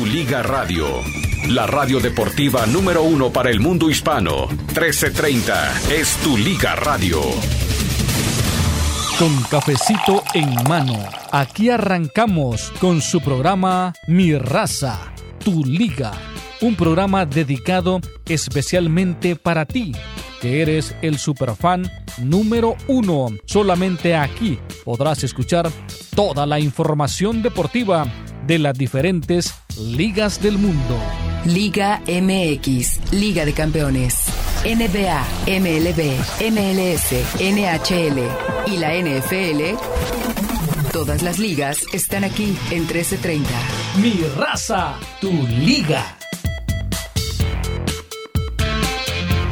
Tu Liga Radio. La radio deportiva número uno para el mundo hispano. 1330 es Tu Liga Radio. Con cafecito en mano, aquí arrancamos con su programa Mi Raza, Tu Liga. Un programa dedicado especialmente para ti, que eres el superfan número uno. Solamente aquí podrás escuchar toda la información deportiva de las diferentes ligas del mundo. Liga MX, Liga de Campeones, NBA, MLB, MLS, NHL y la NFL. Todas las ligas están aquí en 1330. Mi raza, tu liga.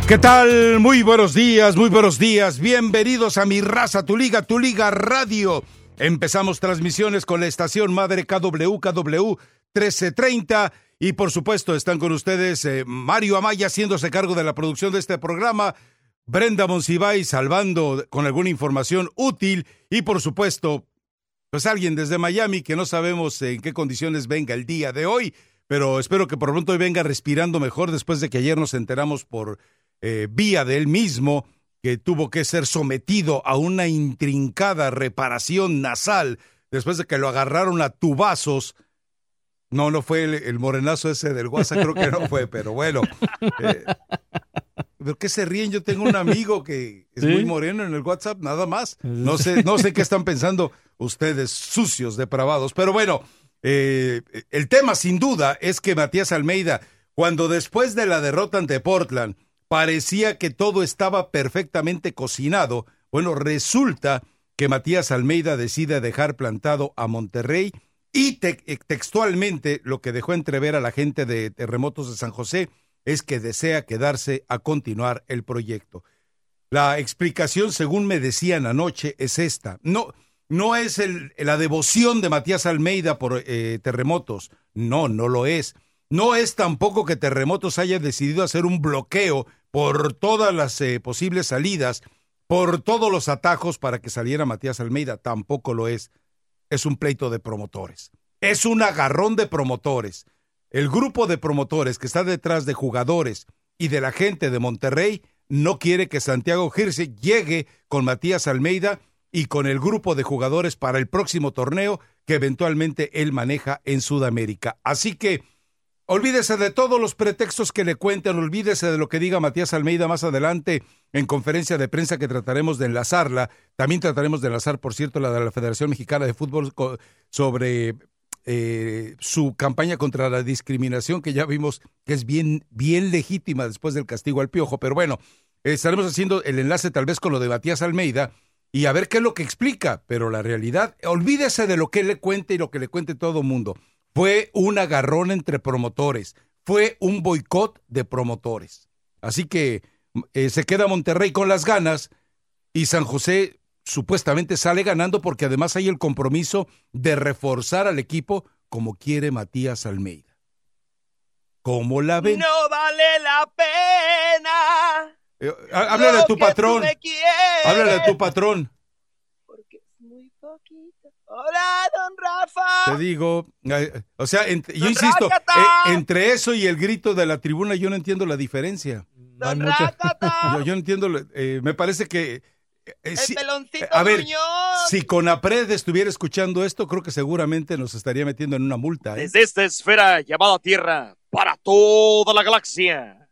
¿Qué tal? Muy buenos días, muy buenos días. Bienvenidos a Mi Raza, tu liga, tu liga radio. Empezamos transmisiones con la estación madre KWKW 1330 y por supuesto están con ustedes eh, Mario Amaya haciéndose cargo de la producción de este programa, Brenda Monsiváis salvando con alguna información útil y por supuesto pues alguien desde Miami que no sabemos en qué condiciones venga el día de hoy, pero espero que por pronto hoy venga respirando mejor después de que ayer nos enteramos por eh, vía de él mismo que tuvo que ser sometido a una intrincada reparación nasal después de que lo agarraron a tubazos. No, no fue el, morenazo ese del WhatsApp, creo que no fue, pero bueno. Eh, ¿Pero qué se ríen? Yo tengo un amigo que es muy moreno en el WhatsApp, nada más. No sé, no sé qué están pensando ustedes, sucios, depravados. Pero bueno, eh, el tema sin duda es que Matías Almeida, cuando después de la derrota ante Portland, parecía que todo estaba perfectamente cocinado. Bueno, resulta que Matías Almeida decide dejar plantado a Monterrey y eh, textualmente lo que dejó entrever a la gente de Terremotos de San José es que desea quedarse a continuar el proyecto. La explicación, según me decían anoche, es esta. No, no es la devoción de Matías Almeida por eh, Terremotos. No, no lo es. No es tampoco que Terremotos haya decidido hacer un bloqueo por todas las eh, posibles salidas, por todos los atajos para que saliera Matías Almeida. Tampoco lo es. Es un pleito de promotores. Es un agarrón de promotores. El grupo de promotores que está detrás de jugadores y de la gente de Monterrey no quiere que Santiago Girse llegue con Matías Almeida y con el grupo de jugadores para el próximo torneo que eventualmente él maneja en Sudamérica. Así que Olvídese de todos los pretextos que le cuentan, olvídese de lo que diga Matías Almeida más adelante en conferencia de prensa que trataremos de enlazarla. También trataremos de enlazar, por cierto, la de la Federación Mexicana de Fútbol sobre eh, su campaña contra la discriminación, que ya vimos que es bien, bien legítima después del castigo al piojo. Pero bueno, estaremos haciendo el enlace tal vez con lo de Matías Almeida y a ver qué es lo que explica. Pero la realidad, olvídese de lo que le cuente y lo que le cuente todo mundo. Fue un agarrón entre promotores, fue un boicot de promotores. Así que eh, se queda Monterrey con las ganas y San José supuestamente sale ganando porque además hay el compromiso de reforzar al equipo como quiere Matías Almeida. ¿Cómo la ven? No vale la pena. Eh, háblale a tu patrón. Háblale a tu patrón. Porque es muy poquito. Hola, don Rafa. Te digo, o sea, yo insisto, eh, entre eso y el grito de la tribuna yo no entiendo la diferencia. Don yo, yo, no entiendo, eh, me parece que... Eh, el peloncito a ver, si Conapred estuviera escuchando esto, creo que seguramente nos estaría metiendo en una multa. Desde esta esfera llamada Tierra, para toda la galaxia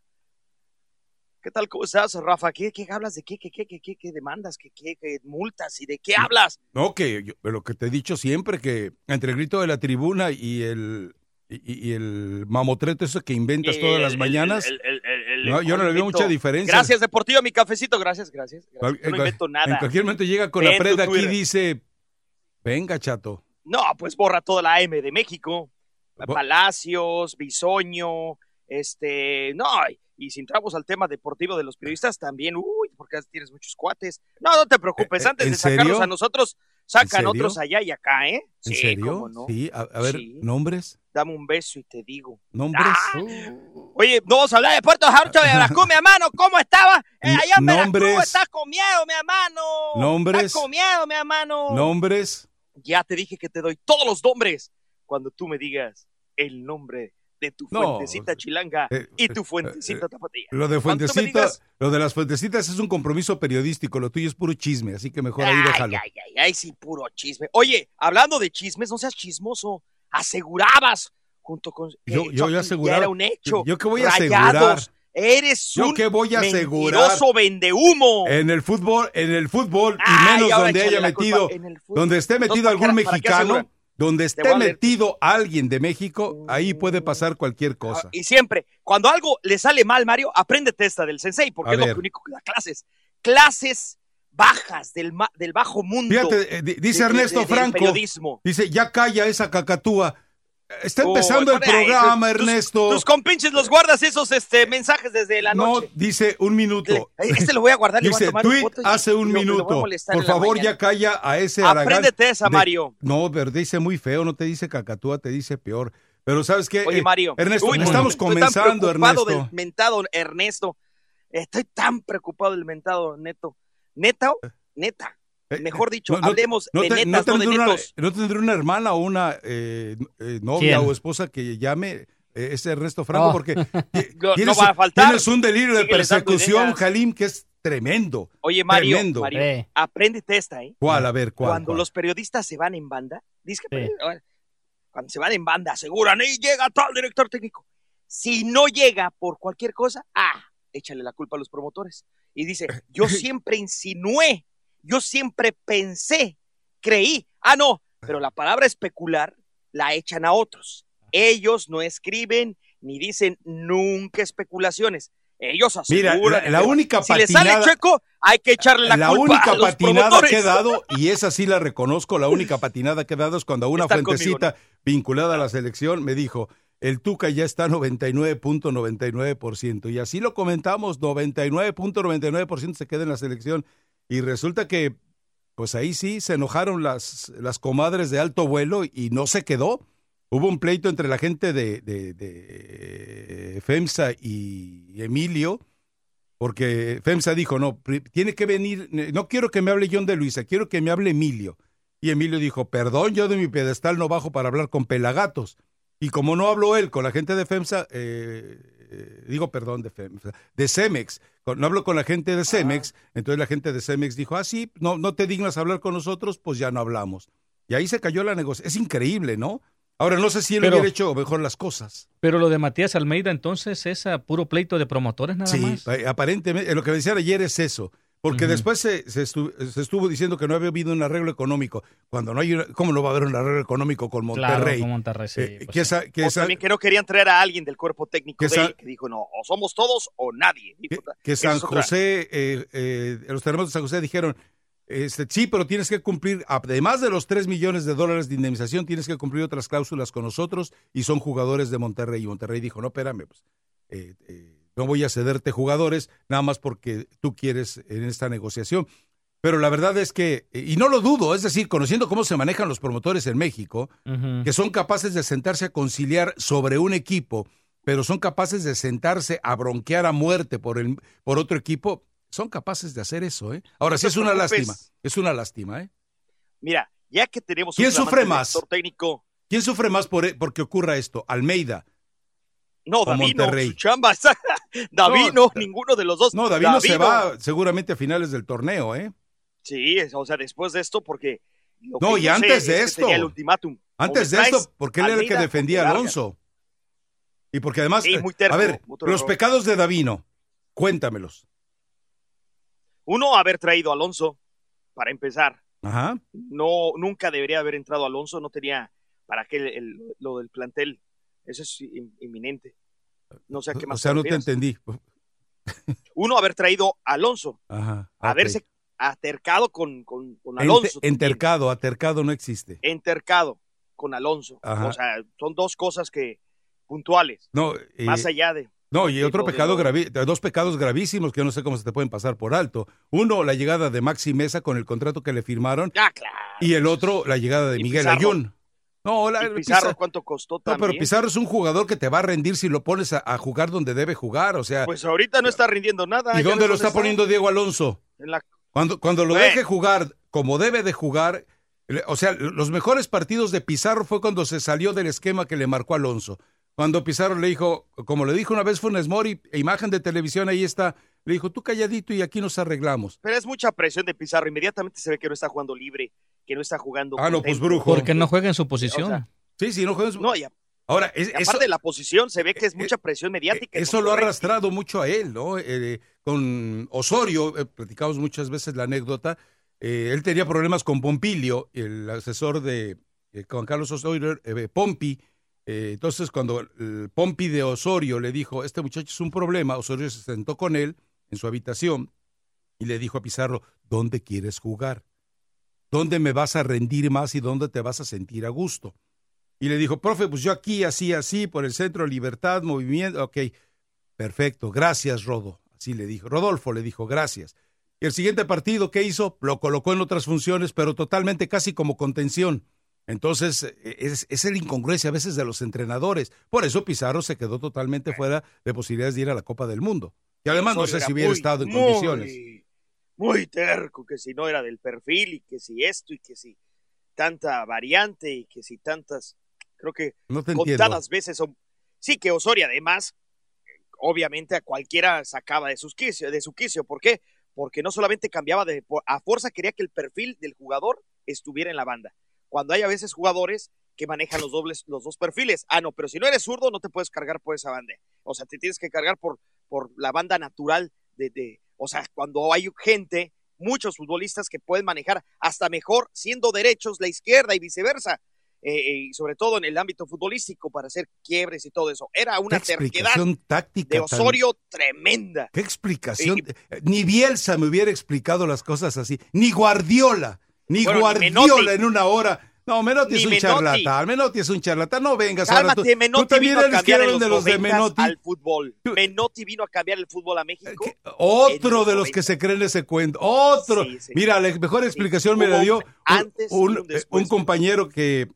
¿Qué tal? ¿Cómo estás, Rafa? ¿Qué, qué hablas de qué, qué, qué, qué, qué, demandas, qué, qué, multas y de qué hablas? No, que yo, lo que te he dicho siempre, que entre el grito de la tribuna y el, y, el mamotreto eso que inventas todas las mañanas, no, yo no le veo mucha diferencia. Gracias, Deportivo, mi cafecito, gracias, gracias. no invento nada. En cualquier momento llega con la preda aquí y dice, venga, chato. No, pues borra toda la M de México. Palacios, Bisoño, este, no, y si entramos al tema deportivo de los periodistas, también, uy, porque tienes muchos cuates. No, no te preocupes, eh, antes de sacarlos a nosotros, sacan otros allá y acá, ¿eh? ¿En serio? Sí, a, ver, ¿nombres? Dame un beso y te digo. ¿Nombres? Ah, oye, no vamos a hablar de Puerto Jarocho de Veracruz, mi hermano, ¿cómo estaba? Eh, allá en Veracruz, estás con miedo, mi hermano. ¿Nombres? Estás con miedo, mi hermano. ¿Nombres? Ya te dije que te doy todos los nombres cuando tú me digas el nombre de tu No, fuentecita chilanga eh, y tu eh, fuentecita eh, tapatía. Lo de ¿Cuánto me fuentecitas, lo de las fuentecitas es un compromiso periodístico, lo tuyo es puro chisme, así que mejor ahí déjalo. Ay, ay, ay, ay, sí, puro chisme. Oye, hablando de chismes, no seas chismoso. Asegurabas junto con. Yo- que yo- yo aseguraba- Era un hecho. ¿Yo qué voy a Rayados, asegurar? Eres ¿Yo un qué voy a asegurar? mentiroso vendehumo. En el fútbol, en el fútbol, y menos donde haya metido, donde esté metido ¿para qué- algún para mexicano? Donde esté metido alguien de México, ahí puede pasar cualquier cosa. Ah, Y siempre, cuando algo le sale mal, Mario, apréndete esta del sensei, porque A es ver. lo único que da clases. Clases bajas del, del bajo mundo. Fíjate, eh, di- dice de- Ernesto de- Franco, periodismo. dice, ya calla esa cacatúa. Está Oh, empezando el ahí, programa, tus- Ernesto. Tus compinches los guardas esos este, mensajes desde la no, noche. dice un minuto. Le- Este lo voy a guardar. le voy a Dice, tomar tweet y- hace un y minuto. Por favor, ya calla a ese Aragán. Apréndete esa, de- Mario. No, pero dice muy feo, no te dice cacatúa, te dice peor. Pero ¿sabes qué? Oye, Eh, Mario. Ernesto, Uy, no, estamos estoy tan comenzando, preocupado Ernesto. del mentado Ernesto. Estoy tan preocupado del mentado Neto. ¿Neta? Neta. Eh, Mejor dicho, no- hablemos no de te- netas, no, de tendré una, netos. ¿No tendré una hermana o una eh, eh, novia ¿Quién? o esposa que llame eh, ese Ernesto Franco? Oh. Porque tienes, va a faltar. tienes un delirio de persecución. Jalim, que es tremendo. Oye, Mario, Tremendo. Mario apréndete esta, ¿eh? ¿Cuál? A ver, ¿cuál? Cuando cuál? los periodistas se van en banda, dice que Sí. cuando se van en banda aseguran, y llega tal director técnico. Si no llega por cualquier cosa, ah, échale la culpa a los promotores. Y dice, yo siempre insinué, yo siempre pensé, creí. Ah, no, pero la palabra especular la echan a otros. Ellos no escriben ni dicen nunca especulaciones. Ellos Mira, aseguran. la, la única si le sale patinada, chueco, hay que echarle la, la culpa única a los patinada promotores. que he dado, y esa sí la reconozco, la única patinada que he dado es cuando una conmigo, fuentecita vinculada a la selección me dijo, el Tuca ya está 99.99%. Y así lo comentamos, 99.99% se queda en la selección. Y resulta que, pues ahí sí, se enojaron las, las comadres de alto vuelo y no se quedó. Hubo un pleito entre la gente de, de- FEMSA y Emilio, porque FEMSA dijo, no, tiene que venir, no quiero que me hable John de Luisa, quiero que me hable Emilio. Y Emilio dijo, perdón, yo de mi pedestal no bajo para hablar con pelagatos. Y como no habló él con la gente de FEMSA, eh, eh, digo perdón, de FEMSA, de Cemex, no hablo con la gente de Cemex, entonces la gente de Cemex dijo, ah, sí, no, no te dignas hablar con nosotros, pues ya no hablamos. Y ahí se cayó la negociación. Es increíble, ¿no? Ahora, no sé si él Pero- hubiera hecho mejor las cosas. Pero lo de Matías Almeida, entonces, es a puro pleito de promotores nada Sí, más. eh, aparentemente, eh, lo que me decían ayer es eso. Porque después se, se estu- se estuvo diciendo que no había habido un arreglo económico. Cuando no hay, una- ¿cómo no va a haber un arreglo económico con Claro, Monterrey? con Monterrey, sí, Eh, pues que sí. esa- que o esa- también que no querían traer a alguien del cuerpo técnico Que de él, que dijo, no, o somos todos o nadie. que, Dijo, que esa San. José, eh, eh, los terremotos de San José dijeron, este, sí, pero tienes que cumplir, además de los 3 millones de dólares de indemnización, tienes que cumplir otras cláusulas con nosotros y son jugadores de Monterrey. Y Monterrey dijo, no, espérame, pues, eh, eh, no voy a cederte jugadores nada más porque tú quieres en esta negociación. Pero la verdad es que, y no lo dudo, es decir, conociendo cómo se manejan los promotores en México, que son capaces de sentarse a conciliar sobre un equipo, pero son capaces de sentarse a bronquear a muerte por, el, por otro equipo, son capaces de hacer eso, ¿eh? Ahora No sí es una lástima, es una lástima, ¿eh? Mira, ya que tenemos ¿Quién un sufre más? técnico, ¿Quién sufre más por, porque ocurra esto? ¿Almeida? No, David no, Monterrey. su chamba. David No, no, ninguno de los dos. No, David, no se va seguramente a finales del torneo, ¿eh? Sí, o sea, después de esto, porque. lo No, que y antes de es esto. el ultimátum. Antes de esto, porque él era el que defendía a Alonso. Y porque además, Sí, muy terco, a ver, los error. pecados de Davino, cuéntamelos. Uno, haber traído a Alonso, para empezar. Ajá. No, nunca debería haber entrado Alonso, no tenía para qué el- el- lo del plantel. Eso es in- inminente. No sé a qué O más. sea, no te entendí. Uno, haber traído a Alonso, Ajá. haberse atercado con, con, Alonso. entercado, atercado no existe. Entercado con Alonso. Ajá. O sea, son dos cosas que puntuales, No, eh, más allá de. no, y otro pecado gravi- dos pecados gravísimos que no sé cómo se te pueden pasar por alto. Uno, la llegada de Maxi Mesa con el contrato que le firmaron Ah, claro. y el otro, la llegada de Y Miguel Pizarro. Ayun. No, la, Y Pizarro, Pizar- ¿cuánto costó no, pero Pizarro es un jugador que te va a rendir si lo pones a, a jugar donde debe jugar, o sea, Pues ahorita no está rindiendo nada. ¿y dónde lo está poniendo Diego Alonso? En la- Cuando, cuando lo deje jugar como debe de jugar, O sea, los mejores partidos de Pizarro fue cuando se salió del esquema que le marcó Alonso. Cuando Pizarro le dijo, como le dijo una vez Funes Mori, imagen de televisión ahí está, le dijo, tú calladito y aquí nos arreglamos. Pero es mucha presión de Pizarro, inmediatamente se ve que no está jugando libre, que no está jugando. Ah, no, pues brujo. Porque no juega en su posición. sí, sí, no juega en su No, ya. Ahora, es, aparte de la posición, se ve que es eh, mucha eh, presión mediática. Eso lo ha arrastrado mucho a él, ¿no? Eh, con Osorio, platicamos muchas veces la anécdota, él tenía problemas con Pompilio, el asesor de Juan Carlos Osorio, Pompi. entonces, cuando el Pompi de Osorio le dijo, este muchacho es un problema, Osorio se sentó con él en su habitación y le dijo a Pizarro, ¿dónde quieres jugar? ¿Dónde me vas a rendir más y dónde te vas a sentir a gusto? Y le dijo, profe, pues yo aquí, así, así, por el Centro Libertad, Movimiento, ok, perfecto, gracias, Rodo. Así le dijo. Rodolfo le dijo, gracias. Y el siguiente partido, ¿qué hizo? Lo colocó en otras funciones, pero totalmente casi como contención. Entonces, e, es, es la incongruencia a veces de los entrenadores. Por eso Pizarro se quedó totalmente fuera de posibilidades de ir a la Copa del Mundo. Y además no sé si hubiera estado en condiciones. Muy terco, que si no era del perfil y que si esto y que si tanta variante y que si tantas Creo que contadas veces son. Sí, que Osorio además, obviamente a cualquiera sacaba de, sus quicio, de su quicio. ¿Por qué? Porque no solamente cambiaba de. A fuerza quería que el perfil del jugador estuviera en la banda. Cuando hay a veces jugadores que manejan los dobles, los dos perfiles. Ah, no, pero si no eres zurdo, no te puedes cargar por esa banda. O sea, te tienes que cargar por, por la banda natural de, de, o sea, cuando hay gente, muchos futbolistas que pueden manejar hasta mejor siendo derechos la izquierda y viceversa. Eh, y sobre todo en el ámbito futbolístico para hacer quiebres y todo eso. Era una terquedad táctica de Osorio tremenda. ¿Qué explicación? ni Bielsa me hubiera explicado las cosas así, ni Guardiola, ni Guardiola en una hora. No, Menotti es un charlatán. Menotti es un charlatán. No vengas Cálmate, ahora. Tú, Menotti vino a cambiar de los de Menotti. al fútbol. Menotti vino a cambiar el fútbol a México. Otro de los que se creen ese cuento. Otro. Mira, la mejor explicación me la dio un, un, compañero que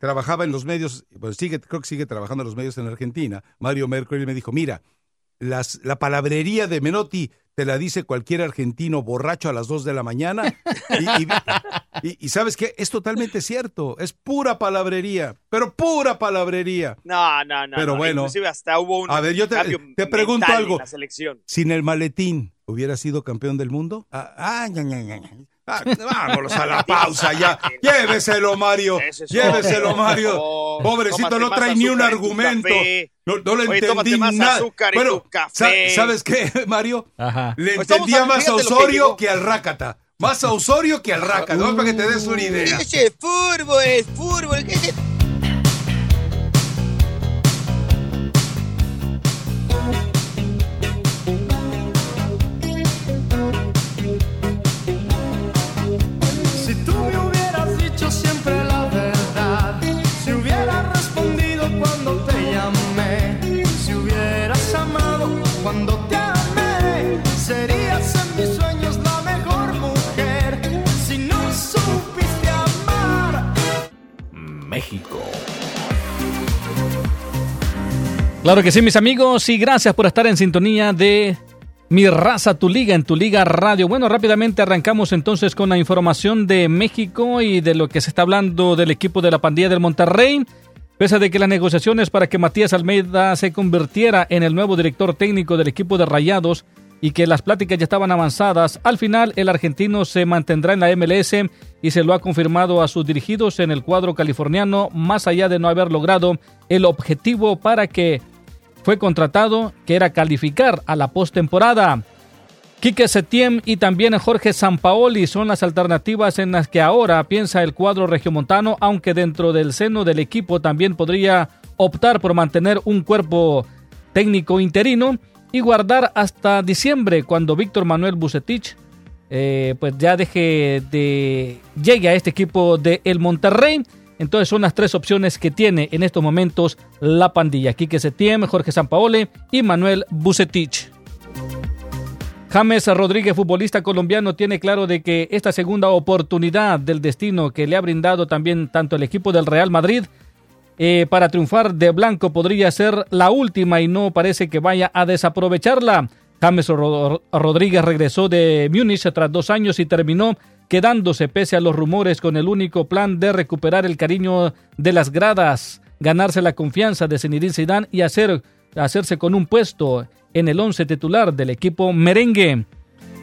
trabajaba en los medios, pues sigue, creo que sigue trabajando en los medios en Argentina, Mario Mercury, me dijo, mira, las, la palabrería de Menotti te la dice cualquier argentino borracho a las 2 de la mañana. Y, sabes que es totalmente cierto, es pura palabrería, pero pura palabrería. No, no, no. Pero bueno, hasta hubo un a ver, yo te, te pregunto algo. Sin el maletín, ¿hubiera sido campeón del mundo? Ah, ah Ah, vámonos a la pausa ya. Lléveselo, Mario. Lléveselo, Mario. Pobrecito, no trae ni un argumento. No, no le entendí nada. Bueno, ¿sabes qué, Mario? Le entendía más a Osorio que, al Rácata. Más a Osorio que al Rácata. Uh, para que te des una idea. Ese fútbol, es fútbol. Claro que sí, mis amigos, y gracias por estar en sintonía de Mi Raza, tu liga, en tu liga radio. Bueno, rápidamente arrancamos entonces con la información de México y de lo que se está hablando del equipo de la pandilla del Monterrey. Pese a que las negociaciones para que Matías Almeida se convirtiera en el nuevo director técnico del equipo de Rayados y que las pláticas ya estaban avanzadas, al final el argentino se mantendrá en la MLS y se lo ha confirmado a sus dirigidos en el cuadro californiano, más allá de no haber logrado el objetivo para que fue contratado, que era calificar a la postemporada. Quique Setiem y también Jorge Sampaoli son las alternativas en las que ahora piensa el cuadro regiomontano, aunque dentro del seno del equipo también podría optar por mantener un cuerpo técnico interino y guardar hasta diciembre cuando Víctor Manuel Bucetich eh, pues ya deje de llegue a este equipo de el Monterrey. Entonces son las tres opciones que tiene en estos momentos la pandilla. Quique Setién, Jorge Sampaole y Manuel Bucetich. James Rodríguez, futbolista colombiano, tiene claro de que esta segunda oportunidad del destino que le ha brindado también tanto el equipo del Real Madrid eh, para triunfar de blanco podría ser la última y no parece que vaya a desaprovecharla. James Rodríguez regresó de Múnich tras dos años y terminó quedándose pese a los rumores con el único plan de recuperar el cariño de las gradas, ganarse la confianza de Zinedine Zidane y hacer, hacerse con un puesto en el once titular del equipo merengue.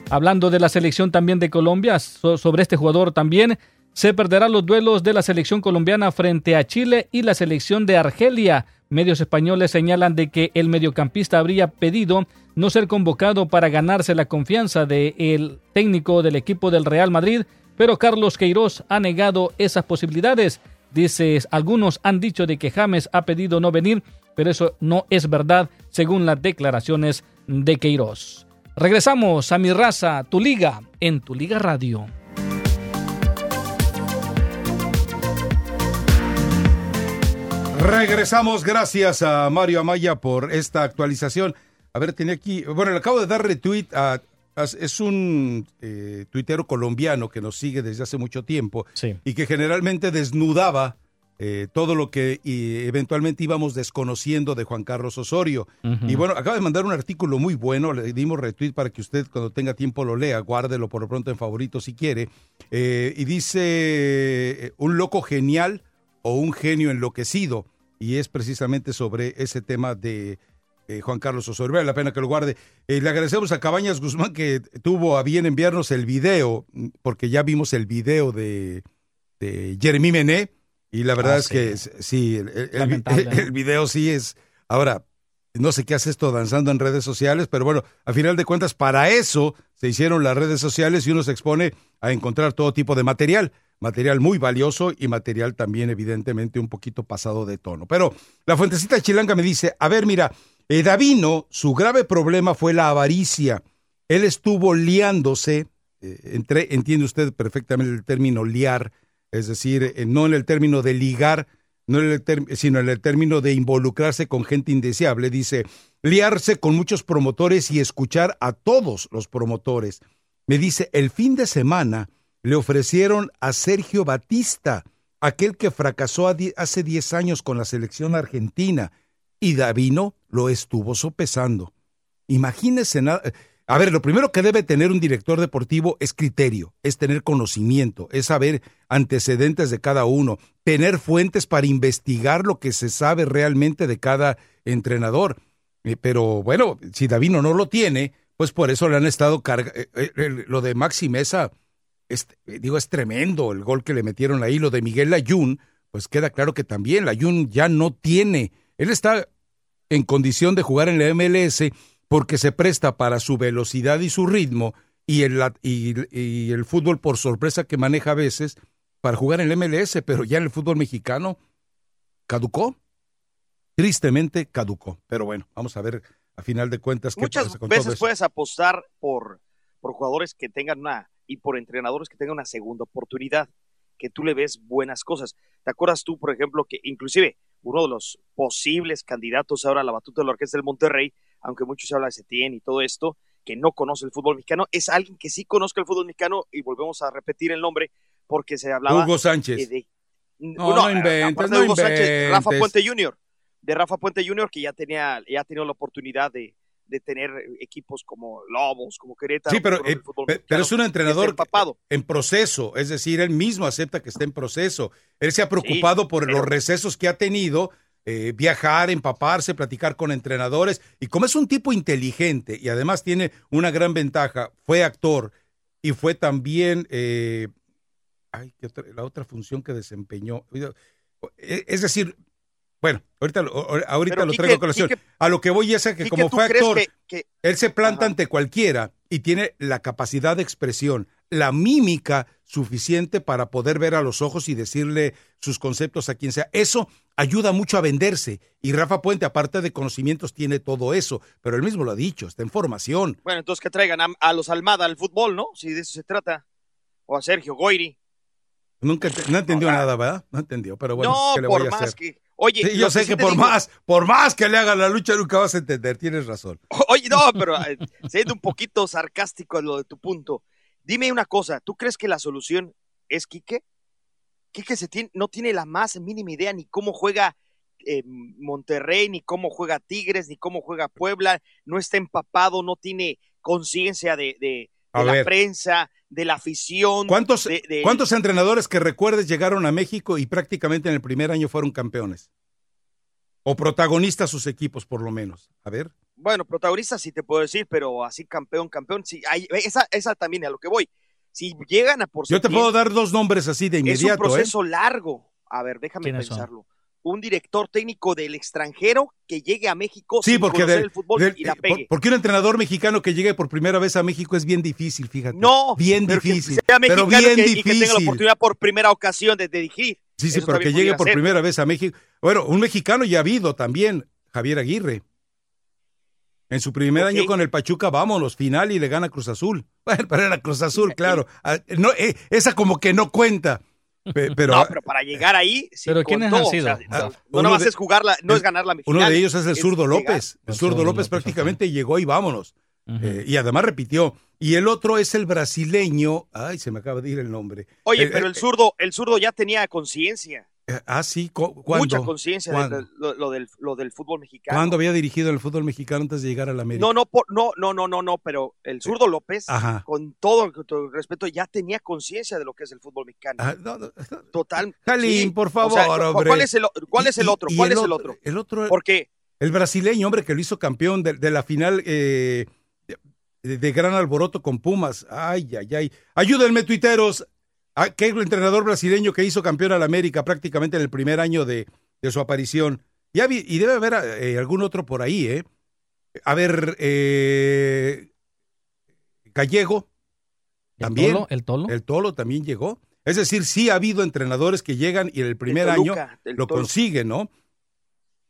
Hablando de la selección también de Colombia, sobre este jugador también, se perderán los duelos de la selección colombiana frente a Chile y la selección de Argelia. Medios españoles señalan de que el mediocampista habría pedido no ser convocado para ganarse la confianza del técnico del equipo del Real Madrid, pero Carlos Queiroz ha negado esas posibilidades. Dices, algunos han dicho de que James ha pedido no venir, pero eso no es verdad según las declaraciones de Queiroz. Regresamos a mi raza, tu liga, en tu liga radio. Regresamos, gracias a Mario Amaya por esta actualización. A ver, tenía aquí, bueno, le acabo de dar retweet a, es un eh, tuitero colombiano que nos sigue desde hace mucho tiempo y que generalmente desnudaba eh, todo lo que eventualmente íbamos desconociendo de Juan Carlos Osorio. Y bueno, acaba de mandar un artículo muy bueno, le dimos retweet para que usted cuando tenga tiempo lo lea, guárdelo por lo pronto en favorito si quiere. Eh, y dice, eh, un loco genial o un genio enloquecido. Y es precisamente sobre ese tema de Juan Carlos Osorio. Vale la pena que lo guarde. le agradecemos a Cabañas Guzmán que tuvo a bien enviarnos el video, porque ya vimos el video de, de Jeremy Mené y la verdad ah, es que sí, el, video sí es. Ahora, no sé qué hace esto danzando en redes sociales, pero bueno, a final de cuentas, para eso se hicieron las redes sociales y uno se expone a encontrar todo tipo de material. Material muy valioso y material también, evidentemente, un poquito pasado de tono. Pero la fuentecita chilanga me dice: A ver, mira, eh, Davino, su grave problema fue la avaricia. Él estuvo liándose, eh, entre, entiende usted perfectamente el término liar es decir, eh, no en el término de ligar, no en el sino en el término de involucrarse con gente indeseable. Dice, liarse con muchos promotores y escuchar a todos los promotores. Me dice, el fin de semana le ofrecieron a Sergio Batista, aquel que fracasó hace 10 años con la selección argentina, y Davino lo estuvo sopesando. Imagínese nada. A ver, lo primero que debe tener un director deportivo es criterio, es tener conocimiento, es saber antecedentes de cada uno, tener fuentes para investigar lo que se sabe realmente de cada entrenador. Eh, pero bueno, si Davino no lo tiene, pues por eso le han estado cargando. Eh, eh, lo de Maxi Mesa, digo, es tremendo el gol que le metieron ahí. Lo de Miguel Layún, pues queda claro que también Layún ya no tiene. Él está en condición de jugar en la MLS porque se presta para su velocidad y su ritmo y el, y, el fútbol por sorpresa que maneja a veces para jugar en el MLS, pero ya en el fútbol mexicano caducó. Tristemente caducó. Pero bueno, vamos a ver a final de cuentas qué Muchas pasa con veces puedes apostar por, por jugadores que tengan una y por entrenadores que tengan una segunda oportunidad, que tú le ves buenas cosas. ¿Te acuerdas tú, por ejemplo, que inclusive uno de los posibles candidatos ahora a la batuta de la Orquesta del Monterrey aunque mucho se habla de Setién y todo esto, que no conoce el fútbol mexicano, es alguien que sí conozca el fútbol mexicano y volvemos a repetir el nombre porque se hablaba Hugo Sánchez. De, no, no inventes, no Hugo Sánchez, Rafa Puente Jr., de Rafa Puente Jr., que ya tenía, ya ha tenido la oportunidad de, de tener equipos como Lobos, como Querétaro. Sí, pero, eh, pero es un entrenador en proceso, es decir, él mismo acepta que está en proceso. Él se ha preocupado por los recesos que ha tenido eh, viajar, empaparse, platicar con entrenadores. Y como es un tipo inteligente y además tiene una gran ventaja, fue actor y fue también, eh, ay, la otra función que desempeñó. E, es decir, bueno, ahorita, ahorita lo traigo a colación. a lo que voy es a que como fue actor, él se planta ante cualquiera y tiene la capacidad de expresión, la mímica suficiente para poder ver a los ojos y decirle sus conceptos a quien sea. Eso ayuda mucho a venderse. Y Rafa Puente, aparte de conocimientos, tiene todo eso. Pero él mismo lo ha dicho, está en formación. Bueno, entonces que traigan a, los Almada al fútbol, ¿no? Si de eso se trata. O a Sergio Goiri. Nunca no entendió nada, ¿verdad? No entendió, pero bueno, no, ¿qué le por voy a más hacer? que Oye, yo sé que, por más, por más que le haga la lucha nunca vas a entender, tienes razón. Oye, no, pero eh, siendo un poquito sarcástico en lo de tu punto, dime una cosa, ¿tú crees que la solución es Quique? Quique se tiene, no tiene la más mínima idea ni cómo juega eh, Monterrey, ni cómo juega Tigres, ni cómo juega Puebla, no está empapado, no tiene conciencia de, de la ver. prensa, de la afición. ¿Cuántos, de- de- ¿Cuántos entrenadores que recuerdes llegaron a México y prácticamente en el primer año fueron campeones? O protagonistas sus equipos, por lo menos. A ver. Bueno, protagonistas sí te puedo decir, pero así campeón, campeón, sí, hay- esa, esa también a lo que voy. Si llegan a por Yo te puedo dar dos nombres así de es un inmediato, ¿eh? proceso largo. A ver, déjame ¿Quiénes son? Un director técnico del extranjero que llegue a México Sí, sin porque, conocer el fútbol y la por- pegue. porque un entrenador mexicano que llegue por primera vez a México es bien difícil, fíjate. No, bien pero que difícil. sea pero bien que- difícil. y que tenga la oportunidad por primera ocasión de, de dirigir. Sí, sí, Eso pero que llegue por ser. primera vez a México. Bueno, un mexicano ya ha habido también, Javier Aguirre. En su primer año con el Pachuca, vámonos, final y le gana Cruz Azul. Bueno, pero era Cruz Azul, claro. Ah, No, eh, esa como que no cuenta. Pe- Pero, no, pero para llegar ahí, sí Pero ¿quiénes contó, han sido? o sea, Ah, no nada más es jugarla, no es- es ganar la uno de ellos es el zurdo. López. El El zurdo López López, prácticamente llegó y vámonos. Eh, y además repitió. Y el otro es el brasileño. Ay, se me acaba de ir el nombre. Oye, Eh, pero el zurdo, el zurdo ya tenía conciencia, ah, sí. cu- ¿Cuándo? mucha conciencia de, lo, lo del, lo del fútbol mexicano. ¿Cuándo había dirigido el fútbol mexicano antes de llegar a la América? No, no, por- no, no, no, no, no, pero el zurdo López, Ajá. con todo el respeto, ya tenía conciencia de lo que es el fútbol mexicano. Ah, no, no, Total. Jalín, sí. por O sea, favor, ¿cu- hombre. ¿Cuál es el, cuál es el otro? ¿Cuál es el otro? El otro, Porque el brasileño, hombre, que lo hizo campeón de, de la final eh, de, de gran alboroto con Pumas. Ay, ay, ay. Ayúdenme, tuiteros. Ah, ¿Qué es el entrenador brasileño que hizo campeón al América prácticamente en el primer año de, de su aparición? Ya vi- y debe haber eh, algún otro por ahí, ¿eh? A ver, eh, Gallego, ¿El también. Tolo? ¿El Tolo? el Tolo también llegó. Es decir, sí ha habido entrenadores que llegan y en el primer el año Toluca, el lo Tolo. consiguen, ¿no?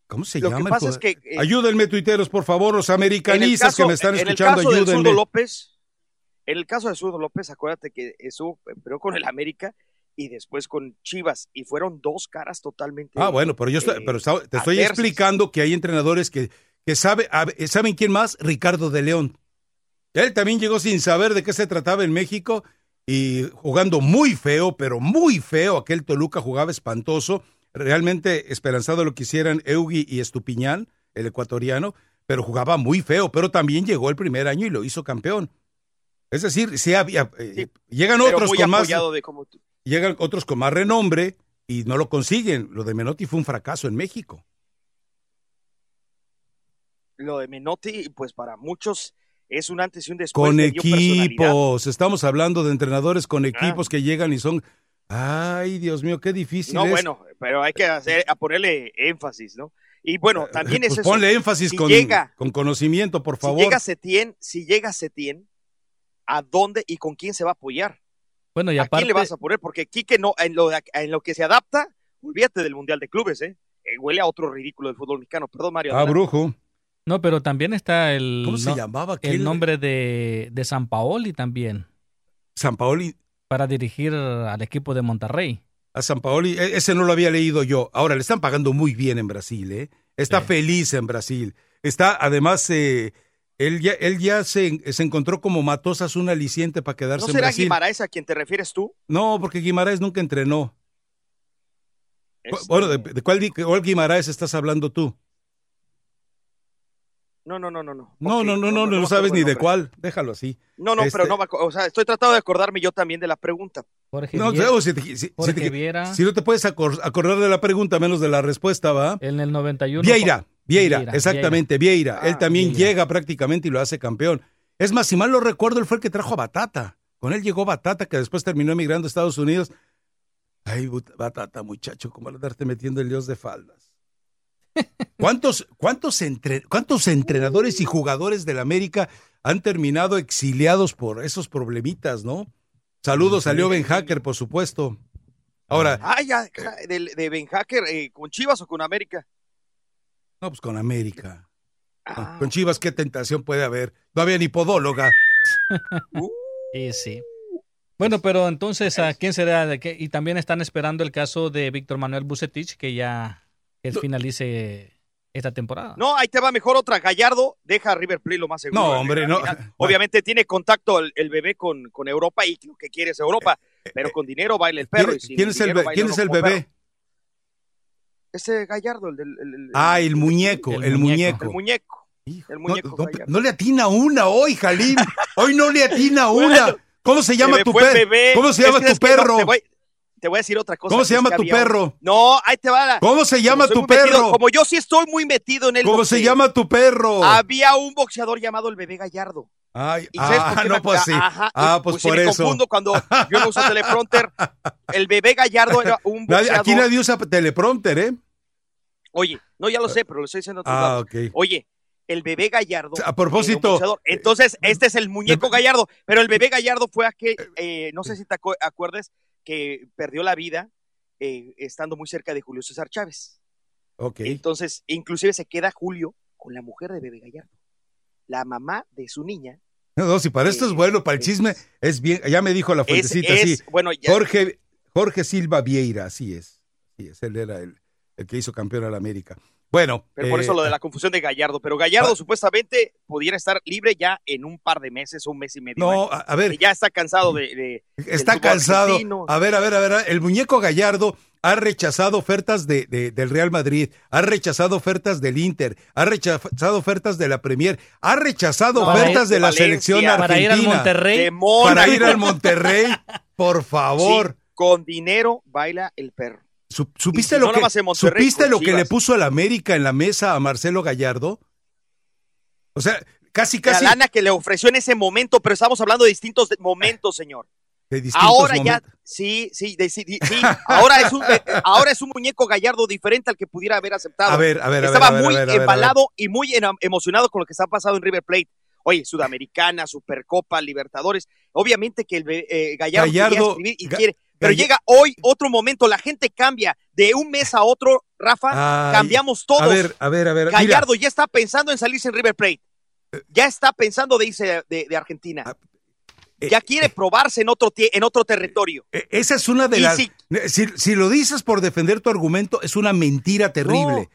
¿Cómo se Lo llama? que el pasa es jugador? que eh, Ayúdenme, tuiteros, por favor, los el americanistas caso, que me están en el escuchando, caso ayúdenme. López, en el caso del zurdo López, acuérdate que eso pero con el América y después con Chivas y fueron dos caras totalmente. Ah, bueno, pero yo estoy, eh, pero está- te estoy adversas. explicando que hay entrenadores que, que sabe, a- ¿saben quién más? Ricardo de León. Él también llegó sin saber de qué se trataba en México y jugando muy feo, pero muy feo. Aquel Toluca jugaba espantoso. Realmente esperanzado lo que hicieran Eugui y Estupiñán, el ecuatoriano, pero jugaba muy feo. Pero también llegó el primer año y lo hizo campeón. Es decir, sí había, eh, Sí, llegan otros con más, de como tú. llegan otros con más renombre y no lo consiguen. Lo de Menotti fue un fracaso en México. Lo de Menotti, pues para muchos es un antes y un después. Con equipos, estamos hablando de entrenadores con Ah. equipos que llegan y son, ay Dios mío, qué difícil No, es. bueno, pero hay que hacer, a ponerle énfasis, ¿no? Y bueno, también Pues es eso. ponle énfasis Si con, llega- con conocimiento, por favor. Si llega Setién, si llega Setién, ¿a dónde y con quién se va a apoyar? Bueno, y ¿A aparte, quién le vas a poner? Porque Quique no, en lo, de- en lo que se adapta, olvídate del Mundial de Clubes, ¿eh? Eh, huele a otro ridículo del fútbol mexicano. Perdón, Mario. Ah, brujo. no, pero también está el, ¿Cómo se no- llamaba aquel? el nombre de, de San Paoli también, San Paoli. para dirigir al equipo de Monterrey. A San Paoli, e- ese no lo había leído yo. Ahora, le están pagando muy bien en Brasil, ¿eh? Está Sí. feliz en Brasil. Está, además, eh, él ya, él ya se, se encontró como Matosas un aliciente para quedarse ¿No en será Brasil. Guimaraes a quien te refieres tú? No, porque Guimaraes nunca entrenó. Este, Bueno, ¿de, de cuál, cuál Guimaraes estás hablando tú? No, no, no, no. No, No, no, no, no, no, sabes ni de cuál. Déjalo así. No, no, pero Este- no O sea, estoy tratando de acordarme yo también de la pregunta. Jorge, No, Viera, si, te- si- si te- Viera, si no te puedes acor- acordar de la pregunta menos de la respuesta, ¿va? en el 91. Vieira, Vieira, Vieira, exactamente, Vieira. Ah, él también Vieira. llega prácticamente y lo hace campeón. Es más, si mal lo recuerdo, él fue el que trajo a Batata. Con él llegó Batata, que después terminó emigrando a Estados Unidos. Ay, Batata, muchacho, ¿cómo andarte metiendo el dios de faldas? ¿Cuántos, cuántos, entre- ¿Cuántos entrenadores y jugadores del América han terminado exiliados por esos problemitas, no? Saludos a Leo Ben Hacker, por supuesto. Ahora, Ah, ya, del- de, Ben Hacker, eh, ¿con Chivas o con América? No, pues con América. Ah, Con Chivas, ¿qué tentación puede haber? No había ni podóloga. Sí, sí. Bueno, pero entonces, ¿a quién será? de qué? Y también están esperando el caso de Víctor Manuel Bucetich, que ya No. finalice esta temporada. No, ahí te va mejor otra. Gallardo deja a River Plate lo más seguro. No, hombre, no. Obviamente tiene contacto el, el bebé con, con Europa y lo que quiere es Europa, pero con dinero baila el perro. ¿Quién, y sin quién es el, quién es el bebé? perro. Ese Gallardo, el del. el- el- Ah, el muñeco, El el, muñeco. muñeco. El muñeco. Hijo, El no, muñeco no, no le atina una hoy, Jalim. Hoy no le atina una. Bueno, ¿Cómo se llama tu perro? ¿Cómo se Es llama que tu es que no, perro? te, voy, te voy a decir otra cosa. ¿Cómo se llama tu había perro? No, ahí te va. la- ¿Cómo se llama tu metido- perro? como yo sí estoy muy metido en el ¿Cómo se llama tu perro? Había un boxeador llamado el Bebé Gallardo. Ay, ¿Y sabes ah, no, me- pues sí. Ajá, ah, pues, si por me eso. confundo cuando yo no uso teleprompter. El Bebé Gallardo era un Nadie- aquí nadie usa teleprompter, ¿eh? Oye, no, ya lo sé, pero lo estoy diciendo a Ah, lados. ok. Oye, el bebé Gallardo. A propósito- boxeador. Entonces, este es el muñeco Gallardo. Pero el bebé Gallardo fue aquel, eh, no sé si te acu- acuerdas, que perdió la vida eh, estando muy cerca de Julio César Chávez. Ok. Entonces, inclusive se queda Julio con la mujer de bebé Gallardo. La mamá de su niña. No, si para esto es bueno, para el chisme es bien. Ya me dijo la fuentecita, es- sí. bueno, ya- Jorge, Jorge Silva Vieira, así es. Sí, es. Él era el, el que hizo campeón a la América. Bueno. pero por eh, eso lo de la confusión de Gallardo. Pero Gallardo ah. supuestamente pudiera estar libre ya en un par de meses un mes y medio. No, a, a ver, Que ya está cansado de, de- está cansado. argentino. A ver, a ver, a ver. El muñeco Gallardo ha rechazado ofertas de, de- del Real Madrid, ha rechazado ofertas del Inter, ha rechazado ofertas de la Premier, ha rechazado No, ofertas de la Valencia, selección para Para ir argentina. al Monterrey. Para ir al Monterrey, por favor. Sí, con dinero baila el perro. Su- ¿Supiste lo no que, ¿supiste lo que le puso el América en la mesa a Marcelo Gallardo? O sea, casi, casi La lana que le ofreció en ese momento, pero estamos hablando de distintos momentos, señor. de distintos Ahora ya, sí, sí, de- sí, ahora es un, eh, ahora es un muñeco gallardo diferente al que pudiera haber aceptado. A ver, a ver, a ver. Estaba a ver, muy a ver, a ver, a ver. embalado y muy emocionado con lo que está pasando en River Plate. Oye, Sudamericana, Supercopa, Libertadores. Obviamente que el eh, Gallardo, Gallardo, escribir y Ga- quiere. Pero llega hoy otro momento, la gente cambia de un mes a otro, Rafa, Ay, cambiamos todos. A ver, a ver, a ver. mira, Gallardo ya está pensando en salirse en River Plate. Ya está pensando de irse de, de Argentina. eh, Ya quiere probarse en otro, en otro territorio. eh, esa es una de Y las. si- Si, si lo dices por defender tu argumento, es una mentira terrible.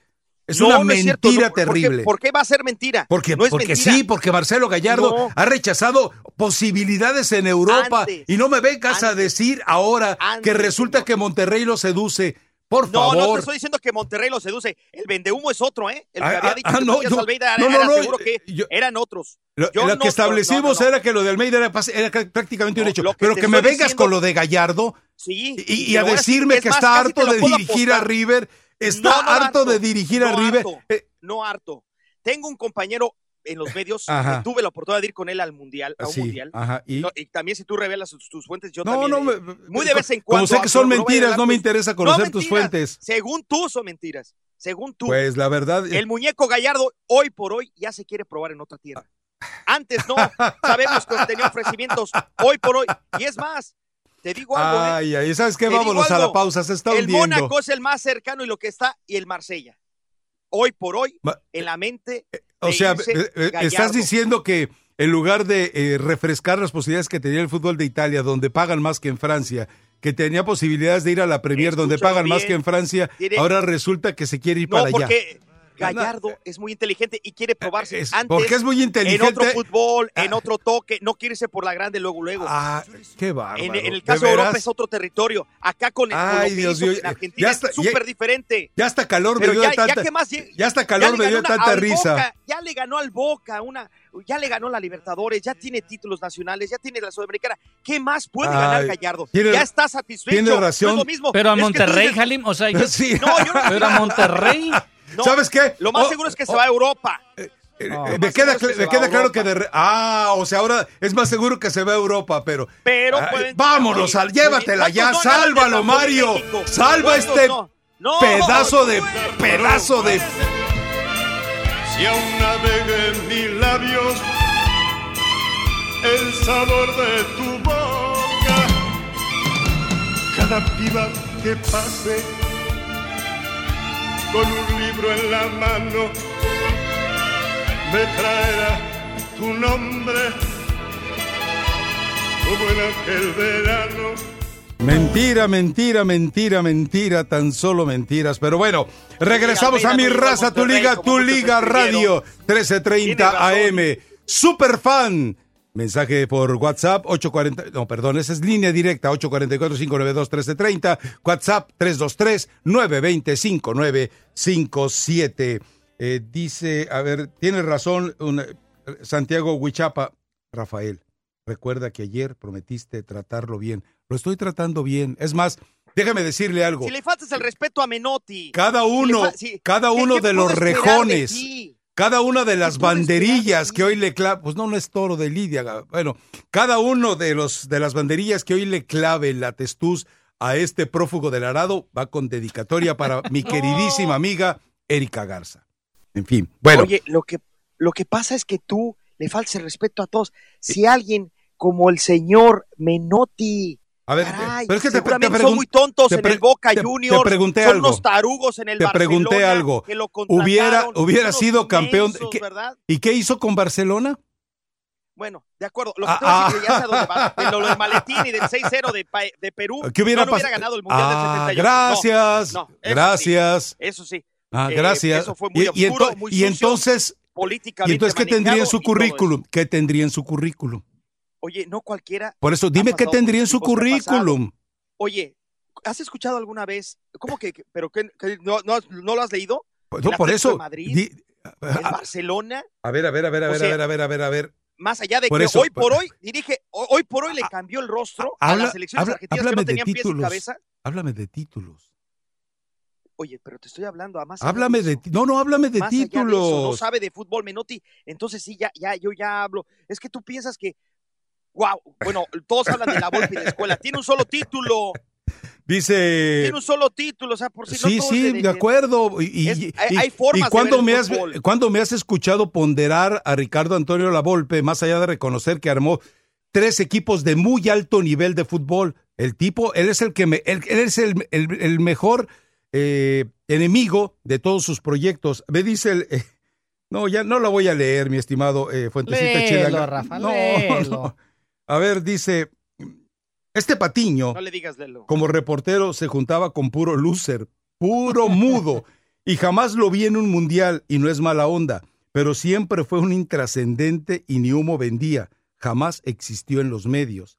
Es No, una no es mentira cierto, no, ¿por qué- terrible. ¿Por qué va a ser mentira? Porque, no es porque mentira. sí, porque Marcelo Gallardo No. ha rechazado posibilidades en Europa. Antes. y no me vengas a decir ahora que resulta que Monterrey lo seduce. Por No, favor. no te estoy diciendo que Monterrey lo seduce. El vendehumo es otro, ¿eh? El que Ah, había ah, dicho ah, que no, no, Almeida no, era, no, no, seguro que yo- eran otros. Lo, Yo no- que establecimos no, no, no. era que lo de Almeida era, prácticamente un No, hecho. que Pero que me vengas diciendo- con lo de Gallardo Sí. y, a decirme que está harto de dirigir a. River. Está No, no harto de dirigir a no River. harto, Eh, no harto. Tengo un compañero en los medios, que tuve la oportunidad de ir con él al mundial, a un sí, mundial. ajá. Y, No, y también si tú revelas tus, tus fuentes, yo no, también. no, eh, me- muy de vez en Como cuando, sé que son pero a mentiras, no me interesa conocer No, tus fuentes. Según tú son mentiras. Según tú. Pues la verdad. El muñeco Gallardo, hoy por hoy, ya se quiere probar en otra tierra. Antes no, sabemos que tenía ofrecimientos, hoy por hoy. Y es más, te digo algo, ¿eh? Ay, ay, ¿sabes qué? Te Vámonos a la pausa, se está el hundiendo. Mónaco es el más cercano y lo que está, y el Marsella. Hoy por hoy, Ma- en la mente. O de sea, eh, eh, estás diciendo que en lugar de eh, refrescar las posibilidades que tenía el fútbol de Italia, donde pagan más que en Francia, que tenía posibilidades de ir a la Premier, donde pagan más que en Francia, Tiene- ahora resulta que se quiere ir No, para allá. porque Gallardo es muy inteligente y quiere probarse Es- antes. porque es muy En inteligente. otro fútbol, en Ah. otro toque, no quiere irse por la grande luego, luego. Ah, qué bárbaro. en, en el ¿De caso de Europa es otro territorio. Acá con el Ay, Dios hizo en Argentina ya es está- súper diferente. Ya hasta calor Pero me dio ya, de ya tanta. que más lle- ya hasta calor me dio una- tanta risa. Boca, ya le ganó al Boca, una, ya le ganó la Libertadores, ya tiene títulos nacionales, ya tiene la Sudamericana. ¿Qué más puede Ay, ganar Gallardo? tiene- ya está satisfecho. tiene No es razón. lo mismo. Pero a Es que Monterrey, dices- Jalim, o sea, yo- Sí. No, yo no pero a Monterrey. No, ¿Sabes qué? Lo más Oh, seguro es que se oh, va a Europa. eh, No. eh, me queda, que me queda claro que de re- ah, o sea, ahora es más seguro que se va a Europa, pero Pero Ay, pueden- vámonos, al, llévatela ¿cuántos ya, no ganan sálvalo, campeón Mario. México? Salva ¿Cuántos este no? No, pedazo de no, pedazo de Si aún navega en mis labios el sabor de tu boca, cada piba que pase con un libro en la mano me traerá tu nombre como en aquel verano. Mentira, mentira, mentira, mentira, tan solo mentiras. Pero bueno, regresamos a mi raza, tu liga, tu liga radio, Tiene 1330 razón. AM. Super fan. Mensaje por WhatsApp 840, no, perdón, esa es línea directa 844-592-1330, WhatsApp 323-920-5957. Eh, dice, a ver, tienes razón, un- Santiago Huichapa. Rafael, recuerda que ayer prometiste tratarlo bien. Lo estoy tratando bien. Es más, déjame decirle algo. Si le faltas el respeto a Menotti. Cada uno, Si si- cada ¿qué- uno qué de los de rejones? Cada una de las ¿Qué puedo esperar de banderillas que hoy le clave, pues no, no es toro de Lidia, bueno, cada uno de los de las banderillas que hoy le clave la testuz a este prófugo del arado va con dedicatoria para mi queridísima amiga Erika Garza. En fin, bueno, Oye, lo que, lo que pasa es que tú le faltas el respeto a todos. Si alguien como el señor Menotti, a ver, caray, pero es que te, son muy tontos te en el Boca te- te Juniors, pregunté son algo. unos tarugos en el Te pregunté Barcelona algo. que lo contrataron, hubiera hubiera sido campeón. mensos, ¿qué- ¿verdad? ¿Y qué hizo con Barcelona? Bueno, de acuerdo. Lo que Ah, te voy a decir, ah. ya sé dónde vas. De lo del maletín y del 6-0 de, Perú, ¿Qué hubiera no hubiera ganado el Mundial del Ah, 78. gracias, No, no, eso gracias. sí, eso sí. Ah, Eh, gracias. eso fue muy y, y oscuro, ento- muy y sucio, entonces, políticamente ¿y entonces qué tendría en su currículum? ¿Qué tendría en su currículum? Oye, no cualquiera. Por eso, dime qué tendría en su que pasado. currículum. Oye, ¿has escuchado alguna vez? ¿Cómo que? que- ¿Pero qué, que no, no, no lo has leído? Pues, No, ¿El por eso. de Madrid? di- ¿El a, Barcelona? a ver, a ver, a ver, a ver, sea, a ver, a ver, a ver, a ver. Más allá de Por que eso, hoy por pa- hoy dirige, ho- hoy por hoy le cambió el rostro a Habla- las selecciones habla- argentinas que no de tenían pies y títulos. cabeza. Háblame de títulos. Oye, pero te estoy hablando a más Háblame de ti- No, no, háblame de Más allá de eso, no títulos. sabe de fútbol Menotti, entonces sí, ya, ya, yo ya hablo. Es que tú piensas que, wow, bueno, todos hablan de la Volpe y la escuela, tiene un solo título, Dice. tiene un solo título, o sea, por si no Sí, todos sí, le- de acuerdo. Y, y- Es- y- hay- formas y de cuando ver el me has cuando me has escuchado ponderar a Ricardo Antonio Lavolpe, más allá de reconocer que armó tres equipos de muy alto nivel de fútbol, el tipo, él es el que me, él, él es el, el- el mejor eh, enemigo de todos sus proyectos. Me dice el eh, no, ya no la voy a leer, mi estimado eh, Fuentecita Léelo, Chilanga. Rafa, No, léelo. no. A ver, dice este patiño No le digas Lelo. como reportero se juntaba con puro loser, puro mudo, y jamás lo vi en un mundial, y no es mala onda, pero siempre fue un intrascendente y ni humo vendía, jamás existió en los medios.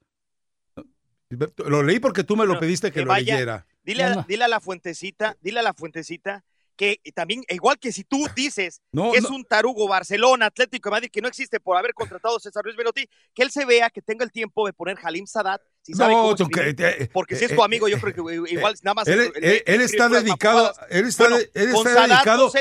Lo leí porque tú me lo pediste que, que lo vaya- leyera. Dile, a- dile a la fuentecita, dile a la fuentecita que también, igual que si tú dices No, que es un tarugo Barcelona, Atlético de Madrid, que no existe por haber contratado a César Luis Menotti, que él se vea, que tenga el tiempo de poner Halim Sadat, si sabe cómo tú escribir, que- eh, porque si es eh, tu amigo, yo eh, creo que igual nada más... Él, está dedicado, él está, Bueno, él está Sadat, dedicado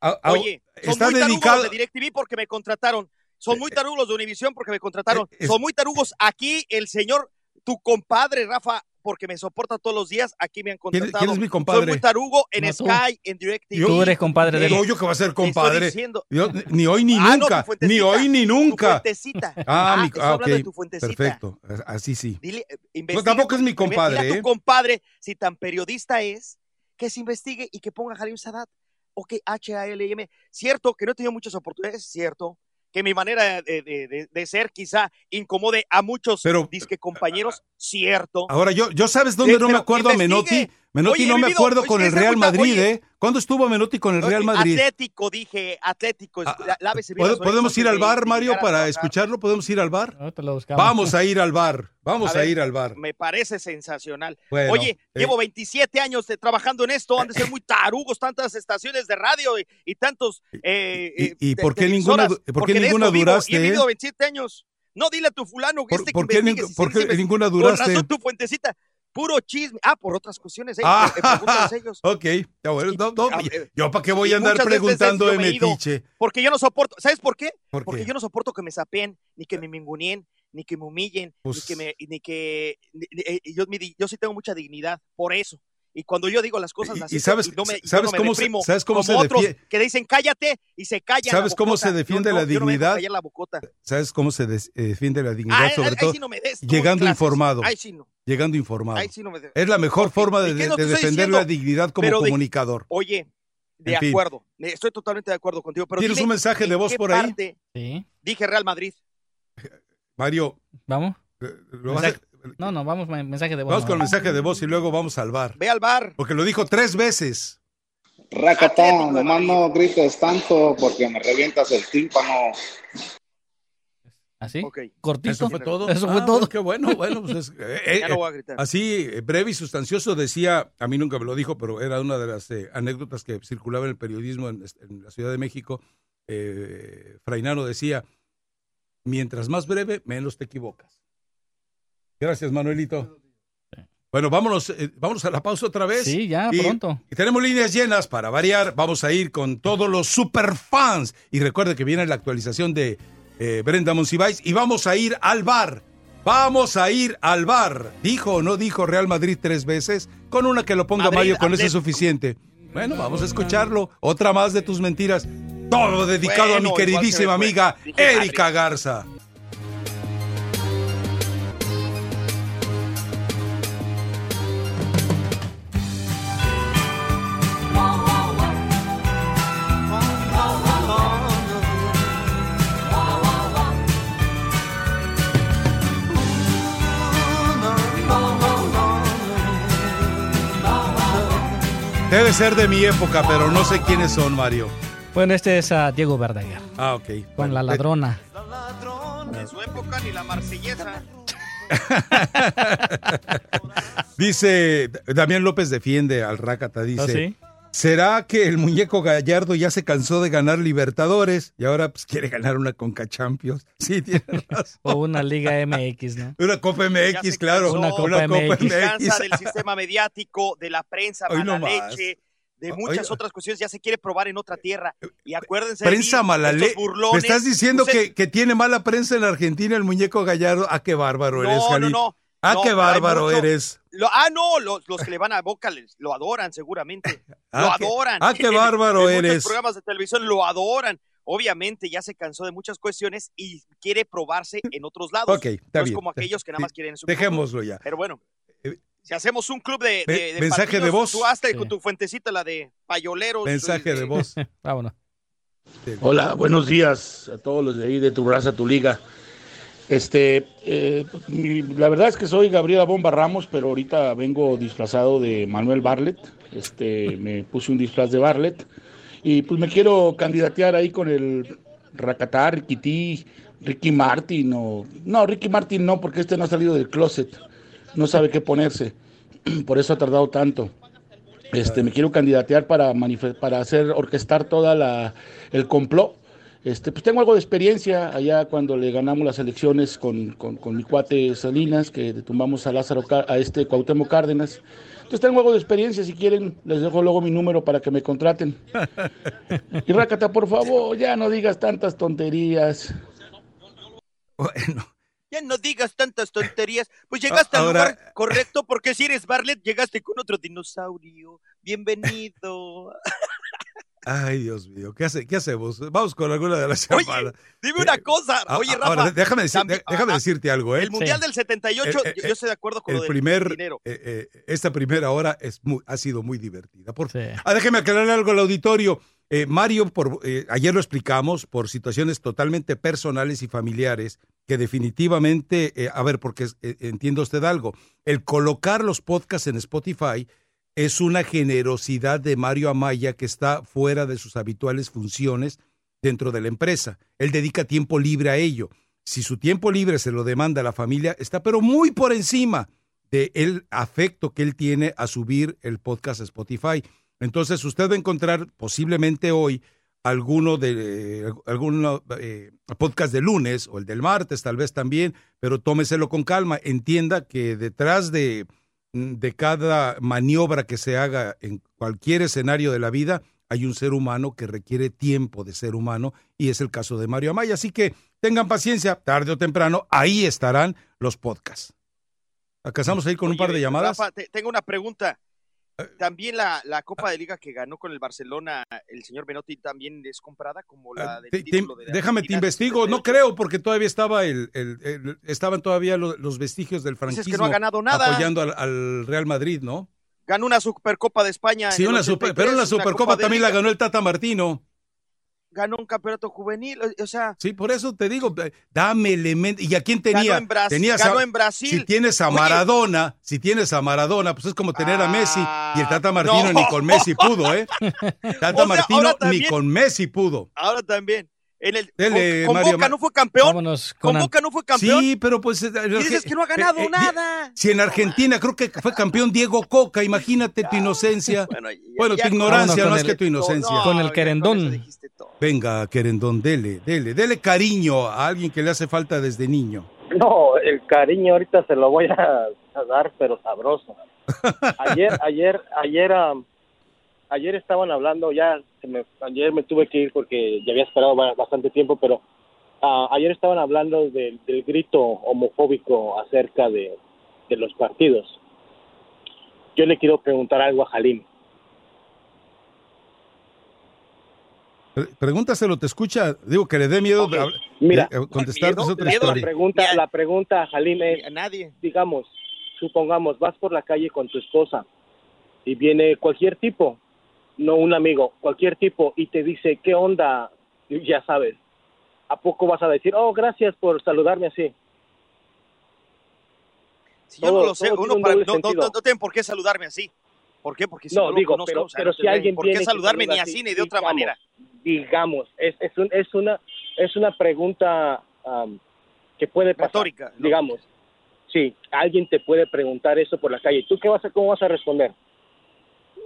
a, a- oye, son está muy tarugos dedicado de DirecTV porque me contrataron, son muy tarugos de Univisión porque me contrataron, Eh, son muy tarugos aquí el señor, tu compadre Rafa, porque me soporta todos los días, aquí me han ¿Quién, contratado. quién es mi Soy compadre? muy tarugo en No. Sky, en DirecTV. Tú eres compadre de Yo, él. yo que va a ser compadre. Yo- ni hoy ni Ah, nunca, tu ni hoy ni Tu nunca. fuentecita. Ah, mi, ah, de ok, tu fuentecita. perfecto, así sí. Dile, eh, No, tampoco es mi compadre, ¿eh? tu compadre, si tan periodista es, que se investigue y que ponga a Halim Sadat. Ok, H-A-L-M. Cierto que no he tenido muchas oportunidades, cierto. Que mi manera de, de- de- ser quizá incomode a muchos Pero- disque compañeros, cierto. Ahora, yo, yo sabes dónde Eh, no me acuerdo a. Menotti. Menotti Oye, no me acuerdo oye, con el está Real Madrid, oye. ¿eh? ¿Cuándo estuvo Menotti con el Real Madrid? Atlético, dije, Atlético. Ah, la- lávese bien ¿Pod- las orejas ¿Podemos ir al bar, Mario, a para escucharlo? ¿Podemos ir al bar? Lo. Vamos a ir al bar. Vamos A a, ver, ir al bar. Me parece sensacional. Bueno, Oye, eh, llevo 27 años de- trabajando en esto, han de ser muy tarugos, tantas estaciones de radio y, y tantos. eh, y- eh, y te- por qué ninguna por qué porque ninguna esto vivo, duraste, Y he eh? vivido 27 años. No, dile a tu fulano, ¿Por, este por que qué, investigue, ning- si por qué ninguna Con duraste? razón tu fuentecita. Puro chisme. Ah, por otras cuestiones. Eh, Ah, eh, ellos. ok, está bueno. No, yo para qué voy a andar preguntando de metiche. Porque yo no soporto. ¿Sabes por qué? ¿Por Porque qué? yo no soporto que me sapeen, ni que me mingunien, ni que me humillen, Pues- ni que me, ni que ni- eh, yo sí tengo mucha dignidad, por eso. Y cuando yo digo las cosas, Y- las y sabes- no me, sabes no me cómo se- sabes cómo como se otros que dicen cállate y se callan. ¿Sabes la cómo se defiende Yo la no dignidad? callar la bocota. ¿Sabes cómo se eh, defiende la dignidad? Ah, sobre ahí todo sí no me des llegando clases. informado. Ahí sí no, llegando informado. ahí sí no me des. Es la mejor forma de, ¿y qué de- no te de estoy defender diciendo? la dignidad como de- comunicador. Oye, de En acuerdo, eh, estoy totalmente de acuerdo contigo, pero ¿Tienes dime un mensaje en de voz por ahí? Sí. Dije Real Madrid. Mario, Vamos. eh, lo vas a- No, no, vamos, men- mensaje de voz. vamos no. con el mensaje de voz y luego vamos al bar. Ve al bar. Porque lo dijo tres veces. Racatón, de nomás no grites tanto porque me revientas el tímpano. ¿Así? Ok. Cortito. Eso fue todo. Eso fue Ah, todo. pues qué bueno, bueno. Pues es- eh, Ya eh, no voy a gritar. así, eh, breve y sustancioso, decía, a mí nunca me lo dijo, pero era una de las eh, anécdotas que circulaba en el periodismo en, en la Ciudad de México. Eh, Frainano decía, mientras más breve, menos te equivocas. Gracias, Manuelito. Bueno, vámonos, eh, vámonos a la pausa otra vez. Sí, ya, Y- pronto. Y tenemos líneas llenas para variar. Vamos a ir con todos los superfans. Y recuerde que viene la actualización de eh, Brenda Monsiváis. Y vamos a ir al bar. Vamos a ir al bar. ¿Dijo o no dijo Real Madrid tres veces? Con una que lo ponga Madrid, Mario, con eso es suficiente. Bueno, vamos a escucharlo. Otra más de tus mentiras. Todo dedicado a mi queridísima amiga Erika Garza. Debe ser de mi época, pero no sé quiénes son, Mario. Bueno, este es a Diego Verdaguer. Ah, ok. Con Bueno, la eh, ladrona. En su época ni la marsellesa. Dice, Damián López defiende al Rácata, dice, ¿Ah, sí? ¿Será que el muñeco Gallardo ya se cansó de ganar Libertadores y ahora pues quiere ganar una Conca Champions? Sí, tiene razón. O una Liga MX, ¿no? Una Copa MX, claro. Una Copa MX. Se cansa del sistema mediático, de la prensa, Hoy mala no leche, de muchas hoy- otras cuestiones. Ya se quiere probar en otra tierra. Y acuérdense. de Prensa mí, mala estos le- burlones. ¿Me estás diciendo Usted- que, que tiene mala prensa en Argentina el muñeco Gallardo? Ah, qué bárbaro eres, No, no, Jalil. no. Ah, No, qué bárbaro mucho- eres. Lo- ah, no, los, los que le van a Boca les- lo adoran seguramente. Ah, lo qué- adoran. ah, qué En- bárbaro en muchos eres. programas de televisión lo adoran. Obviamente ya se cansó de muchas cuestiones y quiere probarse en otros lados. Ok, está no bien. es como aquellos que nada más quieren en su Dejémoslo ya. Pero bueno, Eh, si hacemos un club de, de- de mensaje de voz. Tú hazte Sí. con tu fuentecita, la de payoleros. Mensaje de voz. Vámonos. Hola, buenos días a todos los de ahí de tu raza, tu liga. Este, eh, la verdad es que soy Gabriela Bomba Ramos, pero ahorita vengo disfrazado de Manuel Barlet. Este, me puse un disfraz de Barlet y pues me quiero candidatear ahí con el Racatá, Riquití, Ricky Martin o no, Ricky Martin no, porque este no ha salido del closet, no sabe qué ponerse, por eso ha tardado tanto. Este, me quiero candidatear para para hacer orquestar toda la el complot. Este, pues tengo algo de experiencia allá cuando le ganamos las elecciones con, con, con mi cuate Salinas, que tumbamos a Lázaro a este Cuauhtémoc Cárdenas. Entonces tengo algo de experiencia, si quieren les dejo luego mi número para que me contraten. Y Rácata, por favor, ya no digas tantas tonterías. Bueno, Ya no digas tantas tonterías. Pues llegaste al lugar correcto, porque si eres Barlet, llegaste con otro dinosaurio. Bienvenido. ay, Dios mío, ¿qué, hace, qué hacemos? Vamos con alguna de las Oye, llamadas. Dime una Eh, cosa. Ah, Oye, ah, Rafa. ahora, déjame, decir- también- déjame ah, decirte algo, ¿eh? El Mundial del 78, Eh, eh, yo estoy de acuerdo con el lo del primer, dinero. eh, eh, esta primera hora es muy, ha sido muy divertida. Por, Sí. Ah, déjeme aclararle algo al auditorio. Eh, Mario, por, eh, ayer lo explicamos, por situaciones totalmente personales y familiares, que definitivamente, eh, a ver, porque eh, entiendo usted algo, el colocar los podcasts en Spotify es una generosidad de Mario Amaya que está fuera de sus habituales funciones dentro de la empresa. Él dedica tiempo libre a ello. Si su tiempo libre se lo demanda a la familia, está pero muy por encima de el afecto que él tiene a subir el podcast a Spotify. Entonces usted va a encontrar posiblemente hoy alguno de eh, algún eh, podcast de lunes o el del martes tal vez también, pero tómeselo con calma, entienda que detrás de de cada maniobra que se haga en cualquier escenario de la vida hay un ser humano que requiere tiempo de ser humano y es el caso de Mario Amaya, así que tengan paciencia, tarde o temprano ahí estarán los podcasts. ¿Acasamos ahí con un par de llamadas? Rafa, te- tengo una pregunta. Eh, También la, la Copa de Liga que ganó con el Barcelona, el señor Menotti, también es comprada como la del Te- te- título de la déjame te investigo, no 78. creo porque todavía estaba el, el- el- estaban todavía lo- los vestigios del franquismo que no ha ganado nada. apoyando al, al Real Madrid, ¿no? Ganó una Supercopa de España. Sí, en una super, 83, pero la una Supercopa también la ganó el Tata Martino. Ganó un campeonato juvenil, o- sea, Sí, por eso te digo, eh, dame elemento. ¿Y a quién tenía? ganó en Brasil. Tenías ganó a- en Brasil. Si tienes a Oye, Maradona, si tienes a Maradona, pues es como tener a Messi. Y el Tata Ah, Martino no. ni con Messi pudo, ¿eh? Tata O sea, Martino ni con Messi pudo. Ahora también. En el, Dele, con, con Mario, Boca no fue campeón. Vámonos Con Boca no fue campeón. Sí, pero pues... eh, y dices que no ha ganado eh, eh, nada. Si en Argentina creo que fue campeón Diego Coca, imagínate tu inocencia. Bueno, ya- Bueno, ya tu ignorancia más con que el- tu inocencia. Con el querendón. Venga, querendón, dele, dele, dele cariño a alguien que le hace falta desde niño. No, el cariño ahorita se lo voy a, a dar, pero sabroso. Ayer, ayer, ayer, am, ayer estaban hablando, ya, se me- ayer me tuve que ir porque ya había esperado ba- bastante tiempo, pero ah, ayer estaban hablando del, del grito homofóbico acerca de, de los partidos. Yo le quiero preguntar algo a. Pre- Pregúntaselo, te escucha. Digo que le dé miedo Ok, de hab- mira. de- contestar Miedo, otra miedo, La pregunta, la pregunta a Jalim es, A nadie. digamos, supongamos, vas por la calle con tu esposa y viene cualquier tipo, no un amigo, cualquier tipo, y te dice, ¿qué onda? Ya sabes, ¿a poco vas a decir, oh, gracias por saludarme así? Si yo Todo- no lo sé, uno un para- no, no, no, no tienen por qué saludarme así. ¿Por qué? Porque si No, no, lo digo, conozco, pero- o sea, pero no si alguien por qué saludarme ni saluda así así, ni de otra digamos, manera. Digamos, es, es, un, es, una, es una pregunta am, que puede pasar, Retórica, ¿no? digamos. Sí, alguien te puede preguntar eso por la calle. ¿Tú qué vas a, cómo vas a responder?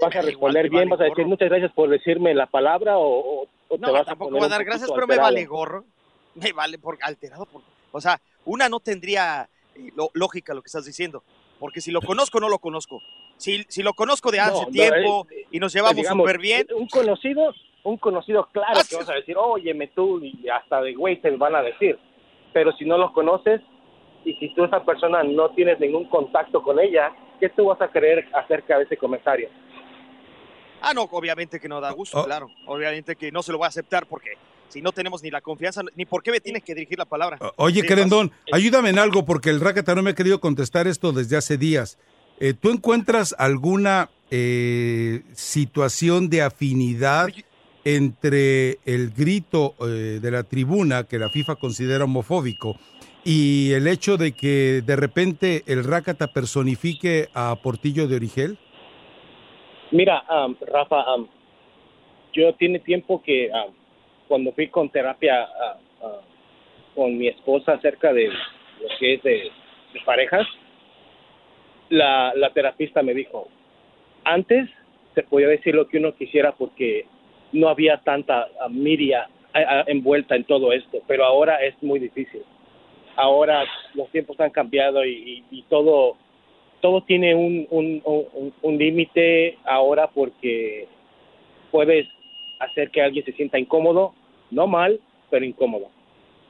¿Vas a responder bien? vale ¿Vas a decir gorro. muchas gracias por decirme la palabra o, o- te No, vas a tampoco poner va a dar gracias, pero me vale gorro. Me vale por alterado. Por, o sea, una no tendría eh, lo- lógica lo que estás diciendo. Porque si lo conozco, no lo conozco. Si, si lo conozco de hace No, no, tiempo eh, y nos llevamos súper bien, Un conocido, un conocido, claro Ah, que vas a decir, óyeme tú, y hasta de güey te van a decir. Pero si no los conoces y si tú esa persona no tienes ningún contacto con ella, ¿qué tú vas a creer acerca de ese comentario? Ah, no, obviamente que no da gusto, Oh. claro. Obviamente que no se lo voy a aceptar porque si no tenemos ni la confianza, ni por qué me tienes que dirigir la palabra. Oye, Sí, querendón, ayúdame en algo porque el Rakata no me ha querido contestar esto desde hace días. Eh, ¿Tú encuentras alguna eh, situación de afinidad entre el grito eh, de la tribuna que la FIFA considera homofóbico y el hecho de que de repente el Rakata personifique a Portillo de Origel? Mira, am, Rafa, am, yo tiene tiempo que am, cuando fui con terapia ah, con mi esposa acerca de lo que es de, parejas, la, la terapista me dijo, antes se podía decir lo que uno quisiera porque no había tanta ah, ah, envuelta en todo esto, pero ahora es muy difícil. Ahora los tiempos han cambiado y- y todo todo tiene un, un, un, un límite ahora porque puedes hacer que alguien se sienta incómodo, no mal, pero incómodo.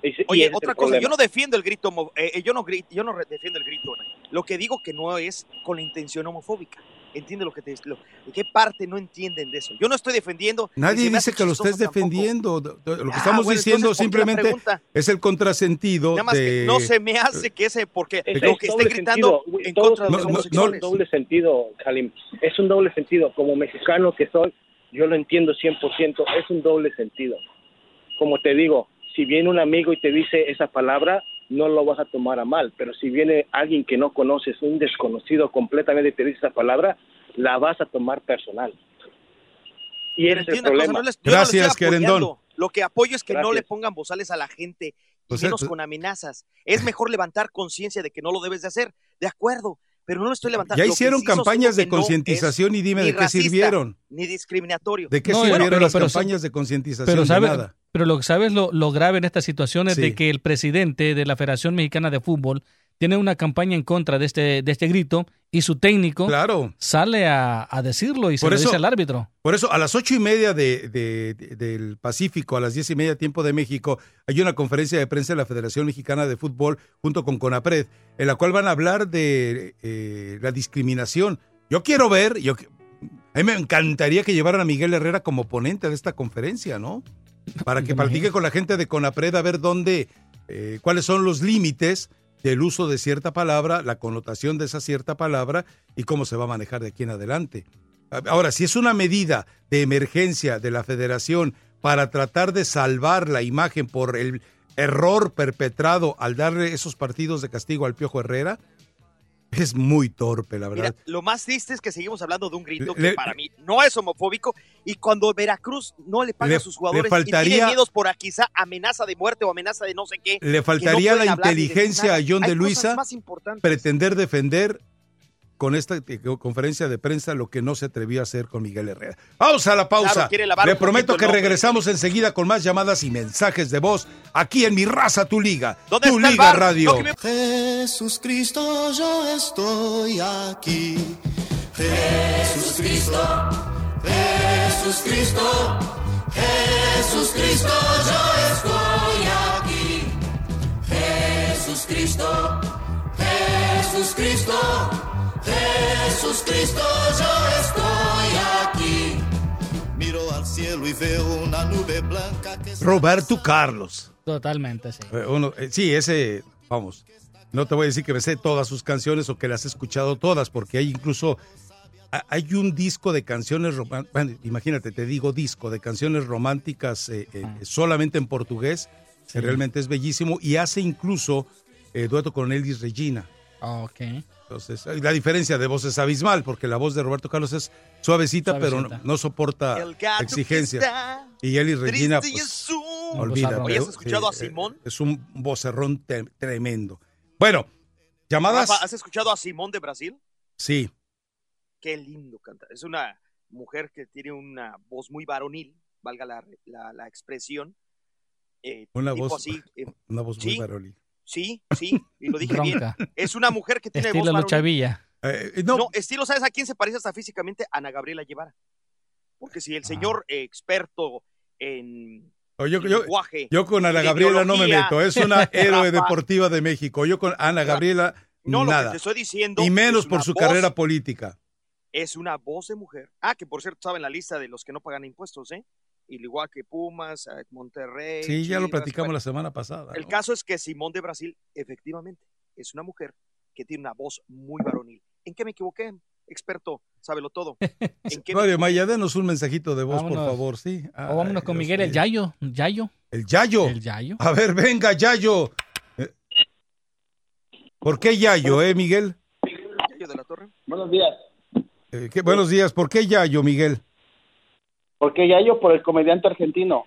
Y se- y Oye, otra cosa, problema. yo no defiendo el grito, eh, eh, yo no yo no defiendo el grito. Lo que digo que no es con la intención homofóbica. Entiende lo que te lo, ¿Qué parte no entienden de eso? Yo no estoy defendiendo. Nadie dice que lo estés tampoco. defendiendo. Lo que Ah, estamos bueno, diciendo entonces, ¿por qué la simplemente es el contrasentido Nada más que de... no se me hace que ese, porque Es- lo es que esté doble gritando sentido, en todos contra de los no, no, Es un doble sentido, Halim. Es un doble sentido. Como mexicano que soy, yo lo entiendo 100%. Es un doble sentido. Como te digo, si viene un amigo y te dice esa palabra, no lo vas a tomar a mal. Pero si viene alguien que no conoces, un desconocido completamente y te dice esa palabra, la vas a tomar personal. Y Pero ese es el cosa, problema. no les- no Gracias, estoy apoyando. Querendón. Lo que apoyo es que no le pongan bozales a la gente, y Pues, menos pues- con amenazas. Es mejor levantar conciencia de que no lo debes de hacer, de acuerdo, pero no lo estoy levantando. Ya Lo hicieron campañas de no concientización y dime de qué sirvieron. Ni discriminatorio. ¿De qué No, sirvieron pero- las pero- campañas de concientización? Pero, de sabe, nada. Pero lo que sabes lo, lo grave en esta situación es Sí. de que el presidente de la Federación Mexicana de Fútbol tiene una campaña en contra de este, de este grito y su técnico Claro. sale a, a decirlo y se Por lo eso- dice al árbitro. Por eso, a las ocho y media de, de- de- del Pacífico, a las diez y media tiempo de México, hay una conferencia de prensa de la Federación Mexicana de Fútbol junto con CONAPRED, en la cual van a hablar de eh, la discriminación. Yo quiero ver, yo, a mí me encantaría que llevaran a Miguel Herrera como ponente de esta conferencia, ¿no? Para que ¿Te platique con la gente de CONAPRED a ver dónde, eh, cuáles son los límites del uso de cierta palabra, la connotación de esa cierta palabra y cómo se va a manejar de aquí en adelante. Ahora, si es una medida de emergencia de la federación para tratar de salvar la imagen por el error perpetrado al darle esos partidos de castigo al Piojo Herrera, Es muy torpe, la Mira, verdad. lo más triste es que seguimos hablando de un grito Le- que para mí no es homofóbico y cuando Veracruz no le paga Le- a sus jugadores le y tiene miedos por quizá amenaza de muerte o amenaza de no sé qué. Le faltaría no la inteligencia a John de Luisa pretender defender con esta eh, conferencia de prensa lo que no se atrevió a hacer con Miguel Herrera. Vamos a la pausa. Claro, Le prometo que regresamos enseguida con más llamadas y mensajes de voz aquí en Mi Raza, Tu Liga. ¿Dónde Tu está Liga? Radio. Me- Jesús Cristo, yo estoy aquí. Jesús Cristo, Jesús Cristo, Jesús Cristo, yo estoy aquí. Jesús Cristo, Jesús Cristo, Jesús Cristo, yo estoy aquí. Miro al cielo y veo una nube blanca que Roberto Carlos. Totalmente, sí. Eh, uno- eh, sí, ese, vamos, no te voy a decir que me sé todas sus canciones o que las he escuchado todas, porque hay incluso, ha- hay un disco de canciones románticas, imagínate, te digo disco de canciones románticas eh, eh, solamente en portugués, que realmente es bellísimo, y hace incluso eh, dueto con Elis Regina. Ok. Entonces, la diferencia de voz es abismal, porque la voz de Roberto Carlos es suavecita, pero no, no soporta exigencias. que está Y Regina, y pues, olvida. ¿has escuchado a eh, Simón? Es un vocerrón tremendo. Bueno, llamadas. Rafa, ¿Has escuchado a Simón de Brasil? Sí, Qué lindo canta. Es una mujer que tiene una voz muy varonil, valga la, la, la expresión. Eh, Una voz- así, eh, una voz muy Sí. varonil. Sí, sí, y lo dije bien. Es una mujer que tiene Estilo voz varonil. Luchavilla. Eh, no, No, estilo, ¿sabes a quién se parece hasta físicamente? Ana Gabriela Guevara. Porque si el señor eh, experto en o yo, yo- lenguaje, yo con Ana Gabriela no me meto. Es una héroe deportiva de México. Yo con Ana Gabriela, no, lo que nada. te estoy diciendo. Y menos por su voz- carrera política. Es una voz de mujer. Ah, que por cierto estaba en la lista de los que no pagan impuestos, ¿eh? Y igual que Pumas, Monterrey. Sí, ya lo platicamos bueno. la semana pasada. El ¿no? caso es que Simón de Brasil, efectivamente, es una mujer que tiene una voz muy varonil. ¿En qué me equivoqué? Experto, sábelo todo. ¿En qué me Mario Maya, denos un mensajito de voz, por favor, sí. O vámonos con Dios Miguel, el. Yayo. Yayo. El Yayo. El Yayo. A ver, venga, Yayo. Eh, ¿Por qué Yayo, eh, Miguel? Yayo de la Torre? Buenos días. Eh, ¿qué- buenos días. ¿Por qué Yayo, Miguel? Porque ya yo por el comediante argentino.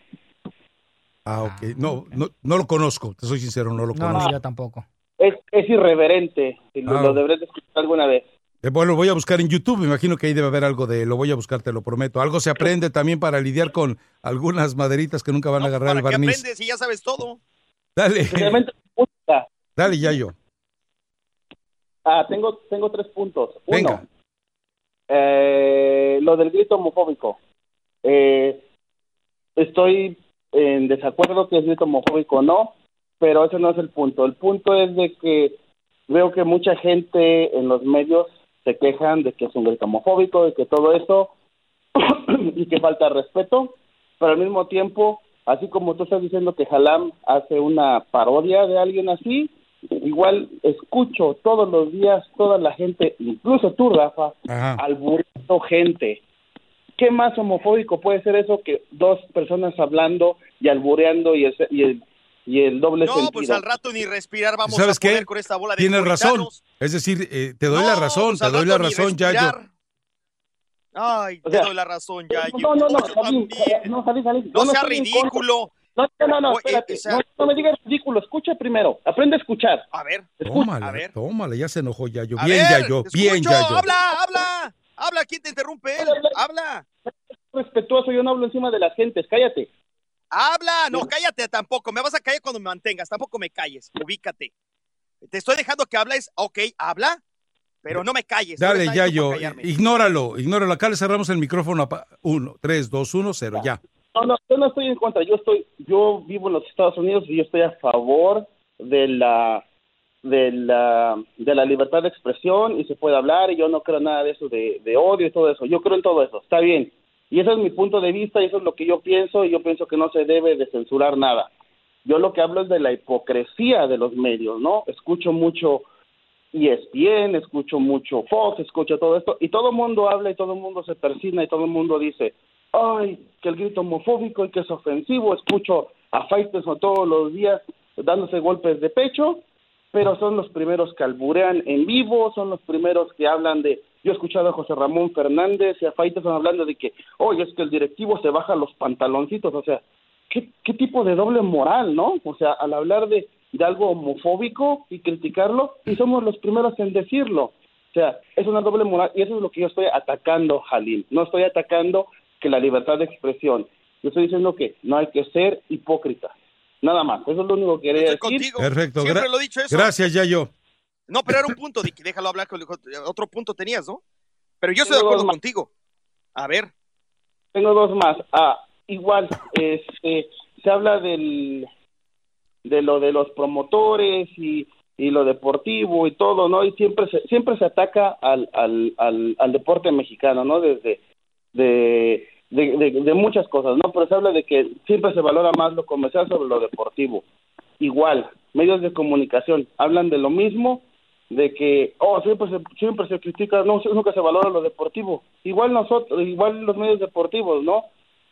Ah, ok. No, no, no lo conozco, te soy sincero, no lo No, conozco. no, yo tampoco. Es, es irreverente. y Lo, Ah. lo de escuchar alguna vez. Eh, bueno, lo voy a buscar en YouTube, me imagino que ahí debe haber algo de, lo voy a buscar, te lo prometo. Algo se aprende también para lidiar con algunas maderitas que nunca van a agarrar ¿Para el qué barniz. aprendes si ya sabes todo? Dale, dale, Yayo. Ah, tengo, tengo tres puntos. Uno, Venga. eh, lo del grito homofóbico. Eh, estoy en desacuerdo que es homofóbico o no, pero ese no es el punto. El punto es de que veo que mucha gente en los medios se quejan de que es un grito homofóbico, de que todo eso y que falta respeto, pero al mismo tiempo, así como tú estás diciendo que Halam hace una parodia de alguien así, igual escucho todos los días toda la gente, incluso tú, Rafa, Ajá. albureando gente. ¿Qué más homofóbico puede ser eso que dos personas hablando y albureando y el, y el, y el doble No, sentido? pues al rato ni respirar vamos ¿Sabes a poder qué? con esta bola de Tienes razón. Es decir, eh, te doy la No, razón, pues te doy la razón, Yayo. Ay, O te sea, doy la razón, Yayo. No, no, no, también. no, Salim, Salim, No yo sea ridículo. No, no, no, no, espérate, o sea- no, no me digas ridículo, escucha primero, aprende a escuchar. A ver, Escucha. Tómala, A ver. tómala, ya se enojó Yayo. Bien, ver, Yayo, bien. Yayo. Habla, habla. Habla, ¿quién te interrumpe él? Habla. Respetuoso, yo no hablo encima de las gentes, cállate. Habla. No, cállate tampoco. Me vas a callar cuando me mantengas. Tampoco me calles. Ubícate. Te estoy dejando que hables. Ok, habla. Pero no me calles. no Dale, para callarme. ignóralo, ignóralo. Acá le cerramos el micrófono. a pa- Uno, tres, dos, uno, cero, ya. No, no, yo no estoy en contra, yo estoy, yo vivo en los Estados Unidos y yo estoy a favor de la, de la, de la libertad de expresión y se puede hablar y yo no creo nada de eso de, de odio y todo eso, yo creo en todo eso, está bien. Y ese es mi punto de vista y eso es lo que yo pienso y yo pienso que no se debe de censurar nada. Yo lo que hablo es de la hipocresía de los medios, ¿no? Escucho mucho ESPN, escucho mucho Fox, escucho todo esto, y todo el mundo habla y todo el mundo se persina y todo el mundo dice, ay, que el grito homofóbico y que es ofensivo, escucho a Faitelson todos los días dándose golpes de pecho, pero son los primeros que alburean en vivo, son los primeros que hablan de, yo he escuchado a José Ramón Fernández y a Faitelson hablando de que, oye, es que el directivo se baja los pantaloncitos, o sea, ¿qué, qué tipo de doble moral, no? O sea, al hablar de, de algo homofóbico y criticarlo, y somos los primeros en decirlo. O sea, es una doble moral y eso es lo que yo estoy atacando, Jalil. No estoy atacando que la libertad de expresión. Yo estoy diciendo que no hay que ser hipócrita. Nada más. Eso es lo único que quería Estoy decir. contigo. Perfecto. Siempre gra- lo he dicho eso. Gracias, Yayo. No, pero era un punto, déjalo hablar. con- Otro punto tenías, ¿no? Pero yo estoy de acuerdo contigo. A ver. Tengo dos más. Ah, igual, este, se habla del, de lo de los promotores y, y lo deportivo y todo, ¿no? Y siempre se, siempre se ataca al, al, al, al deporte mexicano, ¿no? Desde, de, de, de- de muchas cosas, ¿no? Pero se habla de que siempre se valora más lo comercial sobre lo deportivo. Igual, medios de comunicación hablan de lo mismo, de que, oh, siempre se, siempre se critica, no, nunca se valora lo deportivo. Igual nosotros, igual los medios deportivos, ¿no?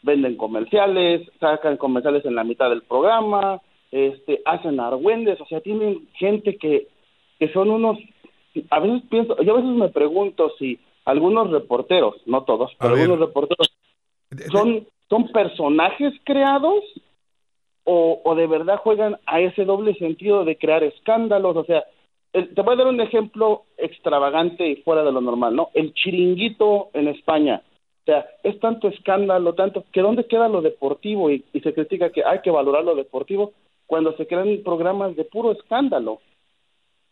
Venden comerciales, sacan comerciales en la mitad del programa, este, hacen argüendes, o sea, tienen gente que, que son unos, a veces pienso, yo a veces me pregunto si algunos reporteros, no todos, pero algunos reporteros son, son personajes creados o, o de verdad juegan a ese doble sentido de crear escándalos, o sea, el- te voy a dar un ejemplo extravagante y fuera de lo normal, ¿no? El chiringuito en España. O sea, es tanto escándalo, tanto, que dónde queda lo deportivo y, y se critica que hay que valorar lo deportivo cuando se crean programas de puro escándalo.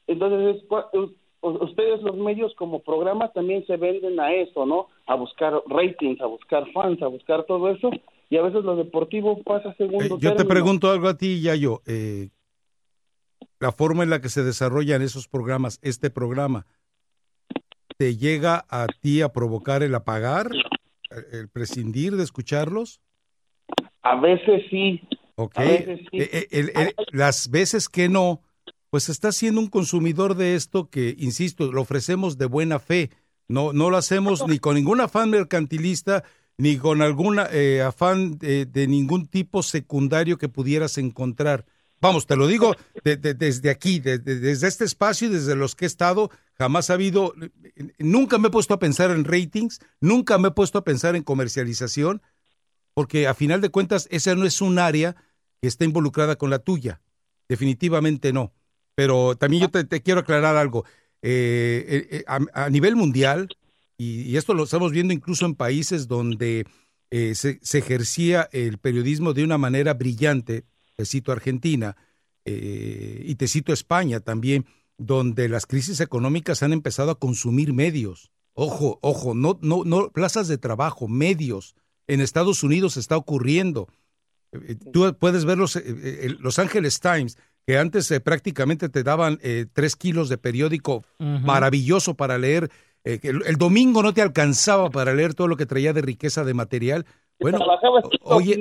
Entonces, es ustedes los medios como programa también se venden a eso, ¿no? A buscar ratings, a buscar fans, a buscar todo eso, y a veces lo deportivo pasa segundo Eh, yo te pregunto algo a ti, Yayo. Eh, la forma en la que se desarrollan esos programas, este programa, ¿te llega a ti a provocar el apagar, el- prescindir de escucharlos? A veces sí. Ok. A veces sí. Eh, eh, el- el- las veces que no, pues estás siendo un consumidor de esto que, insisto, lo ofrecemos de buena fe. No, no lo hacemos ni con ningún afán mercantilista, ni con algún afán de, de ningún tipo secundario que pudieras encontrar. Vamos, te lo digo de- de- desde aquí, de- de- desde este espacio y desde los que he estado, jamás ha habido, nunca me he puesto a pensar en ratings, nunca me he puesto a pensar en comercialización, porque a final de cuentas esa no es un área que está involucrada con la tuya. Definitivamente no. Pero también yo te, te quiero aclarar algo. Eh, eh, eh, a, a nivel mundial, y, y esto lo estamos viendo incluso en países donde eh, se, se ejercía el periodismo de una manera brillante, te cito Argentina, y te cito España también, donde las crisis económicas han empezado a consumir medios. Ojo, ojo, no, no, no plazas de trabajo, medios. En Estados Unidos está ocurriendo. Tú puedes ver los, Los Angeles Times, que antes eh, prácticamente te daban eh, tres kilos de periódico maravilloso para leer. eh, que el, el domingo no te alcanzaba para leer todo lo que traía de riqueza de material. Bueno, hoy,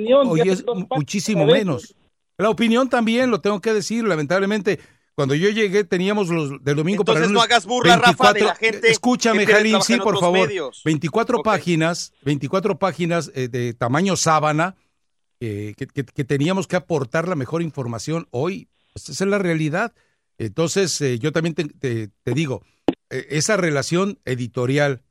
es muchísimo menos. La opinión también, lo tengo que decir, lamentablemente. Cuando yo llegué teníamos los del domingo para Entonces lunes no hagas burla, Rafa, de la gente Escúchame, Jalín, sí, por favor. medios. 24 páginas, 24 páginas eh, de tamaño sábana eh, que, que- que teníamos que aportar la mejor información hoy. Esa es la realidad. Entonces, eh, yo también te digo, eh, esa relación editorial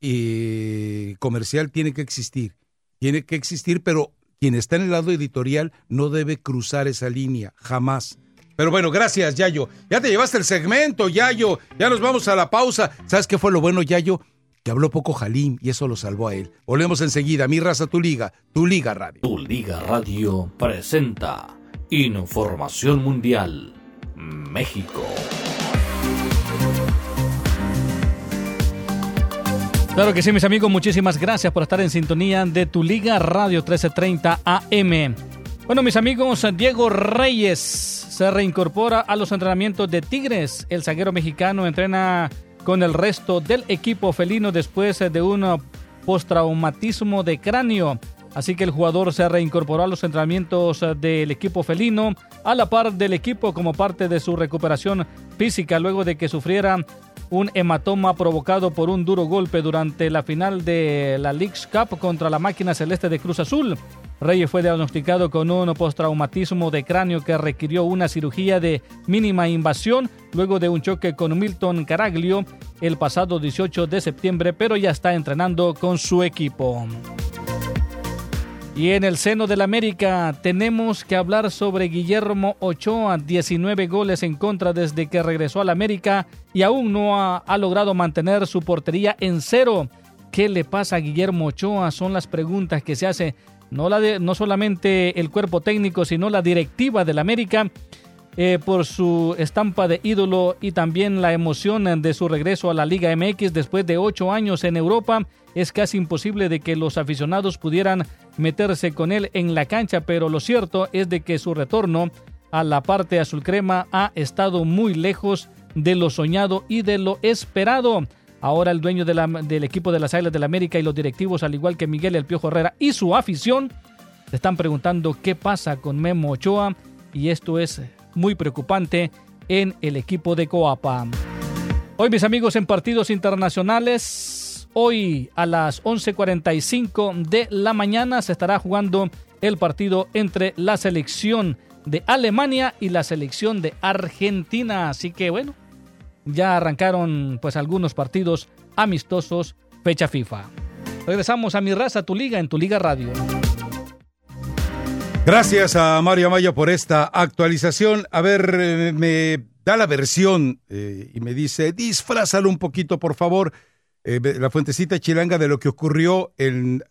y comercial tiene que existir. Tiene que existir, pero quien está en el lado editorial no debe cruzar esa línea, jamás. Pero bueno, gracias, Yayo. Ya te llevaste el segmento, Yayo. Ya nos vamos a la pausa. ¿Sabes qué fue lo bueno, Yayo? Que habló poco Jalim y eso lo salvó a él. Volvemos enseguida. Mi raza, tu liga. Tu liga radio. Tu Liga Radio presenta Información Mundial México. Claro que sí, mis amigos, muchísimas gracias por estar en sintonía de tu Liga Radio 1330 AM. Bueno, mis amigos, Diego Reyes se reincorpora a los entrenamientos de Tigres. El zaguero mexicano entrena con el resto del equipo felino después de un postraumatismo de cráneo. Así que el jugador se reincorporó a los entrenamientos del equipo felino a la par del equipo como parte de su recuperación física luego de que sufriera un hematoma provocado por un duro golpe durante la final de la League's Cup contra la máquina celeste de Cruz Azul. Reyes fue diagnosticado con un postraumatismo de cráneo que requirió una cirugía de mínima invasión luego de un choque con Milton Caraglio el pasado 18 de septiembre, pero ya está entrenando con su equipo. Y en el seno del América tenemos que hablar sobre Guillermo Ochoa, 19 goles en contra desde que regresó al América y aún no ha, logrado mantener su portería en cero. ¿Qué le pasa a Guillermo Ochoa? Son las preguntas que se hace no, la de, no solamente el cuerpo técnico, sino la directiva del América. Eh, por su estampa de ídolo y también la emoción de su regreso a la Liga MX después de ocho años en Europa. Es casi imposible de que los aficionados pudieran meterse con él en la cancha, pero lo cierto es de que su retorno a la parte azul crema ha estado muy lejos de lo soñado y de lo esperado. Ahora el dueño de la, del equipo de las Islas del América y los directivos, al igual que Miguel El Piojo Herrera y su afición, se están preguntando qué pasa con Memo Ochoa y esto es muy preocupante en el equipo de Coapa. Hoy mis amigos en partidos internacionales, hoy a las 11.45 de la mañana se estará jugando el partido entre la selección de Alemania y la selección de Argentina. Así que bueno, ya arrancaron pues algunos partidos amistosos fecha FIFA. Regresamos a mi raza, tu liga, en tu liga radio. Gracias a Mario Amaya por esta actualización. A ver, eh, me da la versión eh, y me dice, disfrázalo un poquito, por favor, eh, la fuentecita chilanga de lo que ocurrió en,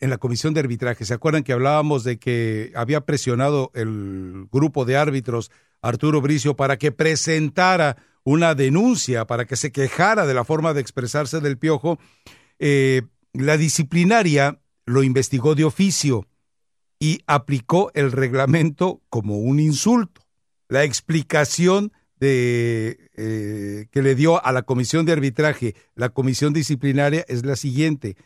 en la comisión de arbitraje. ¿Se acuerdan que hablábamos de que había presionado el grupo de árbitros Arturo Bricio para que presentara una denuncia, para que se quejara de la forma de expresarse del piojo? la disciplinaria lo investigó de oficio y aplicó el reglamento como un insulto. La explicación eh, que le dio a la comisión de arbitraje la comisión disciplinaria es la siguiente.